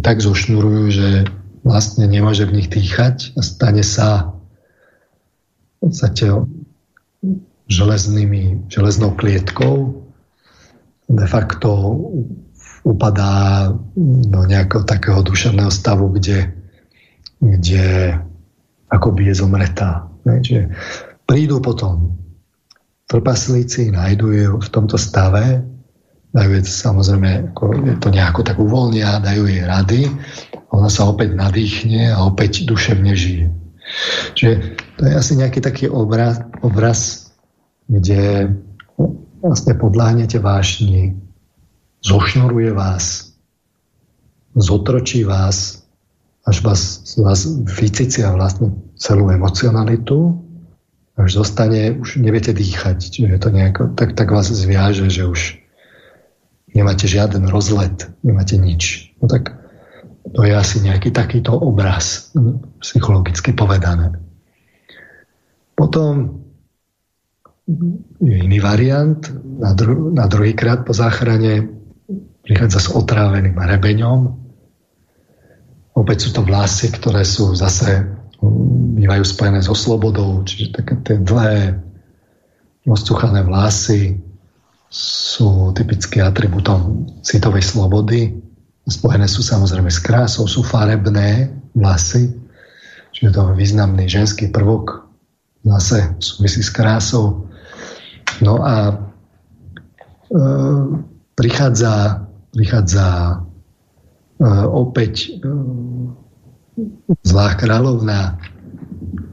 tak zošnurujú, že vlastne nemôže v nich dýchať a stane sa v podstate železnými, železnou klietkou de facto upadá do nejakého takého duševného stavu, kde, kde akoby je zomretá. Ne? Čiže prídu potom trpaslíci, nájdu ju v tomto stave, dajú jej samozrejme, ako je to nejako tak uvoľnia, dajú jej rady, ona sa opäť nadýchne a opäť duševne žije. Čiže to je asi nejaký taký obraz, obraz kde vlastne podláhnete vášni, zošnuruje vás, zotročí vás, až vás, vás vycicia vlastne celú emocionalitu, až zostane, už neviete dýchať, čiže to nejako, tak, tak vás zviaže, že už nemáte žiaden rozlet, nemáte nič. No tak to je asi nejaký takýto obraz, psychologicky povedané. Potom je iný variant, na, dru- na druhýkrát po záchrane prichádza s otráveným rebeňom. Opäť sú to vlasy, ktoré sú zase bývajú spojené so slobodou, čiže také tie dlhé rozcuchané vlasy sú typickým atributom citovej slobody. Spojené sú samozrejme s krásou, sú farebné vlasy, čiže to je významný ženský prvok zase súvisí s krásou. No a e, prichádza, prichádza e, opäť e, zlá kráľovna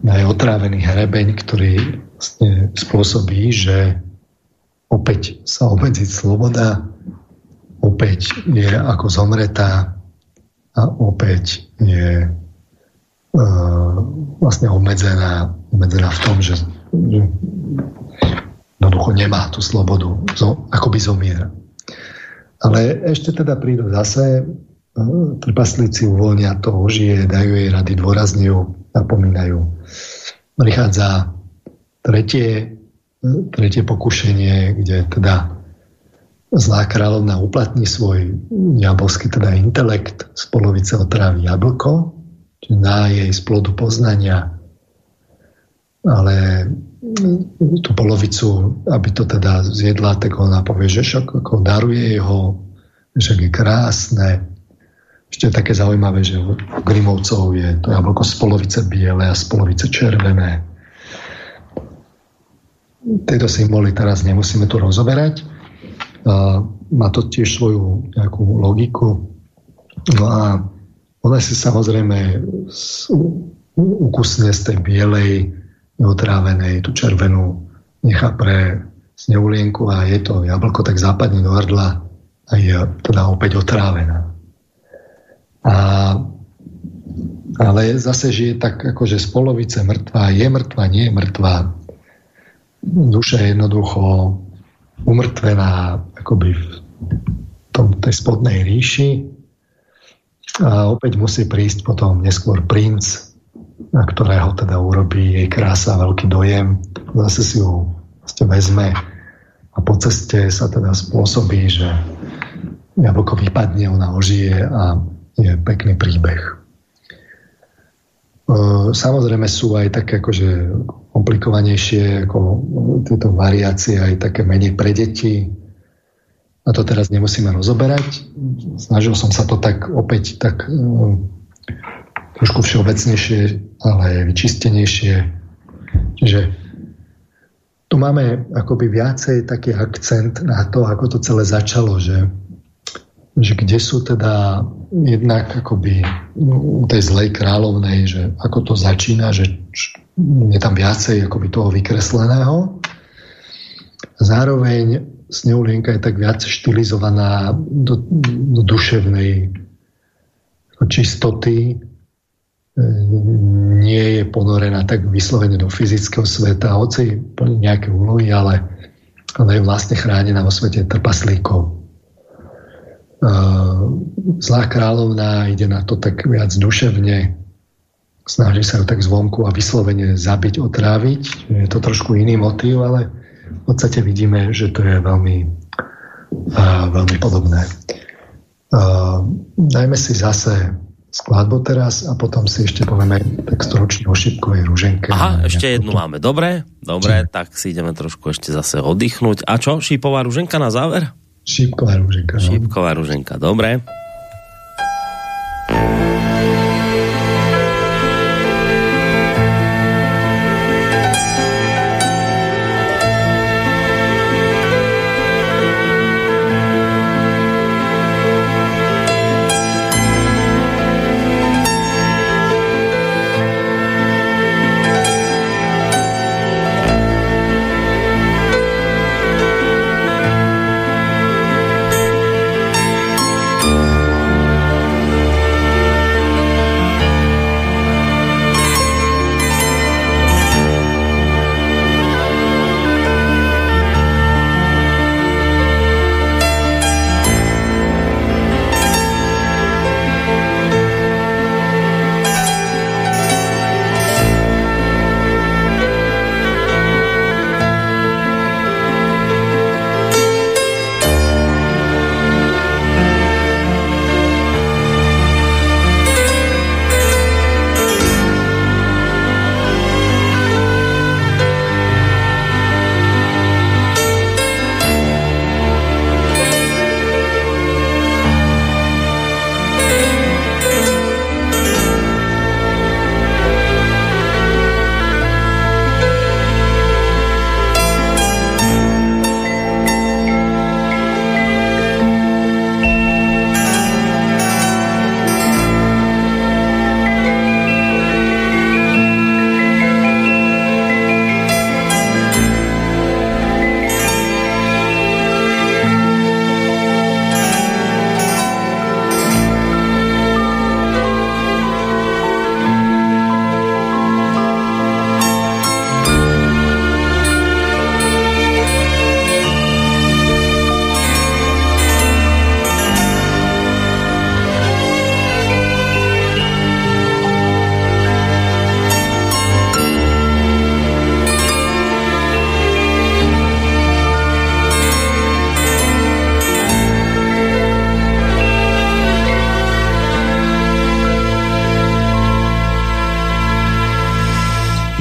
na jej otrávený hrebeň, ktorý vlastne spôsobí, že opäť sa obmedzí sloboda, opäť je ako zomretá a opäť je e, vlastne obmedzená, obmedzená v tom, že, že jednoducho nemá tú slobodu, zo, akoby zomiera. Ale ešte teda prídu zase trpaslíci uvoľnia to ožije, dajú jej rady, dôrazne ju napomínajú. Prichádza tretie, tretie pokušenie, kde teda zlá kráľovna uplatní svoj diabolský teda intelekt z polovice otrávi jablko, čiže na jej z poznania, ale tú polovicu, aby to teda zjedla, tak ona povie, že však ako daruje jeho, však je krásne, ešte také zaujímavé, že u Grimovcov je to jablko z polovice biele a z polovice červené. Tieto symboly teraz nemusíme tu rozoberať. Má to tiež svoju nejakú logiku. No a ona si samozrejme ukusne z tej bielej, neotrávenej, tú červenú nechá pre sneulienku a je to jablko tak západne do hrdla a je teda opäť otrávená. A, ale zase žije tak akože z polovice mŕtva, je mŕtva, nie je mŕtva. Duša je jednoducho umrtvená akoby v tom, tej spodnej ríši a opäť musí prísť potom neskôr princ, na ktorého teda urobí jej krása veľký dojem. Zase si ju vlastne vezme a po ceste sa teda spôsobí, že jablko vypadne, ona ožije a je pekný príbeh. E, samozrejme sú aj také akože komplikovanejšie ako tieto variácie, aj také menej pre deti. A to teraz nemusíme rozoberať. Snažil som sa to tak opäť tak e, trošku všeobecnejšie, ale vyčistenejšie. Čiže tu máme akoby viacej taký akcent na to, ako to celé začalo, že že kde sú teda jednak akoby tej zlej kráľovnej, že ako to začína, že je tam viacej akoby toho vykresleného. Zároveň Sneulienka je tak viac štilizovaná do, do duševnej čistoty, nie je ponorená tak vyslovene do fyzického sveta, hoci plní nejaké úlohy, ale ona je vlastne chránená vo svete trpaslíkov zlá kráľovná ide na to tak viac duševne, snaží sa ju tak zvonku a vyslovene zabiť, otráviť. Je to trošku iný motív, ale v podstate vidíme, že to je veľmi, veľmi podobné. Dajme si zase skladbu teraz a potom si ešte povieme tak stručne o šipkovej rúženke. Aha, ešte jednu máme. Dobre, dobre, Či? tak si ideme trošku ešte zase oddychnúť. A čo, šipová rúženka na záver? Šípková rúženka. No. Šípková rúženka, dobre.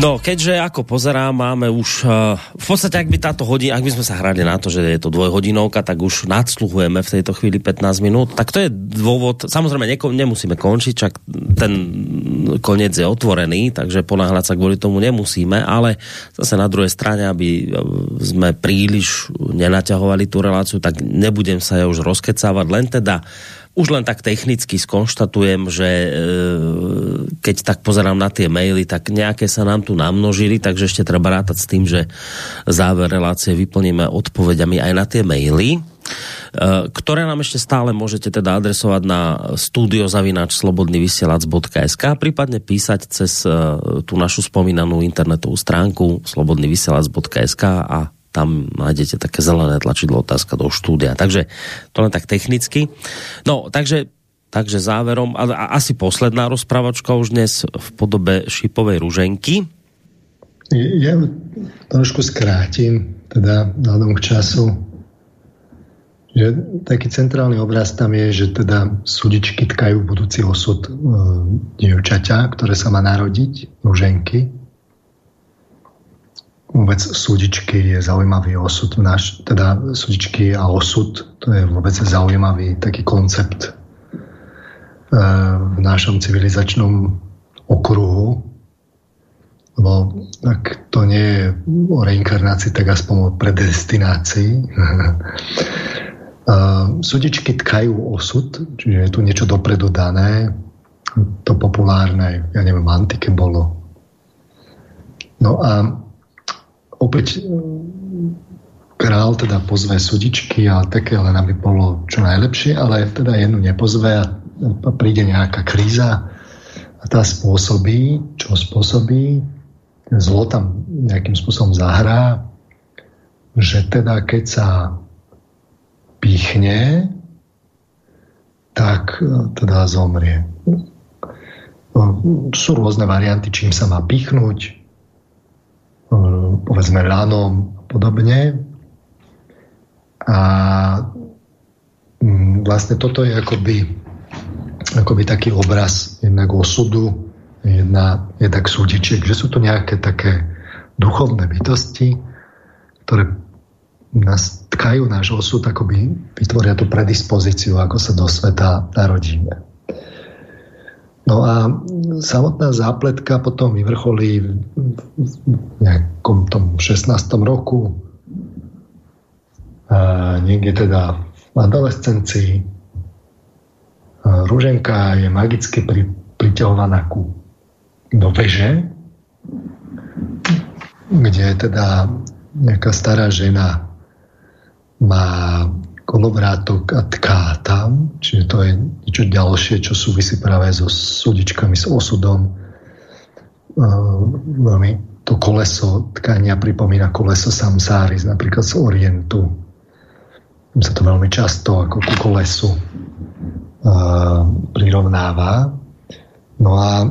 No, keďže ako pozerám, máme už, uh, v podstate ak by táto hodina, ak by sme sa hrali na to, že je to dvojhodinovka, tak už nadsluhujeme v tejto chvíli 15 minút, tak to je dôvod, samozrejme neko, nemusíme končiť, čak ten koniec je otvorený, takže ponáhľať sa kvôli tomu nemusíme, ale zase na druhej strane, aby sme príliš nenaťahovali tú reláciu, tak nebudem sa ja už rozkecávať, len teda už len tak technicky skonštatujem, že e, keď tak pozerám na tie maily, tak nejaké sa nám tu namnožili, takže ešte treba rátať s tým, že záver relácie vyplníme odpovediami aj na tie maily e, ktoré nám ešte stále môžete teda adresovať na studiozavinačslobodnyvysielac.sk prípadne písať cez e, tú našu spomínanú internetovú stránku slobodnyvysielac.sk a tam nájdete také zelené tlačidlo otázka do štúdia. Takže to len tak technicky. No, takže, takže záverom, a, asi posledná rozprávačka už dnes v podobe šipovej ruženky. Ja trošku skrátim, teda vzhľadom k času, že taký centrálny obraz tam je, že teda sudičky tkajú budúci osud e, dievčaťa, ktoré sa má narodiť, ruženky vôbec súdičky je zaujímavý osud, náš, teda súdičky a osud, to je vôbec zaujímavý taký koncept e, v našom civilizačnom okruhu, lebo ak to nie je o reinkarnácii, tak aspoň o predestinácii. Súdičky tkajú osud, čiže je tu niečo dopredu dané, to populárne, ja neviem, v antike bolo. No a opäť král teda pozve sudičky a také len aby bolo čo najlepšie, ale teda jednu nepozve a príde nejaká kríza a tá spôsobí, čo spôsobí, zlo tam nejakým spôsobom zahrá, že teda keď sa pichne, tak e, teda zomrie. Sú rôzne varianty, čím sa má pichnúť, povedzme lanom a podobne. A mm, vlastne toto je akoby, akoby taký obraz jednak osudu, jedna, jednak súdičiek, že sú to nejaké také duchovné bytosti, ktoré nás tkajú náš osud, akoby vytvoria tú predispozíciu, ako sa do sveta narodíme. No a samotná zápletka potom vyvrcholí v nejakom tom 16. roku, a niekde teda v adolescencii. Rúženka je magicky pri, priťahovaná ku, do veže, kde teda nejaká stará žena má kolovrátok a tká tam, čiže to je niečo ďalšie, čo súvisí práve so súdičkami, s osudom. Veľmi to koleso tkania pripomína koleso samsáris, napríklad z Orientu. Tam sa to veľmi často ako ku kolesu prirovnáva. No a e,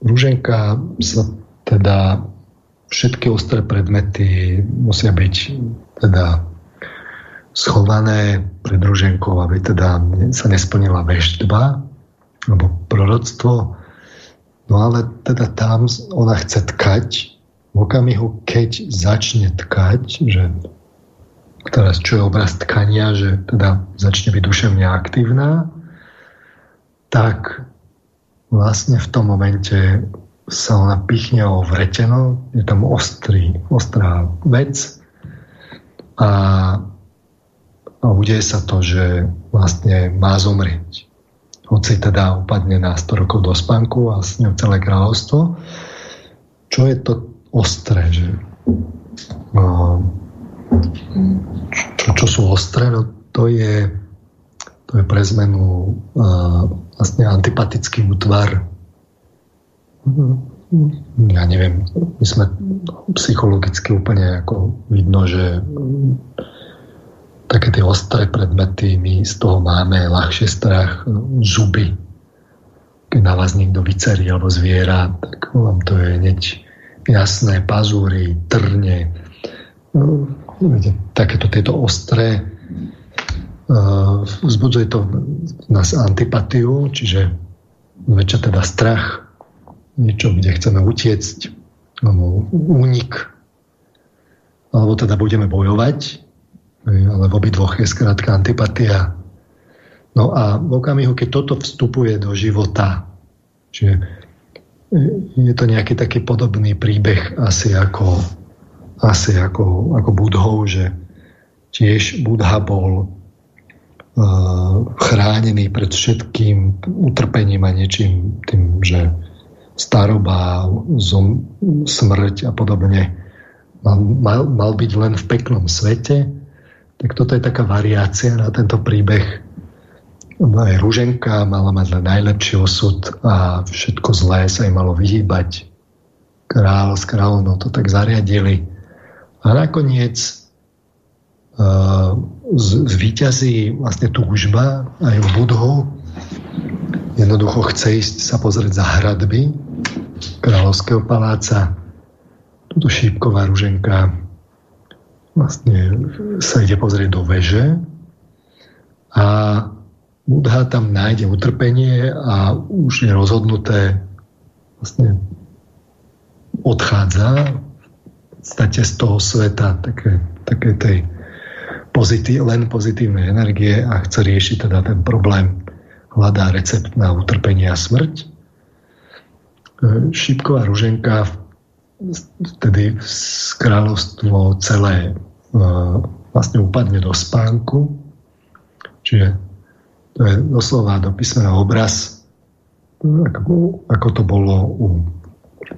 rúženka sa teda všetky ostré predmety musia byť teda schované pred ruženkou, aby teda sa nesplnila veštba alebo proroctvo. No ale teda tam ona chce tkať v okamihu, keď začne tkať, že teraz čo je obraz tkania, že teda začne byť duševne aktívna, tak vlastne v tom momente sa ona pichne o vreteno, je tam ostrý, ostrá vec a, a udeje sa to, že vlastne má zomrieť. Hoci teda upadne na 100 rokov do spánku a s ňou celé kráľovstvo. Čo je to ostré? Že, no, čo, čo sú ostré? No, to je, to je pre zmenu uh, vlastne antipatický útvar ja neviem, my sme psychologicky úplne ako vidno, že také tie ostré predmety, my z toho máme ľahšie strach, zuby. Keď na vás niekto vycerí alebo zviera, tak vám to je hneď jasné, pazúry, trne, no, takéto tieto ostré uh, vzbudzuje to nás antipatiu, čiže väčšia teda strach niečo, kde chceme utiecť, alebo únik, alebo teda budeme bojovať, ale v obidvoch je skrátka antipatia. No a v okamihu, keď toto vstupuje do života, čiže je to nejaký taký podobný príbeh asi ako, asi ako, ako Budhov, že tiež Budha bol uh, chránený pred všetkým utrpením a niečím tým, že staroba, zom, smrť a podobne mal, mal, mal byť len v peknom svete, tak toto je taká variácia na tento príbeh. Aj Rúženka mala mať len najlepší osud a všetko zlé sa im malo vyhýbať. Král s kráľovnou to tak zariadili. A nakoniec uh, zvíťazí vlastne túžba aj v Budhu. Jednoducho chce ísť sa pozrieť za hradby kráľovského paláca. Tuto šípková ruženka vlastne sa ide pozrieť do veže a Budha tam nájde utrpenie a už je rozhodnuté vlastne odchádza. V podstate z toho sveta také, také tej pozitív, len pozitívnej energie a chce riešiť teda ten problém. Hľadá recept na utrpenie a smrť. Šipková ruženka vtedy z kráľovstvo celé e, vlastne upadne do spánku. Čiže to je doslova do písmena obraz, ako, to bolo u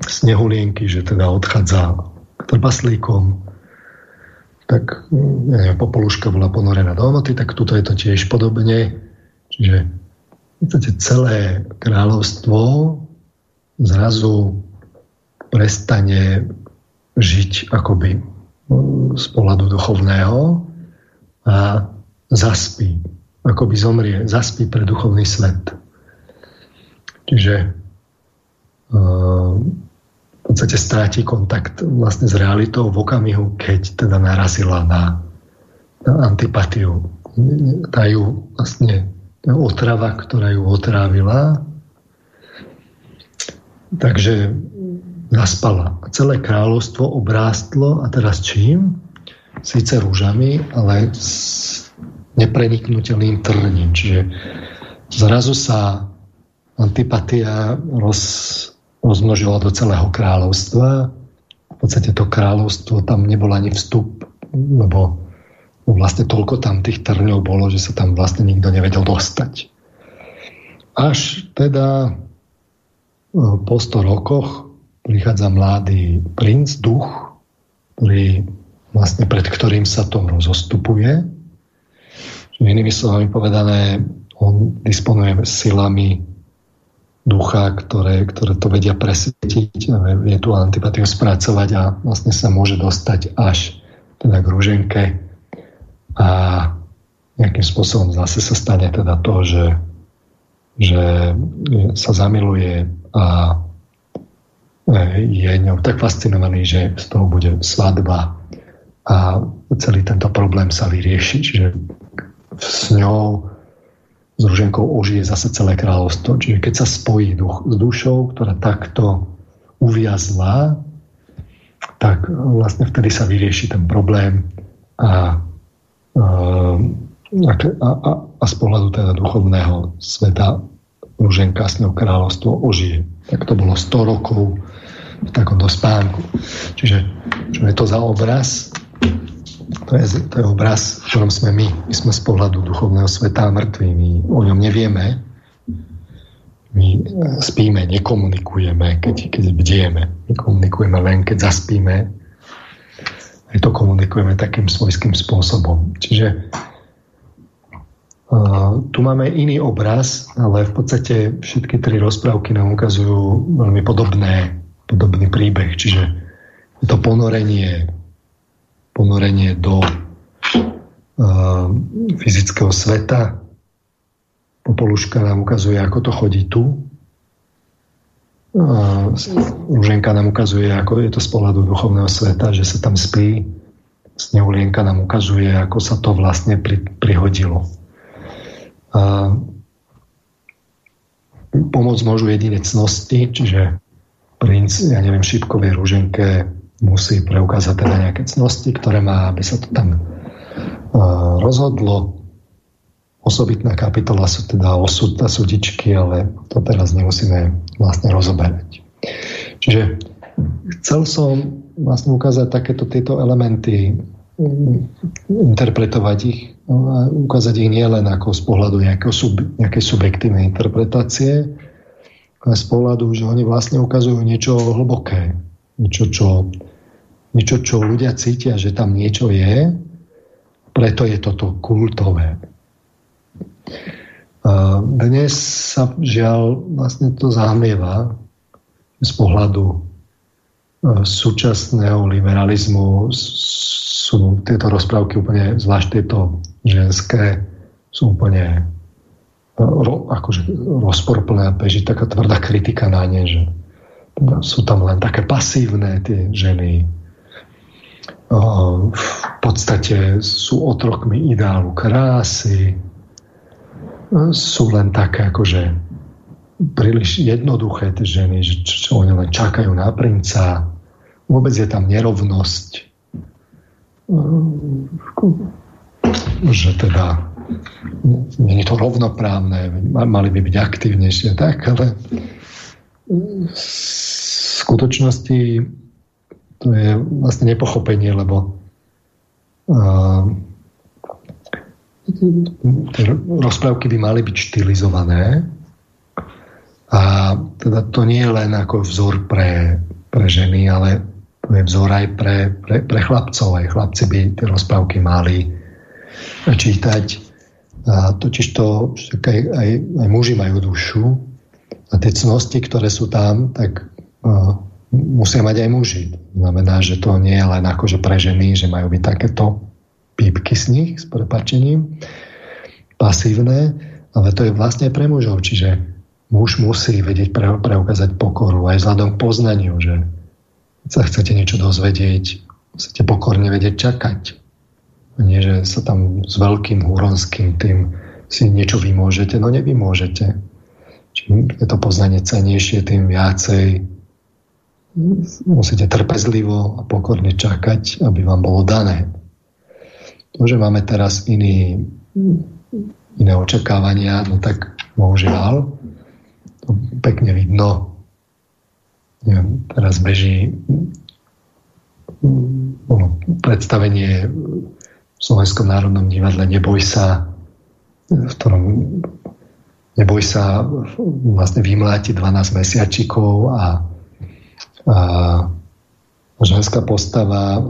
Snehulienky, že teda odchádza k trpaslíkom, tak ja neviem, Popoluška bola ponorená do omoty, tak tuto je to tiež podobne. Čiže v celé kráľovstvo zrazu prestane žiť akoby z pohľadu duchovného a zaspí, akoby zomrie, zaspí pre duchovný svet. Čiže v podstate stráti kontakt vlastne s realitou v okamihu, keď teda narazila na, na antipatiu. Tá ju vlastne otrava, ktorá ju otrávila, Takže zaspala. Celé kráľovstvo obrástlo a teraz čím? síce rúžami, ale s nepreniknutelným trním. Čiže zrazu sa antipatia roz, rozmnožila do celého kráľovstva. V podstate to kráľovstvo tam nebol ani vstup, lebo vlastne toľko tam tých trňov bolo, že sa tam vlastne nikto nevedel dostať. Až teda e, po 100 rokoch prichádza mladý princ, duch, ktorý vlastne pred ktorým sa to rozostupuje. Inými slovami povedané, on disponuje silami ducha, ktoré, ktoré to vedia presvietiť, vie tú antipatiu spracovať a vlastne sa môže dostať až teda k rúženke a nejakým spôsobom zase sa stane teda to, že, že sa zamiluje a je ňou tak fascinovaný, že z toho bude svadba a celý tento problém sa vyrieši. Čiže s ňou, s Ruženkou ožije zase celé kráľovstvo. Čiže keď sa spojí duch s dušou, ktorá takto uviazla, tak vlastne vtedy sa vyrieši ten problém a, a, a, a z pohľadu teda duchovného sveta Ruženka s ňou kráľovstvo ožije. Tak to bolo 100 rokov v takomto spánku. Čiže čo je to za obraz? To je, to je obraz, v ktorom sme my. My sme z pohľadu duchovného sveta mŕtvi. My o ňom nevieme. My e, spíme, nekomunikujeme, keď, keď bdieme. My komunikujeme len, keď zaspíme. Aj to komunikujeme takým svojským spôsobom. Čiže Uh, tu máme iný obraz, ale v podstate všetky tri rozprávky nám ukazujú veľmi podobné podobný príbeh. Čiže to ponorenie, ponorenie do uh, fyzického sveta. Popoluška nám ukazuje, ako to chodí tu. Uh, nám ukazuje, ako je to z pohľadu duchovného sveta, že sa tam spí. Sneulienka nám ukazuje, ako sa to vlastne pri, prihodilo. Uh, pomoc môžu jedinecnosti, čiže princ, ja neviem, šípkovej rúženke musí preukázať teda nejaké cnosti, ktoré má, aby sa to tam uh, rozhodlo. Osobitná kapitola sú teda osud a sudičky, ale to teraz nemusíme vlastne rozoberať. Čiže chcel som vlastne ukázať takéto tieto elementy, interpretovať ich, ukázať ich nielen ako z pohľadu sub, nejakej subjektívnej interpretácie, z pohľadu, že oni vlastne ukazujú niečo hlboké, niečo, čo, niečo, čo ľudia cítia, že tam niečo je, preto je toto kultové. Dnes sa žiaľ vlastne to zahmieva z pohľadu e, súčasného liberalizmu. Sú tieto rozprávky úplne, zvlášť tieto ženské, sú úplne ro, akože rozporplné a beží taká tvrdá kritika na ne, že sú tam len také pasívne tie ženy. V podstate sú otrokmi ideálu krásy, sú len také akože príliš jednoduché tie ženy, že čo, oni len čakajú na princa. Vôbec je tam nerovnosť. Že teda nie je to rovnoprávne, mali by byť aktívnejšie, tak, ale v skutočnosti to je vlastne nepochopenie, lebo uh, rozprávky by mali byť štilizované a teda to nie je len ako vzor pre, pre ženy, ale to je vzor aj pre, pre, pre chlapcov. Aj chlapci by tie rozprávky mali čítať a totiž to, aj, aj, aj muži majú dušu a tie cnosti, ktoré sú tam, tak uh, musia mať aj muži. Znamená, že to nie je len akože pre ženy, že majú byť takéto pípky z nich, s prepačením, pasívne, ale to je vlastne pre mužov. Čiže muž musí vedieť pre, preukázať pokoru aj vzhľadom k poznaniu, že sa chcete niečo dozvedieť, musíte pokorne vedieť čakať nie, že sa tam s veľkým huronským tým si niečo vymôžete. No nevymôžete. Čím je to poznanie cenejšie, tým viacej musíte trpezlivo a pokorne čakať, aby vám bolo dané. To, že máme teraz iný, iné očakávania, no tak bohužiaľ, to pekne vidno. Neviem, teraz beží mm, predstavenie v Slovenskom národnom divadle Neboj sa, v ktorom Neboj sa vlastne vymláti 12 mesiačikov a, a ženská postava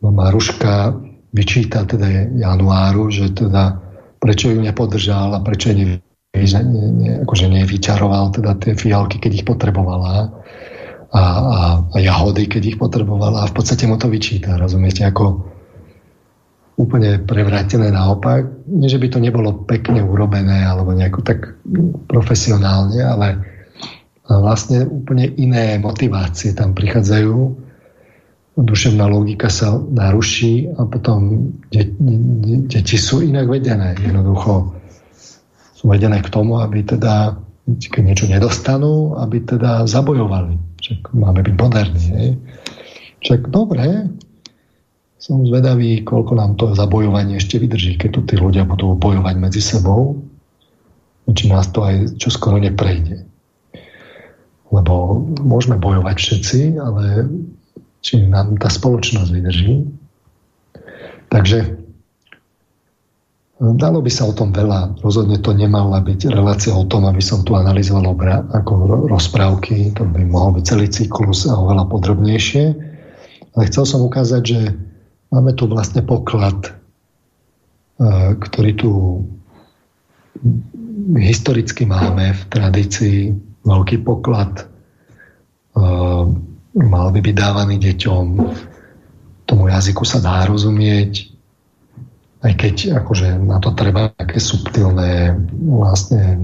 Maruška vyčíta teda Januáru, že teda prečo ju nepodržal a prečo ne, ne, ne, akože nevyčaroval teda tie fialky, keď ich potrebovala a, a, a jahody, keď ich potrebovala a v podstate mu to vyčíta, rozumiete, ako úplne prevrátené naopak. Nie, že by to nebolo pekne urobené alebo nejako tak profesionálne, ale vlastne úplne iné motivácie tam prichádzajú. Duševná logika sa naruší a potom deti sú inak vedené. Jednoducho sú vedené k tomu, aby teda, keď niečo nedostanú, aby teda zabojovali. Však máme byť moderní. Hej? Však dobre, som zvedavý, koľko nám to zabojovanie ešte vydrží, keď tu tí ľudia budú bojovať medzi sebou, či nás to aj čo skoro neprejde. Lebo môžeme bojovať všetci, ale či nám tá spoločnosť vydrží. Takže dalo by sa o tom veľa. Rozhodne to nemala byť relácia o tom, aby som tu analyzoval obra, ako rozprávky. To by mohol byť celý cyklus a oveľa podrobnejšie. Ale chcel som ukázať, že Máme tu vlastne poklad, e, ktorý tu historicky máme v tradícii, veľký poklad, e, mal by byť dávaný deťom, tomu jazyku sa dá rozumieť, aj keď akože na to treba také subtilné vlastne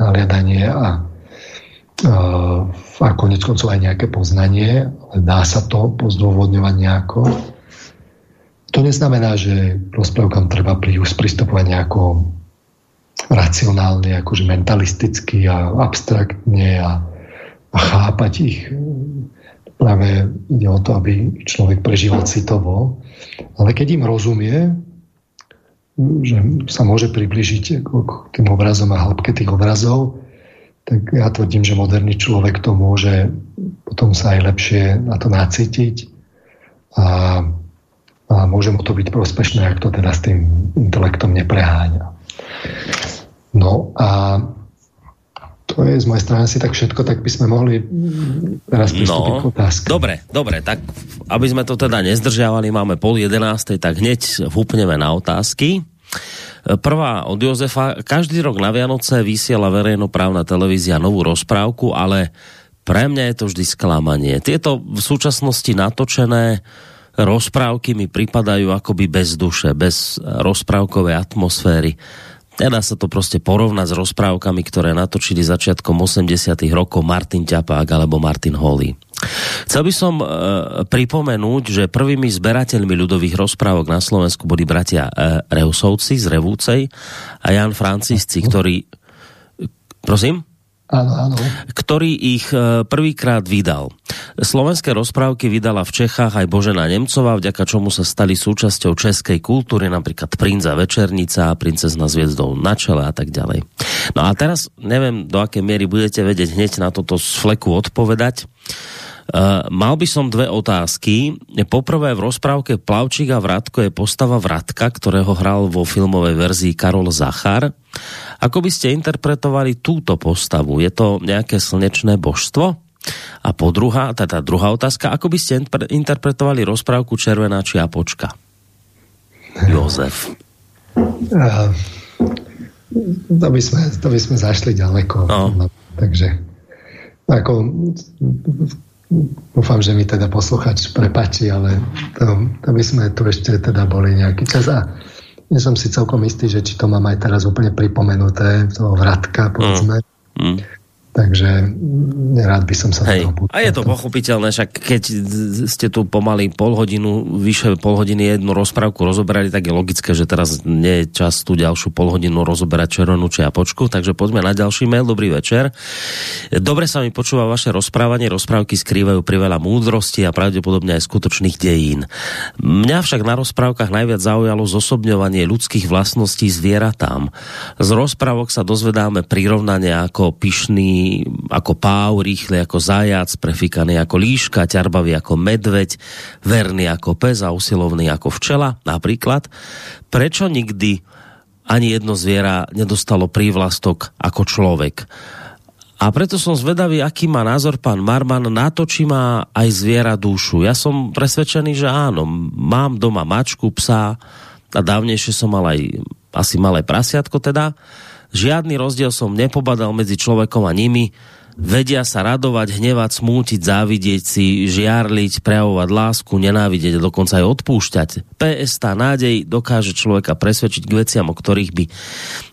naliadanie a, a konec koncov aj nejaké poznanie, ale dá sa to pozdôvodňovať nejako. To neznamená, že rozprávkam treba pristupovať nejako racionálne, akože mentalisticky a abstraktne a, a chápať ich. Práve ide o to, aby človek prežíval citovo. Ale keď im rozumie, že sa môže približiť k tým obrazom a hĺbke tých obrazov, tak ja tvrdím, že moderný človek to môže potom sa aj lepšie na to nacítiť a a môže mu to byť prospešné, ak to teda s tým intelektom nepreháňa. No a to je z mojej strany asi tak všetko, tak by sme mohli teraz pristúpiť no, k otázke. Dobre, dobre, tak aby sme to teda nezdržiavali, máme pol jedenástej, tak hneď vúpneme na otázky. Prvá od Jozefa. Každý rok na Vianoce vysiela verejnoprávna televízia novú rozprávku, ale pre mňa je to vždy sklamanie. Tieto v súčasnosti natočené rozprávky mi pripadajú akoby bez duše, bez rozprávkovej atmosféry. Nedá sa to proste porovnať s rozprávkami, ktoré natočili začiatkom 80 rokov Martin Ťapák alebo Martin Holly. Chcel by som e, pripomenúť, že prvými zberateľmi ľudových rozprávok na Slovensku boli bratia e, Reusovci z Revúcej a Jan Francisci, ktorí... Prosím? Áno, áno. Ktorý ich e, prvýkrát vydal. Slovenské rozprávky vydala v Čechách aj Božena Nemcová, vďaka čomu sa stali súčasťou českej kultúry, napríklad Princa Večernica, Princezna hviezdou na čele a tak ďalej. No a teraz neviem, do akej miery budete vedieť hneď na toto z fleku odpovedať. Uh, mal by som dve otázky. Poprvé v rozprávke Plavčík a Vratko je postava Vratka, ktorého hral vo filmovej verzii Karol Zachar. Ako by ste interpretovali túto postavu? Je to nejaké slnečné božstvo? A po druhá, teda druhá otázka, ako by ste interpretovali rozprávku Červená čiapočka? Jozef. Uh, to, by sme, to by sme zašli ďaleko. No. No, takže ako Dúfam, že mi teda posluchač prepačí, ale to, to by sme tu ešte teda boli nejaký čas. A nie som si celkom istý, že či to mám aj teraz úplne pripomenuté, toho vratka, povedzme. Mm. Mm. Takže rád by som sa Hej. A je to pochopiteľné, však keď ste tu pomaly pol hodinu, vyše pol hodiny jednu rozprávku rozoberali, tak je logické, že teraz nie je čas tú ďalšiu pol hodinu rozoberať červenú či počku, takže poďme na ďalší mail. Dobrý večer. Dobre sa mi počúva vaše rozprávanie, rozprávky skrývajú priveľa múdrosti a pravdepodobne aj skutočných dejín. Mňa však na rozprávkach najviac zaujalo zosobňovanie ľudských vlastností zvieratám. Z rozprávok sa dozvedáme prirovnanie ako pyšný ako páv, rýchle ako zajac, prefikaný ako líška, ťarbavý ako medveď, verný ako pes a usilovný ako včela, napríklad. Prečo nikdy ani jedno zviera nedostalo prívlastok ako človek? A preto som zvedavý, aký má názor pán Marman na to, či má aj zviera dušu. Ja som presvedčený, že áno. Mám doma mačku, psa a dávnejšie som mal aj asi malé prasiatko teda Žiadny rozdiel som nepobadal medzi človekom a nimi. Vedia sa radovať, hnevať, smútiť, závidieť si, žiarliť, prejavovať lásku, nenávidieť a dokonca aj odpúšťať. PS tá nádej dokáže človeka presvedčiť k veciam, o ktorých by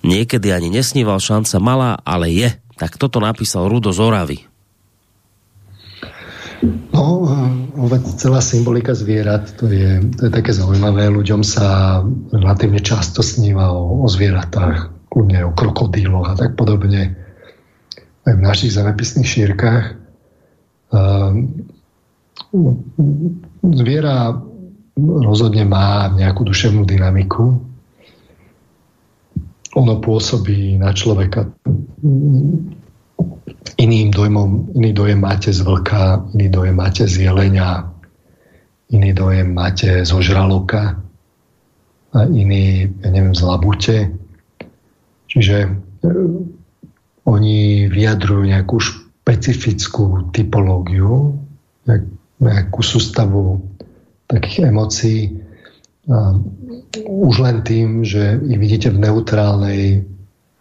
niekedy ani nesníval šanca malá, ale je. Tak toto napísal Rudo z Oravy. No, celá symbolika zvierat, to je, to je také zaujímavé. Ľuďom sa relatívne často sníva o, o zvieratách kľudne o krokodíloch a tak podobne aj v našich zemepisných šírkach. Ehm, zviera rozhodne má nejakú duševnú dynamiku. Ono pôsobí na človeka iným dojmom, iný dojem máte z vlka, iný dojem máte z jelenia, iný dojem máte zo žraloka a iný, ja neviem, z labute. Čiže e, oni vyjadrujú nejakú špecifickú typológiu, nejakú sústavu takých emócií. A už len tým, že ich vidíte v neutrálnej,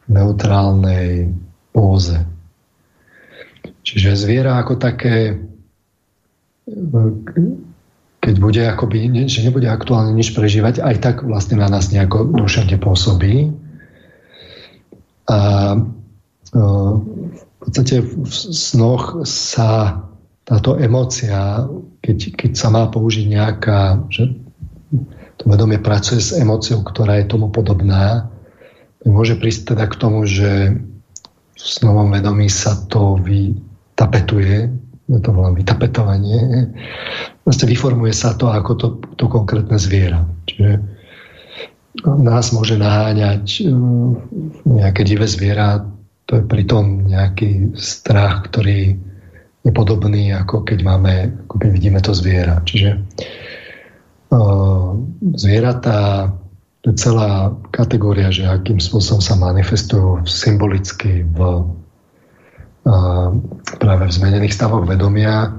neutrálnej póze. Čiže zviera ako také, keď bude akoby, že nebude aktuálne nič prežívať, aj tak vlastne na nás nejako duševne pôsobí. A v podstate v snoch sa táto emócia, keď, keď sa má použiť nejaká, že to vedomie pracuje s emóciou, ktorá je tomu podobná, môže prísť teda k tomu, že v snovom vedomí sa to vytapetuje, ja to volám vytapetovanie, vlastne vyformuje sa to ako to, to konkrétne zviera. Čiže nás môže naháňať e, nejaké divé zviera, to je pritom nejaký strach, ktorý je podobný, ako keď máme, ako keď vidíme to zviera. Čiže uh, zvieratá, to je celá kategória, že akým spôsobom sa manifestujú symbolicky v, uh, práve v zmenených stavoch vedomia.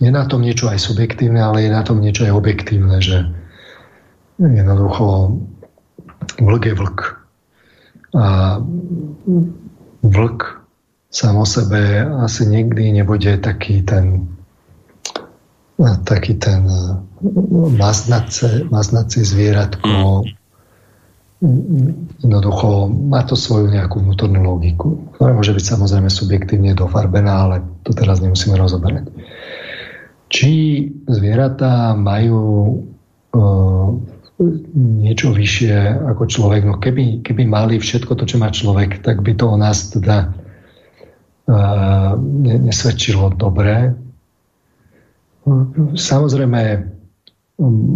Je na tom niečo aj subjektívne, ale je na tom niečo aj objektívne, že jednoducho vlk je vlk. A vlk sám o sebe asi nikdy nebude taký ten taký ten maznace, maznací zvieratko jednoducho má to svoju nejakú vnútornú logiku, ktorá môže byť samozrejme subjektívne dofarbená, ale to teraz nemusíme rozoberať. Či zvieratá majú uh, niečo vyššie ako človek. No keby, keby mali všetko to, čo má človek, tak by to o nás teda uh, nesvedčilo dobre. Samozrejme,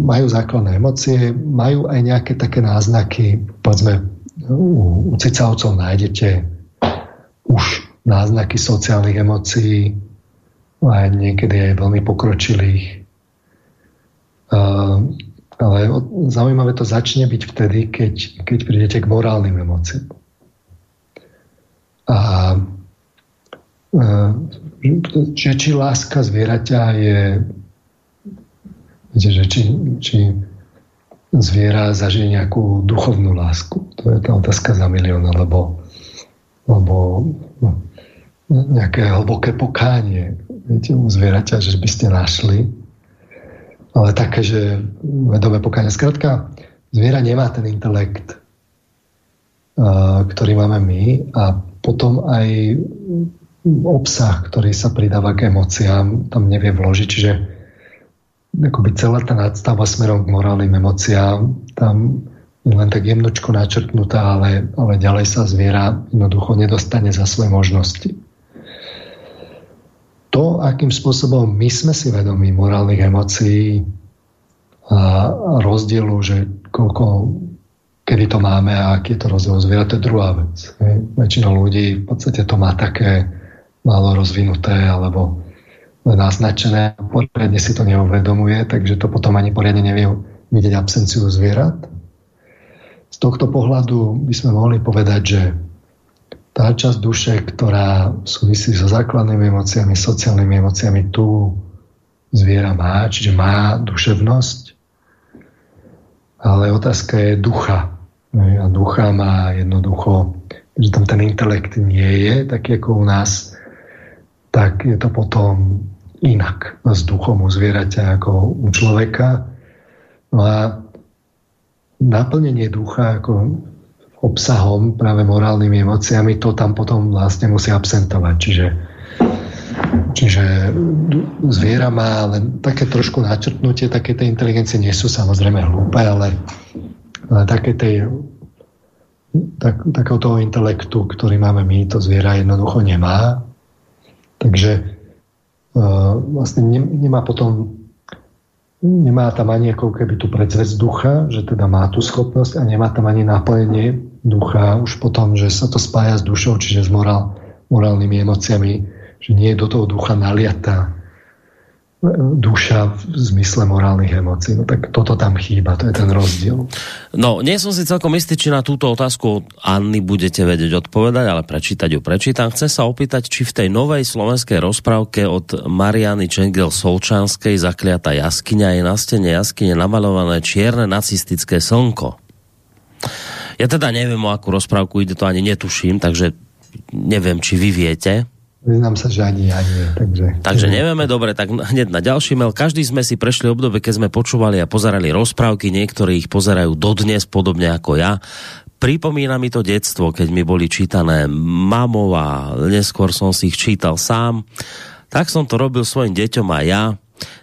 majú základné emócie, majú aj nejaké také náznaky, povedzme, u, u cicavcov nájdete už náznaky sociálnych emócií, aj niekedy aj veľmi pokročilých. Uh, ale zaujímavé to začne byť vtedy, keď, keď prídete k morálnym emóciám. A že či láska zvieraťa je viete, že či, či zviera zažije nejakú duchovnú lásku. To je tá otázka za milión, alebo, alebo no, nejaké hlboké pokánie viete, u zvieraťa, že by ste našli ale také, že vedové pokáňa. Skrátka, zviera nemá ten intelekt, ktorý máme my a potom aj obsah, ktorý sa pridáva k emóciám, tam nevie vložiť, čiže akoby celá tá nadstava smerom k morálnym emóciám tam je len tak jemnočko načrtnutá, ale, ale ďalej sa zviera jednoducho nedostane za svoje možnosti. To, akým spôsobom my sme si vedomí morálnych emócií a rozdielu, že koľko, kedy to máme a aký je to rozdiel zviera, to je druhá vec. Väčšina ľudí v podstate to má také málo rozvinuté alebo naznačené, poriadne si to neuvedomuje, takže to potom ani poriadne nevie vidieť absenciu zvierat. Z tohto pohľadu by sme mohli povedať, že tá časť duše, ktorá súvisí so základnými emóciami, sociálnymi emóciami, tu zviera má, čiže má duševnosť, ale otázka je ducha. A ducha má jednoducho, že tam ten intelekt nie je, taký ako u nás, tak je to potom inak s duchom u zvieraťa ako u človeka. No a naplnenie ducha ako obsahom, práve morálnymi emóciami, to tam potom vlastne musí absentovať. Čiže, čiže zviera má len také trošku načrtnutie, také tej inteligencie nie sú samozrejme hlúpe, ale, ale také tej tak, takého toho intelektu, ktorý máme my, to zviera jednoducho nemá. Takže uh, vlastne ne, nemá potom nemá tam ani ako keby tú predzvec ducha, že teda má tú schopnosť a nemá tam ani naplnenie ducha už potom, že sa to spája s dušou, čiže s morál, morálnymi emóciami, že nie je do toho ducha naliatá duša v zmysle morálnych emócií. No tak toto tam chýba, to je ten rozdiel. No, nie som si celkom istý, či na túto otázku od Anny budete vedieť odpovedať, ale prečítať ju prečítam. Chcem sa opýtať, či v tej novej slovenskej rozprávke od Mariany Čengel Solčanskej Zakliata jaskyňa je na stene jaskyne namalované čierne nacistické slnko. Ja teda neviem, o akú rozprávku ide, to ani netuším, takže neviem, či vy viete. Vyznám sa, že ani ja nie. Takže, takže nevieme, dobre, tak hneď na ďalší mail. Každý sme si prešli obdobie, keď sme počúvali a pozerali rozprávky, niektorí ich pozerajú dodnes, podobne ako ja. Pripomína mi to detstvo, keď mi boli čítané mamov a neskôr som si ich čítal sám. Tak som to robil svojim deťom a ja.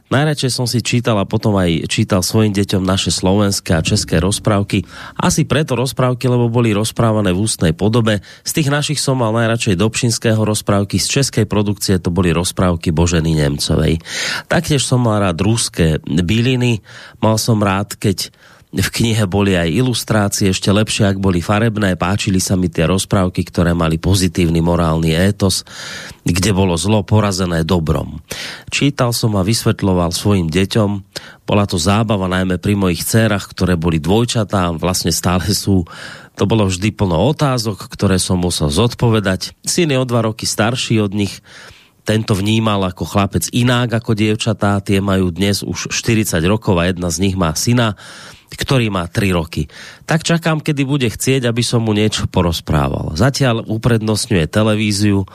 Najradšej som si čítal a potom aj čítal svojim deťom naše slovenské a české rozprávky. Asi preto rozprávky, lebo boli rozprávané v ústnej podobe. Z tých našich som mal najradšej Dobšinského rozprávky, z českej produkcie to boli rozprávky Boženy Nemcovej. Taktiež som mal rád ruské byliny, mal som rád, keď v knihe boli aj ilustrácie, ešte lepšie, ak boli farebné, páčili sa mi tie rozprávky, ktoré mali pozitívny morálny étos, kde bolo zlo porazené dobrom. Čítal som a vysvetľoval svojim deťom, bola to zábava najmä pri mojich dcerách, ktoré boli dvojčatá, vlastne stále sú. To bolo vždy plno otázok, ktoré som musel zodpovedať. Syn je o dva roky starší od nich, tento vnímal ako chlapec inak ako dievčatá, tie majú dnes už 40 rokov a jedna z nich má syna ktorý má 3 roky. Tak čakám, kedy bude chcieť, aby som mu niečo porozprával. Zatiaľ uprednostňuje televíziu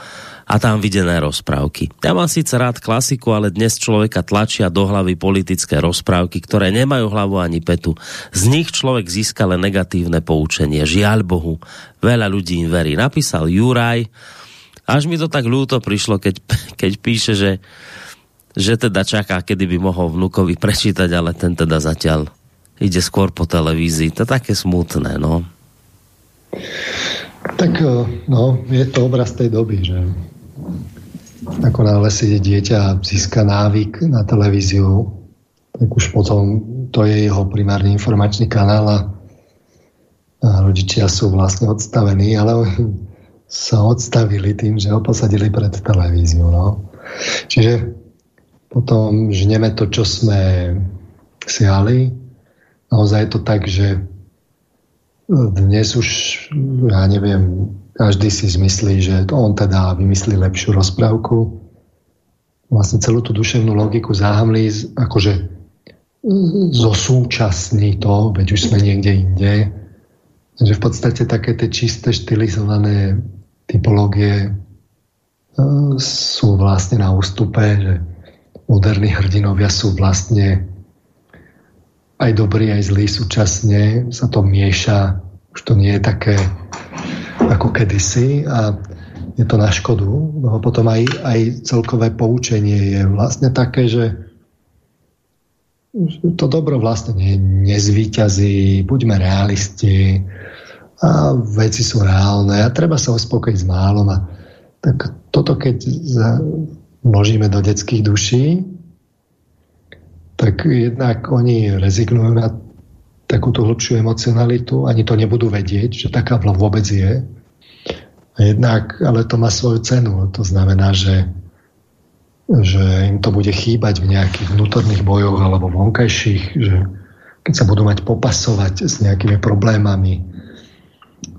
a tam videné rozprávky. Ja mám síce rád klasiku, ale dnes človeka tlačia do hlavy politické rozprávky, ktoré nemajú hlavu ani petu. Z nich človek získa len negatívne poučenie. Žiaľ Bohu, veľa ľudí im verí. Napísal Juraj, až mi to tak ľúto prišlo, keď, keď píše, že že teda čaká, kedy by mohol vnukovi prečítať, ale ten teda zatiaľ ide skôr po televízii. To je také smutné, no. Tak eh, no, je to obraz tej doby, že ako náhle si dieťa získa návyk na televíziu, tak už potom to je jeho primárny informačný kanál a, a rodičia sú vlastne odstavení, ale sa odstavili tým, že ho posadili pred televíziu. No. Čiže potom žneme to, čo sme siali, naozaj je to tak, že e, dnes už, ja neviem, každý si zmyslí, že on teda vymyslí lepšiu rozprávku. Vlastne celú tú duševnú logiku záhamlí, akože e, zosúčasní to, veď už sme niekde inde. Že v podstate také tie čisté, štilizované typológie e, sú vlastne na ústupe, že moderní hrdinovia sú vlastne aj dobrý, aj zlý súčasne, sa to mieša, už to nie je také ako kedysi a je to na škodu. No potom aj, aj celkové poučenie je vlastne také, že to dobro vlastne ne, nezvýťazí, buďme realisti a veci sú reálne a treba sa uspokojiť s málom. A tak toto keď vložíme do detských duší, tak jednak oni rezignujú na takúto hlbšiu emocionalitu, ani to nebudú vedieť, že taká vôbec je. Jednak, ale to má svoju cenu. To znamená, že, že im to bude chýbať v nejakých vnútorných bojoch alebo vonkajších, že keď sa budú mať popasovať s nejakými problémami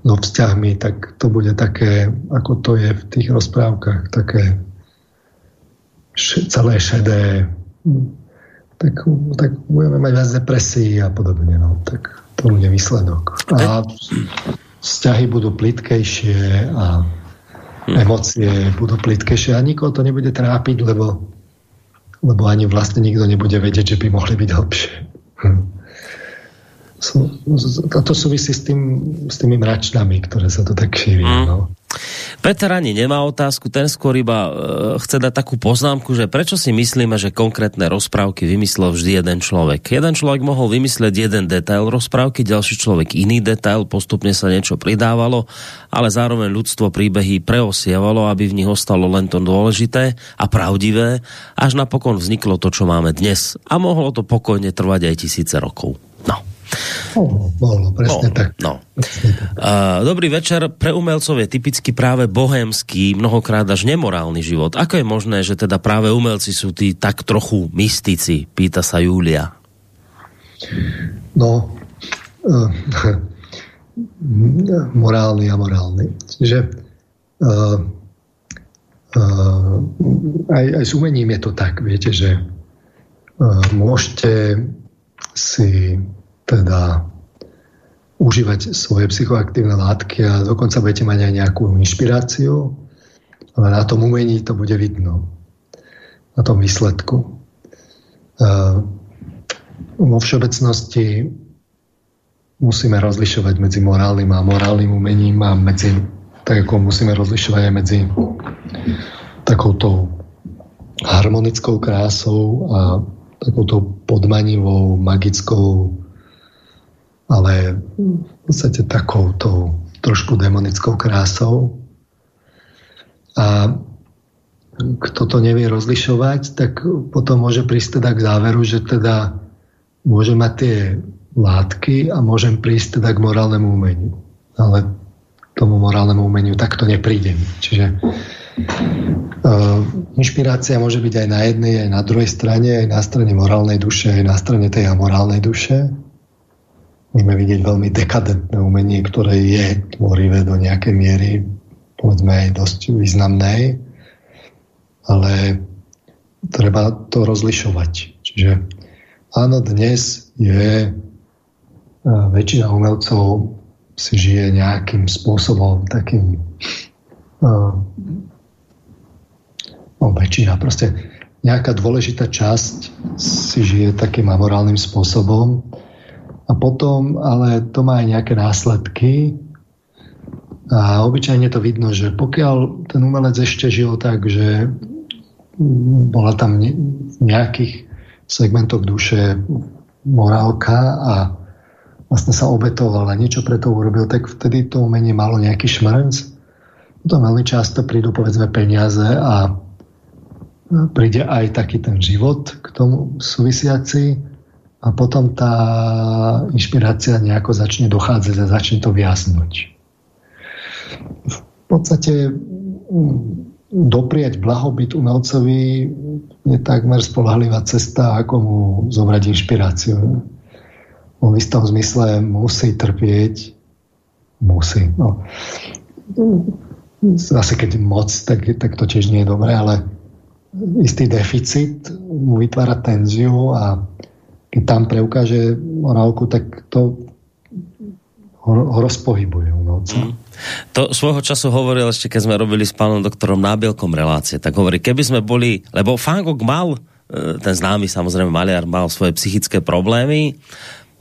so vzťahmi, tak to bude také, ako to je v tých rozprávkach, také celé šedé, tak, tak budeme mať viac depresí a podobne. No. Tak to bude výsledok. A vzťahy budú plitkejšie a hm. emócie budú plitkejšie a nikoho to nebude trápiť, lebo, lebo ani vlastne nikto nebude vedieť, že by mohli byť hlbšie. Hm. A to súvisí s, tým, s tými mračnami, ktoré sa to tak šíria. Mm. No. Peter ani nemá otázku, ten skôr iba e, chce dať takú poznámku, že prečo si myslíme, že konkrétne rozprávky vymyslel vždy jeden človek. Jeden človek mohol vymysleť jeden detail rozprávky, ďalší človek iný detail, postupne sa niečo pridávalo, ale zároveň ľudstvo príbehy preosievalo, aby v nich ostalo len to dôležité a pravdivé, až napokon vzniklo to, čo máme dnes. A mohlo to pokojne trvať aj tisíce rokov. No. Bolo, bolo, presne no, tak. No. Presne tak. Uh, dobrý večer. Pre umelcov je typicky práve bohémsky, mnohokrát až nemorálny život. Ako je možné, že teda práve umelci sú tí tak trochu mystici? Pýta sa Julia. No, uh, morálny a morálny. Čiže uh, uh, aj, aj s umením je to tak, viete, že uh, môžete si teda užívať svoje psychoaktívne látky a dokonca budete mať aj nejakú inšpiráciu, ale na tom umení to bude vidno. Na tom výsledku. Vo všeobecnosti musíme rozlišovať medzi morálnym a morálnym umením a medzi, tak ako musíme rozlišovať aj medzi takouto harmonickou krásou a takouto podmanivou, magickou ale v podstate takouto trošku demonickou krásou. A kto to nevie rozlišovať, tak potom môže prísť teda k záveru, že teda môže mať tie látky a môžem prísť teda k morálnemu umeniu. Ale tomu morálnemu umeniu takto neprídem. Čiže uh, inšpirácia môže byť aj na jednej, aj na druhej strane, aj na strane morálnej duše, aj na strane tej amorálnej duše môžeme vidieť veľmi dekadentné umenie, ktoré je tvorivé do nejakej miery, povedzme aj dosť významnej, ale treba to rozlišovať. Čiže áno, dnes je e, väčšina umelcov si žije nejakým spôsobom takým e, no väčšina, proste nejaká dôležitá časť si žije takým amorálnym spôsobom a potom, ale to má aj nejaké následky. A obyčajne to vidno, že pokiaľ ten umelec ešte žil tak, že bola tam v nejakých segmentoch duše morálka a vlastne sa obetoval a niečo pre to urobil, tak vtedy to umenie malo nejaký šmrnc. Potom veľmi často prídu povedzme peniaze a príde aj taký ten život k tomu súvisiaci a potom tá inšpirácia nejako začne dochádzať a začne to vyjasnúť. V podstate mm, dopriať blahobyt umelcovi je takmer spolahlivá cesta, ako mu zobrať inšpiráciu. On v istom zmysle musí trpieť, musí. No. Zase keď moc, tak, tak to tiež nie je dobré, ale istý deficit mu vytvára tenziu a tam preukáže morálku, tak to ho, rozpohybujú. No, mm. To svojho času hovoril ešte, keď sme robili s pánom doktorom Nábielkom relácie, tak hovorí, keby sme boli, lebo Fangok mal, e, ten známy samozrejme maliar, mal svoje psychické problémy,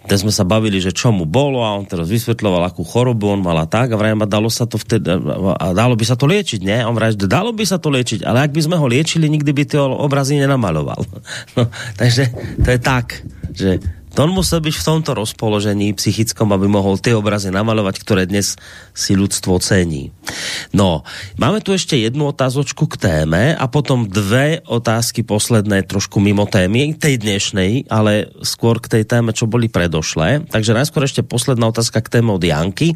Teď sme sa bavili, že čo mu bolo a on teraz vysvetľoval, akú chorobu on mal a tak a vrajem, a dalo sa to vtedy, a dalo by sa to liečiť, nie? On vrajem, že dalo by sa to liečiť, ale ak by sme ho liečili, nikdy by tie obrazy nenamaloval. No, takže to je tak, že to on musel byť v tomto rozpoložení psychickom, aby mohol tie obrazy namalovať, ktoré dnes si ľudstvo cení. No, máme tu ešte jednu otázočku k téme a potom dve otázky posledné trošku mimo témy, tej dnešnej, ale skôr k tej téme, čo boli predošlé. Takže najskôr ešte posledná otázka k téme od Janky.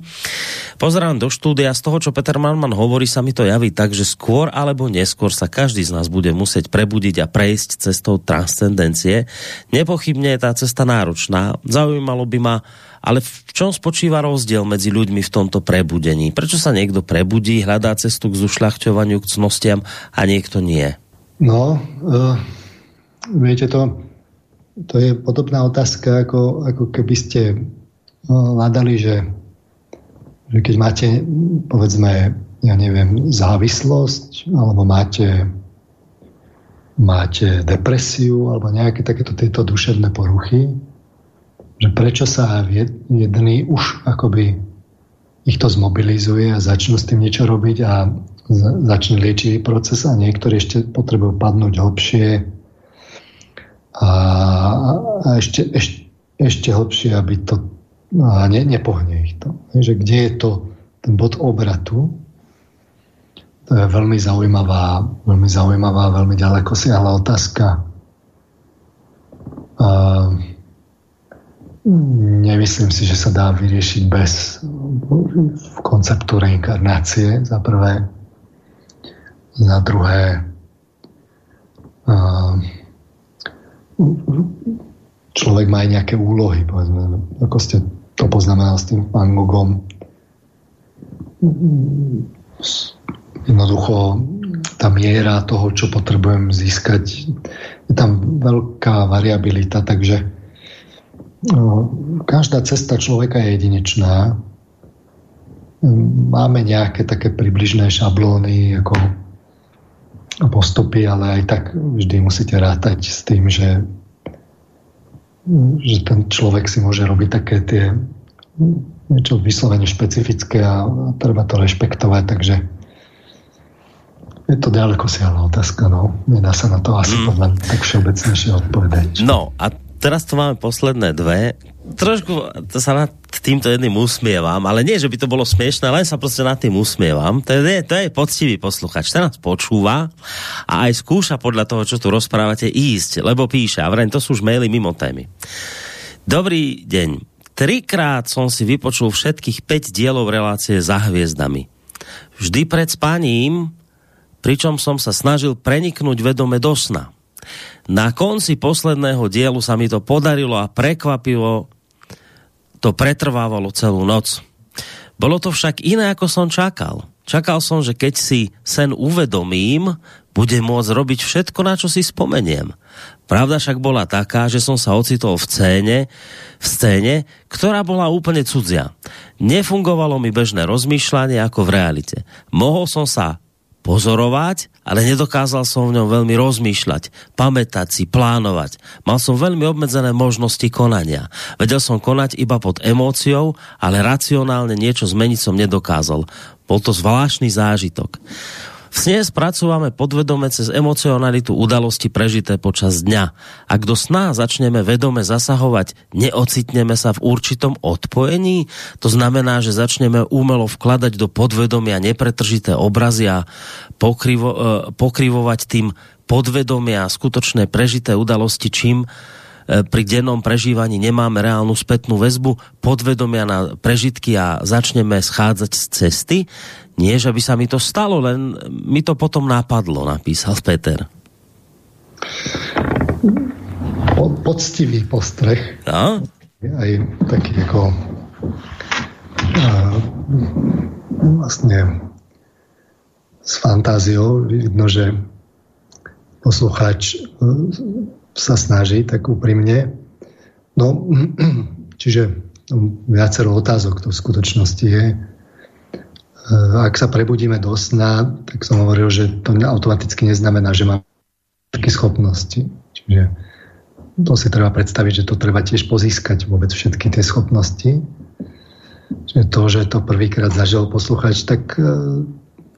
Pozerám do štúdia, z toho, čo Peter Manman hovorí, sa mi to javí tak, že skôr alebo neskôr sa každý z nás bude musieť prebudiť a prejsť cestou transcendencie. Nepochybne je tá cesta náročná náročná. Zaujímalo by ma, ale v čom spočíva rozdiel medzi ľuďmi v tomto prebudení? Prečo sa niekto prebudí, hľadá cestu k zušľachťovaniu, k cnostiam a niekto nie? No, uh, viete to, to je podobná otázka, ako, ako keby ste uh, hľadali, že, že keď máte, povedzme, ja neviem, závislosť, alebo máte máte depresiu alebo nejaké takéto tieto duševné poruchy, že prečo sa jedni už akoby ich to zmobilizuje a začnú s tým niečo robiť a začne liečiť proces a niektorí ešte potrebujú padnúť hlbšie a, a ešte, ešte, ešte hlbšie, aby to a ne, nepohne ich to. Takže kde je to ten bod obratu, to je veľmi zaujímavá, veľmi zaujímavá, veľmi ďaleko siahla otázka. Uh, Nemyslím si, že sa dá vyriešiť bez konceptu reinkarnácie, za prvé. Za druhé, človek má aj nejaké úlohy, povedzme, ako ste to poznamenal s tým Van. Jednoducho tá miera toho, čo potrebujem získať, je tam veľká variabilita, takže každá cesta človeka je jedinečná. Máme nejaké také približné šablóny ako postupy, ale aj tak vždy musíte rátať s tým, že, že ten človek si môže robiť také tie niečo vyslovene špecifické a, treba to rešpektovať, takže je to ďaleko siahla otázka, no. Nedá sa na to asi mm. podľa tak všeobecnejšie odpovedať. No a teraz tu máme posledné dve. Trošku sa nad týmto jedným usmievam, ale nie, že by to bolo smiešné, len sa proste nad tým usmievam. To je, to je poctivý posluchač, ten nás počúva a aj skúša podľa toho, čo tu rozprávate, ísť, lebo píše, a vrajím, to sú už maily mimo témy. Dobrý deň. Trikrát som si vypočul všetkých 5 dielov relácie za hviezdami. Vždy pred spaním, pričom som sa snažil preniknúť vedome do sna. Na konci posledného dielu sa mi to podarilo a prekvapivo to pretrvávalo celú noc. Bolo to však iné, ako som čakal. Čakal som, že keď si sen uvedomím, bude môcť robiť všetko, na čo si spomeniem. Pravda však bola taká, že som sa ocitol v scéne, v scéne, ktorá bola úplne cudzia. Nefungovalo mi bežné rozmýšľanie ako v realite. Mohol som sa pozorovať, ale nedokázal som v ňom veľmi rozmýšľať, pamätať si, plánovať. Mal som veľmi obmedzené možnosti konania. Vedel som konať iba pod emóciou, ale racionálne niečo zmeniť som nedokázal. Bol to zvláštny zážitok. V sne spracúvame podvedome cez emocionalitu udalosti prežité počas dňa. Ak do sna začneme vedome zasahovať, neocitneme sa v určitom odpojení? To znamená, že začneme umelo vkladať do podvedomia nepretržité obrazy a pokrivo, e, pokrivovať tým podvedomia skutočné prežité udalosti, čím e, pri dennom prežívaní nemáme reálnu spätnú väzbu podvedomia na prežitky a začneme schádzať z cesty. Nie, že by sa mi to stalo, len mi to potom napadlo, napísal Peter. Po, poctivý postreh. No? Aj taký ako a, vlastne s fantáziou vidno, že poslucháč e, sa snaží tak úprimne. No, čiže viacero otázok to v skutočnosti je ak sa prebudíme do sna, tak som hovoril, že to automaticky neznamená, že mám všetky schopnosti. Čiže to si treba predstaviť, že to treba tiež pozískať vôbec všetky tie schopnosti. Že to, že to prvýkrát zažil posluchač, tak e,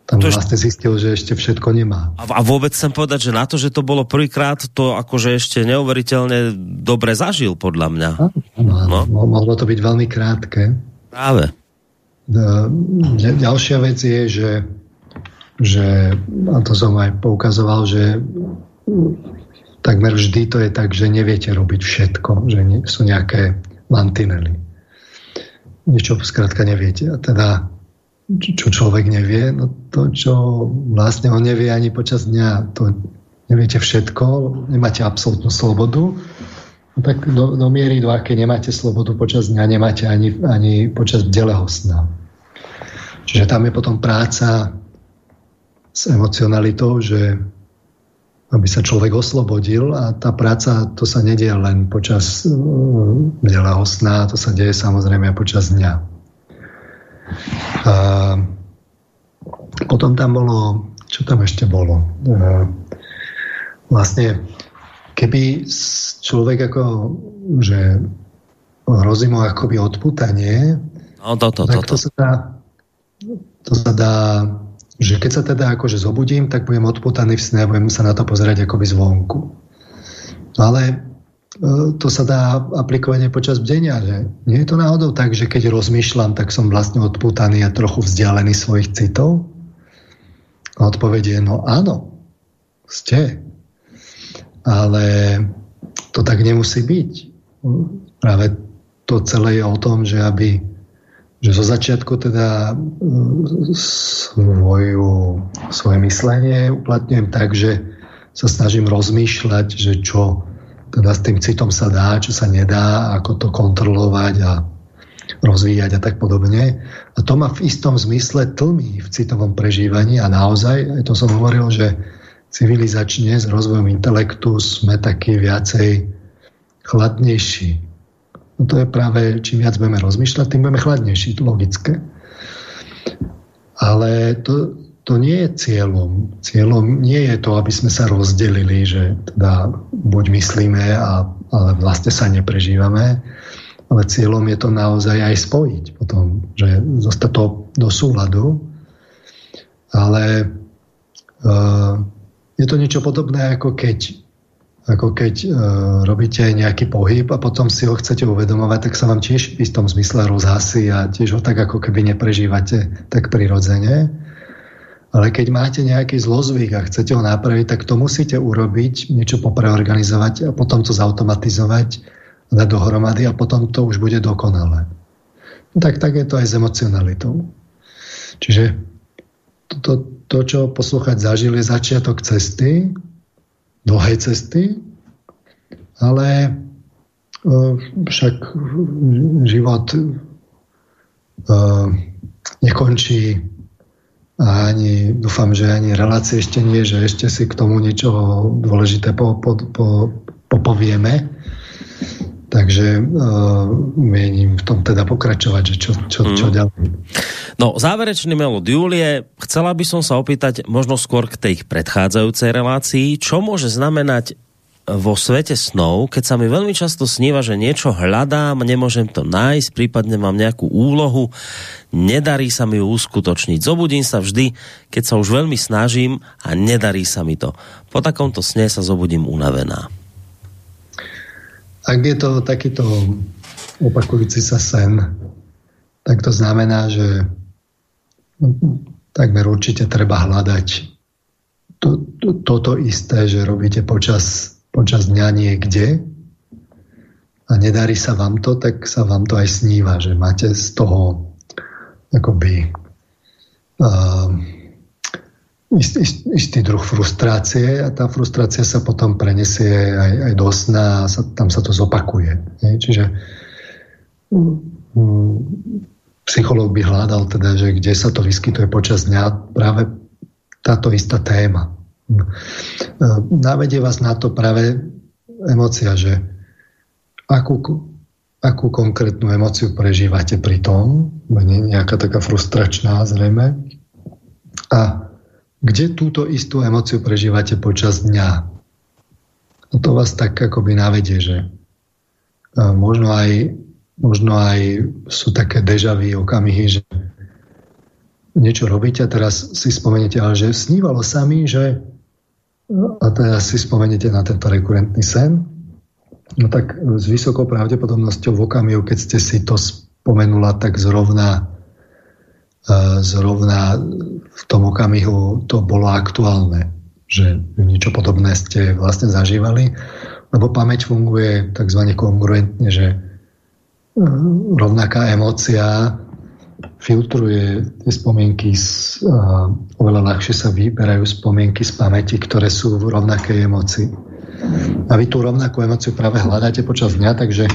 tam to vlastne zistil, že ešte všetko nemá. A, a vôbec chcem povedať, že na to, že to bolo prvýkrát, to akože ešte neuveriteľne dobre zažil, podľa mňa. No, no. Mohlo to byť veľmi krátke. Práve. Ďalšia vec je, že, že a to som aj poukazoval, že takmer vždy to je tak, že neviete robiť všetko, že sú nejaké mantinely. Niečo skrátka neviete. A teda čo človek nevie, no to, čo vlastne on nevie ani počas dňa, to neviete všetko, nemáte absolútnu slobodu, no tak do, do miery, do aké nemáte slobodu počas dňa, nemáte ani, ani počas deleho sna. Čiže tam je potom práca s emocionalitou, že aby sa človek oslobodil a tá práca, to sa nedie len počas uh, deleho sna, to sa deje samozrejme počas dňa. A potom tam bolo, čo tam ešte bolo? Vlastne, keby človek ako, že hrozí mu akoby odputanie, no, to, to, tak to, to. sa dá, to sa dá že keď sa teda akože zobudím, tak budem odputaný v sne a budem sa na to pozerať akoby zvonku. Ale E, to sa dá aplikovať aj počas bdenia. Že? Nie je to náhodou tak, že keď rozmýšľam, tak som vlastne odpútaný a trochu vzdialený svojich citov? A odpovedie je, no áno, ste. Ale to tak nemusí byť. Práve to celé je o tom, že aby že zo začiatku teda e, svoju, svoje myslenie uplatňujem tak, že sa snažím rozmýšľať, že čo teda s tým citom sa dá, čo sa nedá, ako to kontrolovať a rozvíjať a tak podobne. A to ma v istom zmysle tlmí v citovom prežívaní a naozaj, aj to som hovoril, že civilizačne s rozvojom intelektu sme takí viacej chladnejší. No to je práve, čím viac budeme rozmýšľať, tým budeme chladnejší, to logické. Ale to, to nie je cieľom. Cieľom nie je to, aby sme sa rozdelili, že teda buď myslíme, a, ale vlastne sa neprežívame, ale cieľom je to naozaj aj spojiť potom, že zostať to do súladu. Ale uh, je to niečo podobné, ako keď, ako keď uh, robíte nejaký pohyb a potom si ho chcete uvedomovať, tak sa vám tiež v istom zmysle rozhasí a tiež ho tak ako keby neprežívate tak prirodzene. Ale keď máte nejaký zlozvyk a chcete ho napraviť, tak to musíte urobiť, niečo popreorganizovať a potom to zautomatizovať, dať dohromady a potom to už bude dokonalé. No tak, tak je to aj s emocionalitou. Čiže to, to, to čo poslúchať zažil, je začiatok cesty, dlhej cesty, ale uh, však život uh, nekončí a ani, dúfam, že ani relácie ešte nie, že ešte si k tomu niečo dôležité po, po, po, popovieme. Takže uh, mienim v tom teda pokračovať, že čo, čo, čo mm. ďalej. No, záverečný melod Julie, chcela by som sa opýtať možno skôr k tej predchádzajúcej relácii, čo môže znamenať vo svete snov, keď sa mi veľmi často sníva, že niečo hľadám, nemôžem to nájsť, prípadne mám nejakú úlohu, nedarí sa mi ju uskutočniť. Zobudím sa vždy, keď sa už veľmi snažím a nedarí sa mi to. Po takomto sne sa zobudím unavená. Ak je to takýto opakujúci sa sen, tak to znamená, že takmer určite treba hľadať to, to, toto isté, že robíte počas počas dňa niekde a nedarí sa vám to, tak sa vám to aj sníva, že máte z toho akoby uh, ist, ist, istý druh frustrácie a tá frustrácia sa potom prenesie aj, aj do sna a sa, tam sa to zopakuje. Nie? Čiže um, psychológ by hľadal teda, že kde sa to vyskytuje počas dňa práve táto istá téma. Navedie vás na to práve emocia, že akú, akú konkrétnu emociu prežívate pri tom, nejaká taká frustračná zrejme, a kde túto istú emociu prežívate počas dňa. no to vás tak akoby navedie, že možno aj, možno aj sú také dežavy okamihy, že niečo robíte a teraz si spomeniete, ale že snívalo sa mi, že a teraz si spomeniete na tento rekurentný sen, no tak s vysokou pravdepodobnosťou v okamihu, keď ste si to spomenula, tak zrovna zrovna v tom okamihu to bolo aktuálne, že niečo podobné ste vlastne zažívali, lebo pamäť funguje tzv. kongruentne, že e, rovnaká emócia filtruje tie spomienky, z, uh, oveľa ľahšie sa vyberajú spomienky z pamäti, ktoré sú v rovnakej emócii. A vy tú rovnakú emóciu práve hľadáte počas dňa, takže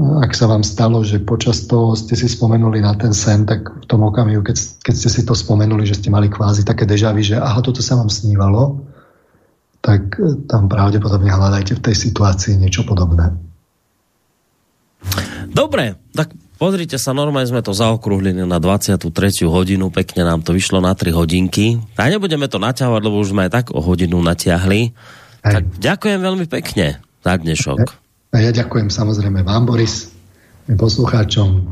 ak sa vám stalo, že počas toho ste si spomenuli na ten sen, tak v tom okamihu, keď, keď ste si to spomenuli, že ste mali kvázi také dežavy, že aha, toto sa vám snívalo, tak e, tam pravdepodobne hľadajte v tej situácii niečo podobné. Dobre, tak pozrite sa, normálne sme to zaokrúhlili na 23. hodinu, pekne nám to vyšlo na 3 hodinky. A nebudeme to naťahovať, lebo už sme aj tak o hodinu natiahli. Aj. Tak ďakujem veľmi pekne za dnešok. Aj. A ja ďakujem samozrejme vám, Boris, poslucháčom.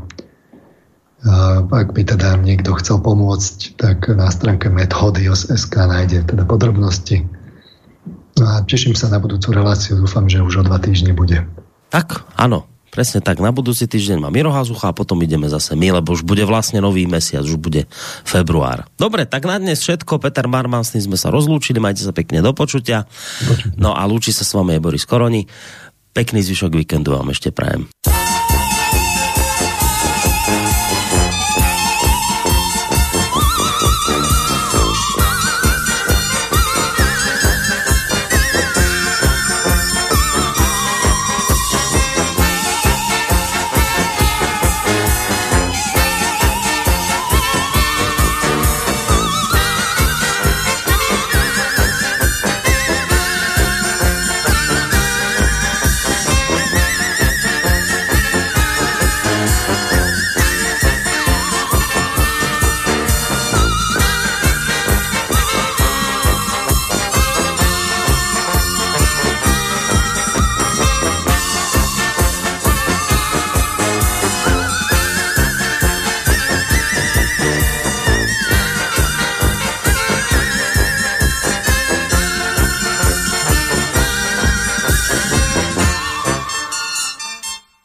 A ak by teda niekto chcel pomôcť, tak na stránke methodios.sk nájde teda podrobnosti. A teším sa na budúcu reláciu, dúfam, že už o dva týždne bude. Tak, áno, presne tak. Na budúci týždeň má Miro Hazucha a potom ideme zase my, lebo už bude vlastne nový mesiac, už bude február. Dobre, tak na dnes všetko. Peter Marman, s sme sa rozlúčili, majte sa pekne do počutia. No a lúči sa s vami Boris Koroni. Pekný zvyšok víkendu vám ešte prajem.